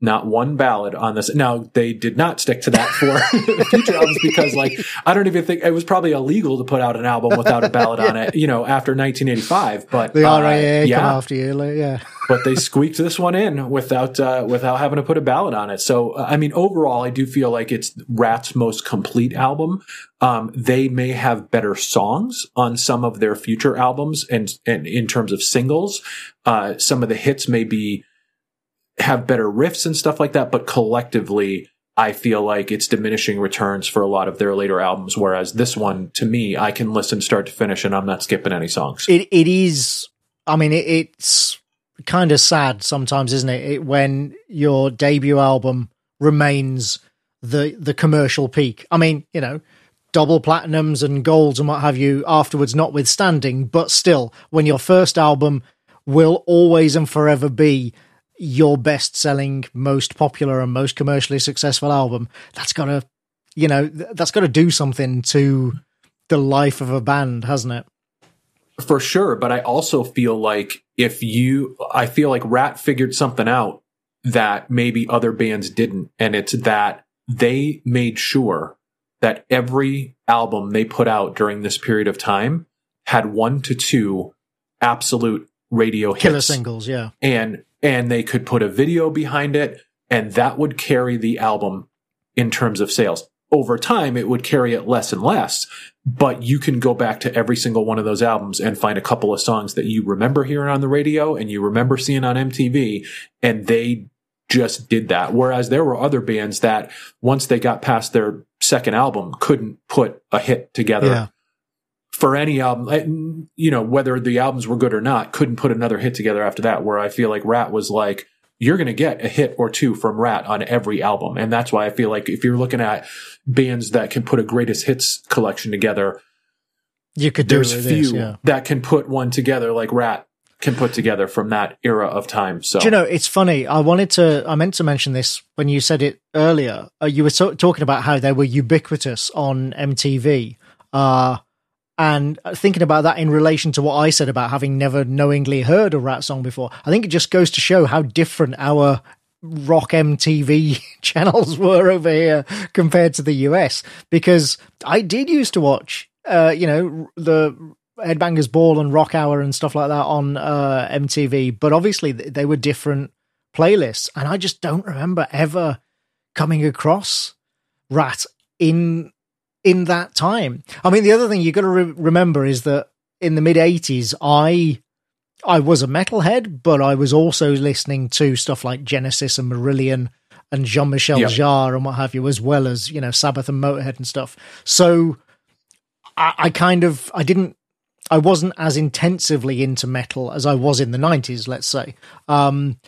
Not one ballad on this. Now they did not stick to that for future albums because like I don't even think it was probably illegal to put out an album without a ballad on it, you know, after 1985. But The uh, RAA come after you, like, yeah. but they squeaked this one in without uh, without having to put a ballad on it. So uh, I mean, overall, I do feel like it's Ratt's most complete album. Um, they may have better songs on some of their future albums, and and in terms of singles, uh, some of the hits may be have better riffs and stuff like that. But collectively, I feel like it's diminishing returns for a lot of their later albums. Whereas this one, to me, I can listen start to finish, and I'm not skipping any songs. It it is. I mean, it, it's kind of sad sometimes, isn't it? it? When your debut album remains the the commercial peak. I mean, you know, double platinums and golds and what have you afterwards, notwithstanding, but still, when your first album will always and forever be your best selling, most popular, and most commercially successful album, that's got to, you know, that's got to do something to the life of a band, hasn't it? For sure, but I also feel like if you, I feel like Ratt figured something out that maybe other bands didn't, and it's that they made sure that every album they put out during this period of time had one to two absolute radio Killer hits, singles, yeah. and and they could put a video behind it, and that would carry the album in terms of sales. Over time, it would carry it less and less, but you can go back to every single one of those albums and find a couple of songs that you remember hearing on the radio and you remember seeing on MTV, and they just did that. Whereas there were other bands that once they got past their second album couldn't put a hit together Yeah. For any album, you know, whether the albums were good or not, couldn't put another hit together after that. Where I feel like Ratt was like, you're going to get a hit or two from Ratt on every album. And that's why I feel like if you're looking at bands that can put a greatest hits collection together, You could do there's few this, yeah. that can put one together like Ratt can put together from that era of time. So, Do you know, it's funny. I wanted to, I meant to mention this when you said it earlier. Uh, you were so, talking about how they were ubiquitous on MTV. Uh, and thinking about that in relation to what I said about having never knowingly heard a ratt song before, I think it just goes to show how different our rock MTV channels were over here compared to the US. Because I did used to watch, uh, you know, the Headbangers Ball and Rock Hour and stuff like that on uh, MTV, but obviously they were different playlists, and I just don't remember ever coming across Ratt in in that time. I mean, the other thing you got to re- remember is that in the mid '80s, I I was a metalhead, but I was also listening to stuff like Genesis and Marillion and Jean Michel Yep. Jarre and what have you, as well as you know Sabbath and Motorhead and stuff. So I, I kind of I didn't I wasn't as intensively into metal as I was in the nineties, let's say. Um,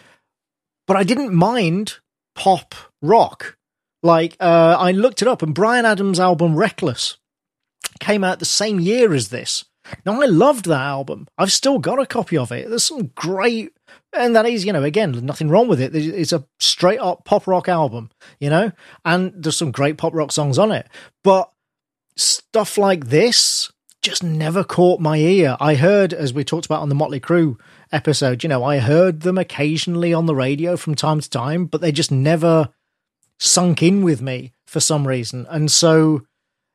but I didn't mind pop rock. Like uh, I looked it up, and Bryan Adams' album "Reckless" came out the same year as this. Now I loved that album. I've still got a copy of it. There's some great, and that is, you know, again, nothing wrong with it. It's a straight up pop rock album, you know, and there's some great pop rock songs on it. But stuff like this just never caught my ear. I heard, as we talked about on the Motley Crue episode, you know, I heard them occasionally on the radio from time to time, but they just never sunk in with me for some reason. And so,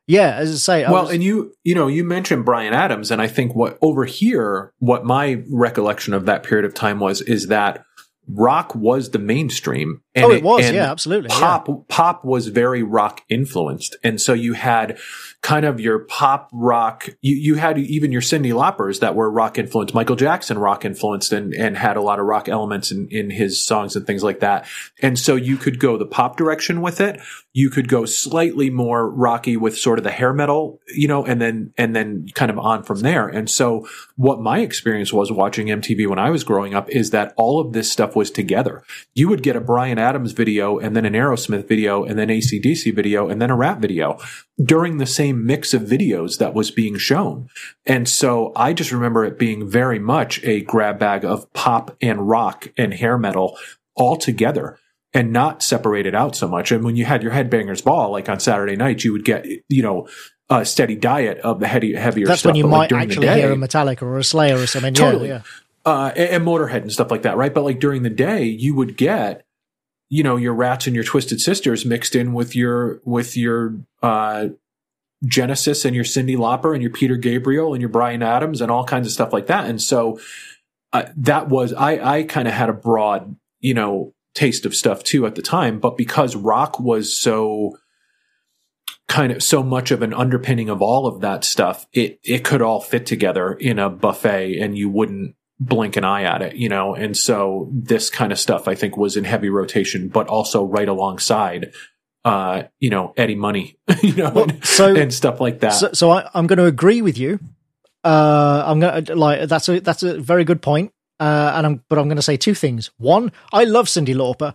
yeah, as I say, I well, was- and you, you know, you mentioned Bryan Adams, and I think what over here, what my recollection of that period of time was, is that rock was the mainstream, oh, it was. and Yeah, absolutely. yeah. Pop pop was very rock influenced, and so you had kind of your pop rock. You you had even your Cyndi Laupers that were rock influenced. Michael Jackson rock influenced, and and had a lot of rock elements in in his songs and things like that. And so you could go the pop direction with it. You could go slightly more rocky with sort of the hair metal, you know, and then and then kind of on from there. And so what my experience was watching MTV when I was growing up is that all of this stuff was together. You would get a Bryan Adams video and then an Aerosmith video and then ACDC video and then a rap video during the same mix of videos that was being shown. And so I just remember it being very much a grab bag of pop and rock and hair metal all together and not separated out so much. And when you had your headbangers ball, like on Saturday night, you would get, you know, a steady diet of the heavy, heavier That's stuff. when you like, might during the actually day- hear a Metallica or a Slayer or something. Totally. Yeah, uh, and, and Motorhead and stuff like that, right? But like during the day, you would get, you know, your Ratts and your Twisted Sisters mixed in with your with your uh, Genesis and your Cyndi Lauper and your Peter Gabriel and your Bryan Adams and all kinds of stuff like that. And so uh, that was I I kind of had a broad, you know, taste of stuff too at the time, but because rock was so kind of so much of an underpinning of all of that stuff, it it could all fit together in a buffet and you wouldn't blink an eye at it, you know. And so this kind of stuff I think was in heavy rotation, but also right alongside uh, you know, Eddie Money, you know, Well, and, so- and stuff like that. So, so I, I'm going to agree with you. Uh, I'm going to like that's a that's a very good point. Uh, and I'm but I'm going to say two things. One, I love Cyndi Lauper,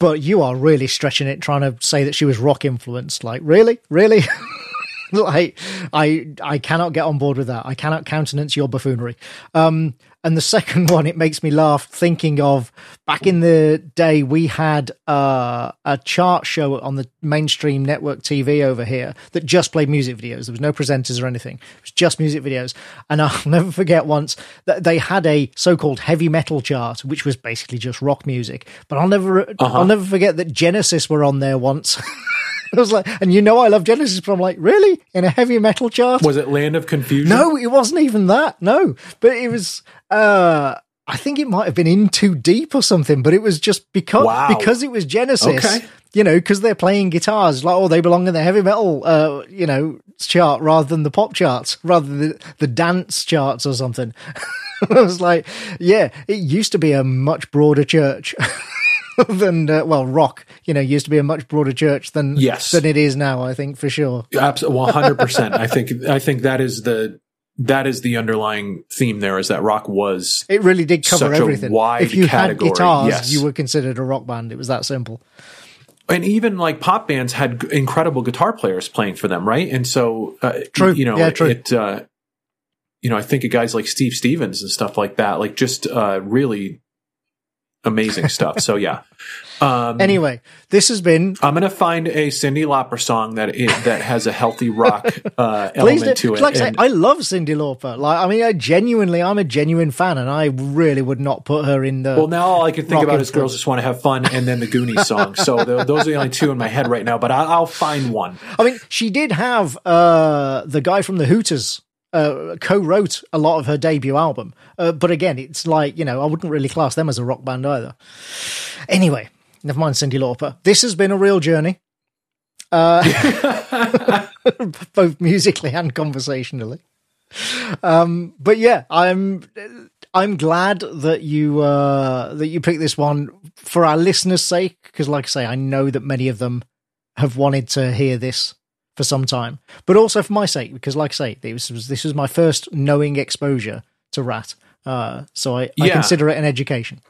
but you are really stretching it trying to say that she was rock influenced. Like, really, really. like I I cannot get on board with that. I cannot countenance your buffoonery. Um, and the second one, it makes me laugh thinking of back in the day we had uh, a chart show on the mainstream network TV over here that just played music videos. There was no presenters or anything. It was just music videos. And I'll never forget once that they had a so-called heavy metal chart, which was basically just rock music. But I'll never I'll never forget that Genesis were on there once. I was like, and you know I love Genesis, but I'm like, really in a heavy metal chart? was it Land of Confusion? No, it wasn't even that. No, but it was. uh I think it might have been in too deep or something, but it was just because Wow. because it was Genesis. Okay. You know, because they're playing guitars, like oh, they belong in the heavy metal, uh, you know, chart rather than the pop charts, rather than the, the dance charts or something. I was like, yeah, it used to be a much broader church than uh, well, rock. You know, used to be a much broader church than Yes. than it is now. I think for sure. Absolutely, one hundred percent. I think I think that is the that is the underlying theme. There is that rock was It really did cover Such a everything. wide if you category, had guitars, yes. you were considered a rock band. It was that simple. and even like pop bands had incredible guitar players playing for them, right? And so, uh, True. you know, Yeah, true. it, uh, you know, I think of guys like Steve Stevens and stuff like that, like just uh, really amazing stuff. So yeah. Um, Anyway, this has been. I'm gonna find a Cyndi Lauper song that that has a healthy rock uh, element to it. like I say, I love Cyndi Lauper. Like, I mean, I genuinely, I'm a genuine fan, and I really would not put her in the. Well, now all I can think about is. "Girls Just Want to Have Fun" and then the Goonies song. So th- those are the only two in my head right now. But I- I'll find one. I mean, she did have uh, the guy from the Hooters uh, co-wrote a lot of her debut album, uh, but again, it's like you know, I wouldn't really class them as a rock band either. Anyway, never mind Cyndi Lauper. This has been a real journey, uh, both musically and conversationally. Um, but yeah, I'm I'm glad that you uh, that you picked this one for our listeners' sake, because like I say, I know that many of them have wanted to hear this for some time, but also for my sake, because like I say, this was this was my first knowing exposure to Ratt, uh, so I, I Yeah. consider it an education.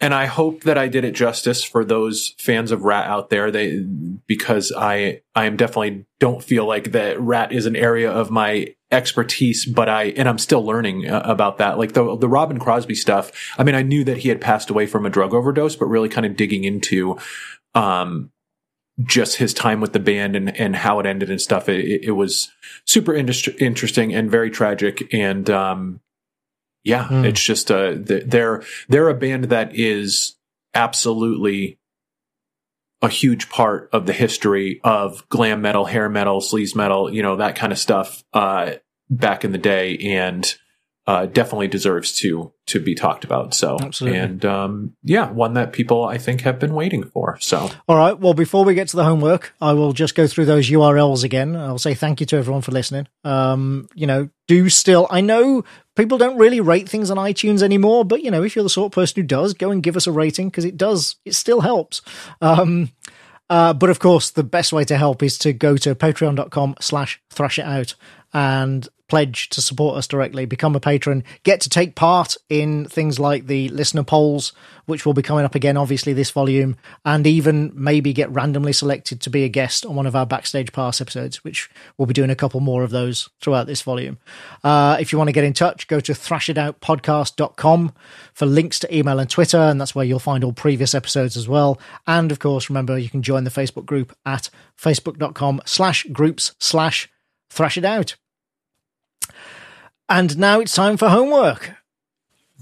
and I hope that I did it justice for those fans of Ratt out there. They because I I am definitely don't feel like that Ratt is an area of my expertise, but I and I'm still learning uh, about that. Like the the Robin Crosby stuff. I mean, I knew that he had passed away from a drug overdose, but really kind of digging into um just his time with the band and and how it ended and stuff. It, it, was super industri- interesting and very tragic and um yeah, Hmm. it's just uh they're they're a band that is absolutely a huge part of the history of glam metal, hair metal, sleaze metal, you know, that kind of stuff uh back in the day and uh, definitely deserves to to be talked about. So, Absolutely. and um, yeah, one that people I think have been waiting for. So, All right. Well, before we get to the homework, I will just go through those URLs again. I'll say thank you to everyone for listening. Um, you know, do still, I know people don't really rate things on iTunes anymore, but you know, if you're the sort of person who does, go and give us a rating because it does, it still helps. Um, uh, but of course, the best way to help is to go to patreon.com slash thrash it out and pledge to support us directly, become a patron, get to take part in things like the listener polls, which will be coming up again, obviously, this volume, and even maybe get randomly selected to be a guest on one of our Backstage Pass episodes, which we'll be doing a couple more of those throughout this volume. Uh, if you want to get in touch, go to thrashitoutpodcast.com for links to email and Twitter, and that's where you'll find all previous episodes as well. And of course, remember, you can join the Facebook group at facebook.com slash groups slash thrash it out. And now it's time for homework.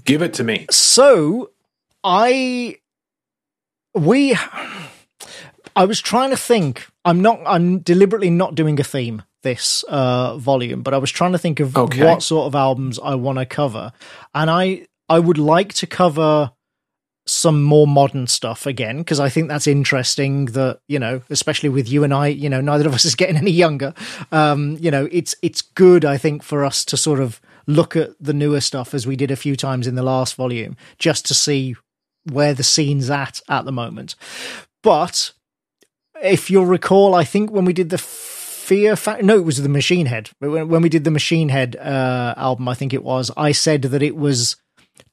give it to me. So I we I was trying to think. I'm not I'm deliberately not doing a theme this uh volume, but I was trying to think of Okay. what sort of albums I want to cover. And I I would like to cover some more modern stuff again because I think that's interesting that you know especially with you and I you know neither of us is getting any younger um you know it's it's good I think for us to sort of look at the newer stuff as we did a few times in the last volume just to see where the scene's at at the moment but if you'll recall I think when we did the Fear Factor, no, it was the Machine Head. When, when we did the Machine Head uh, album, I think it was, I said that it was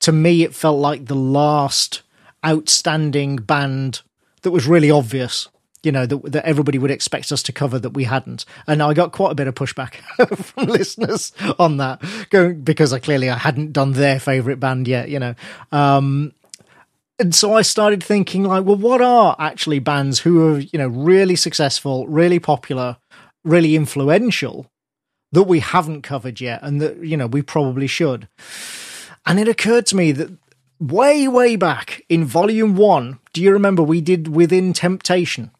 to me, it felt like the last outstanding band that was really obvious. You know that, that everybody would expect us to cover that we hadn't, and I got quite a bit of pushback from listeners on that, going because I clearly I hadn't done their favorite band yet. You know, um, and so I started thinking like, well, what are actually bands who are you know really successful, really popular, really influential that we haven't covered yet, and that you know we probably should. And it occurred to me that way, way back in volume one, do you remember we did Within Temptation,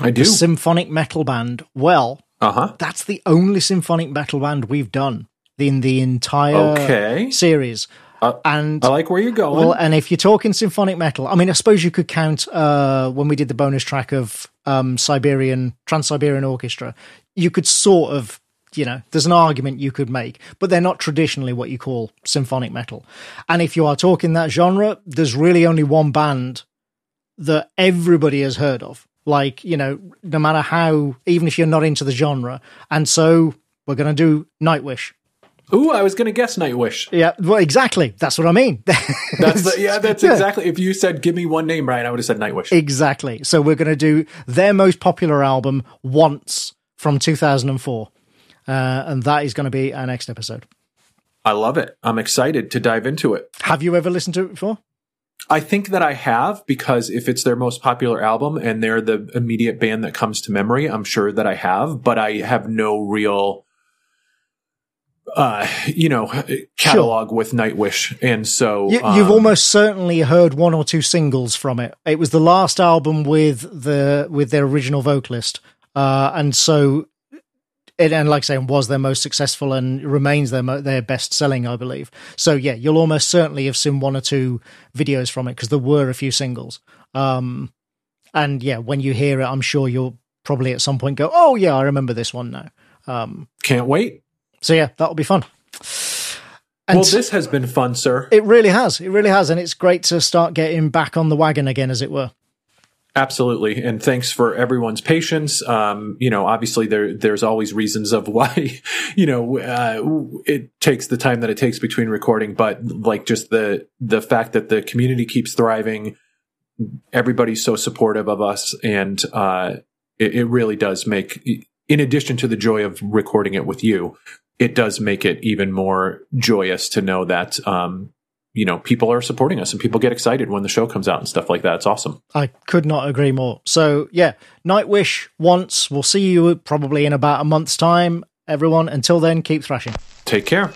I do. the symphonic metal band? Well, Uh huh. that's the only symphonic metal band we've done in the entire Okay. series. Uh, and I like where you're going. well, and if you're talking symphonic metal, I mean, I suppose you could count uh, when we did the bonus track of um, Siberian Trans Siberian Orchestra. You could sort of, you know, there's an argument you could make, but they're not traditionally what you call symphonic metal. And if you are talking that genre, there's really only one band that everybody has heard of. Like, you know, no matter how, even if you're not into the genre. And so we're going to do Nightwish. Ooh, I was going to guess Nightwish. Yeah, well, exactly. That's what I mean. That's the, yeah, that's exactly. If you said give me one name, Ryan, I would have said Nightwish. Exactly. So we're going to do their most popular album, Once, from 2004. Uh, and that is going to be our next episode. I love it. I'm excited to dive into it. Have you ever listened to it before? I think that I have because if it's their most popular album and they're the immediate band that comes to memory, I'm sure that I have, but I have no real uh you know catalog with Nightwish and so You, um, you've almost certainly heard one or two singles from it. It was the last album with the with their original vocalist, uh, and so it, and like I say, was their most successful and remains their mo- their best selling, I believe. So yeah, you'll almost certainly have seen one or two videos from it because there were a few singles. Um, and yeah, when you hear it, I'm sure you'll probably at some point go, "Oh yeah, I remember this one now." Um, can't wait. so yeah, that'll be fun. And well, this has been fun, sir. it really has. It really has, and it's great to start getting back on the wagon again, as it were. Absolutely, and thanks for everyone's patience. Um, you know, obviously there there's always reasons of why you know uh, it takes the time that it takes between recording, but like just the the fact that the community keeps thriving, everybody's so supportive of us, and uh, it, it really does make. In addition to the joy of recording it with you, it does make it even more joyous to know that um, you know people are supporting us and people get excited when the show comes out and stuff like that. It's awesome. I could not agree more. So yeah, Nightwish once. We'll see you probably in about a month's time, everyone. Until then, keep thrashing. Take care.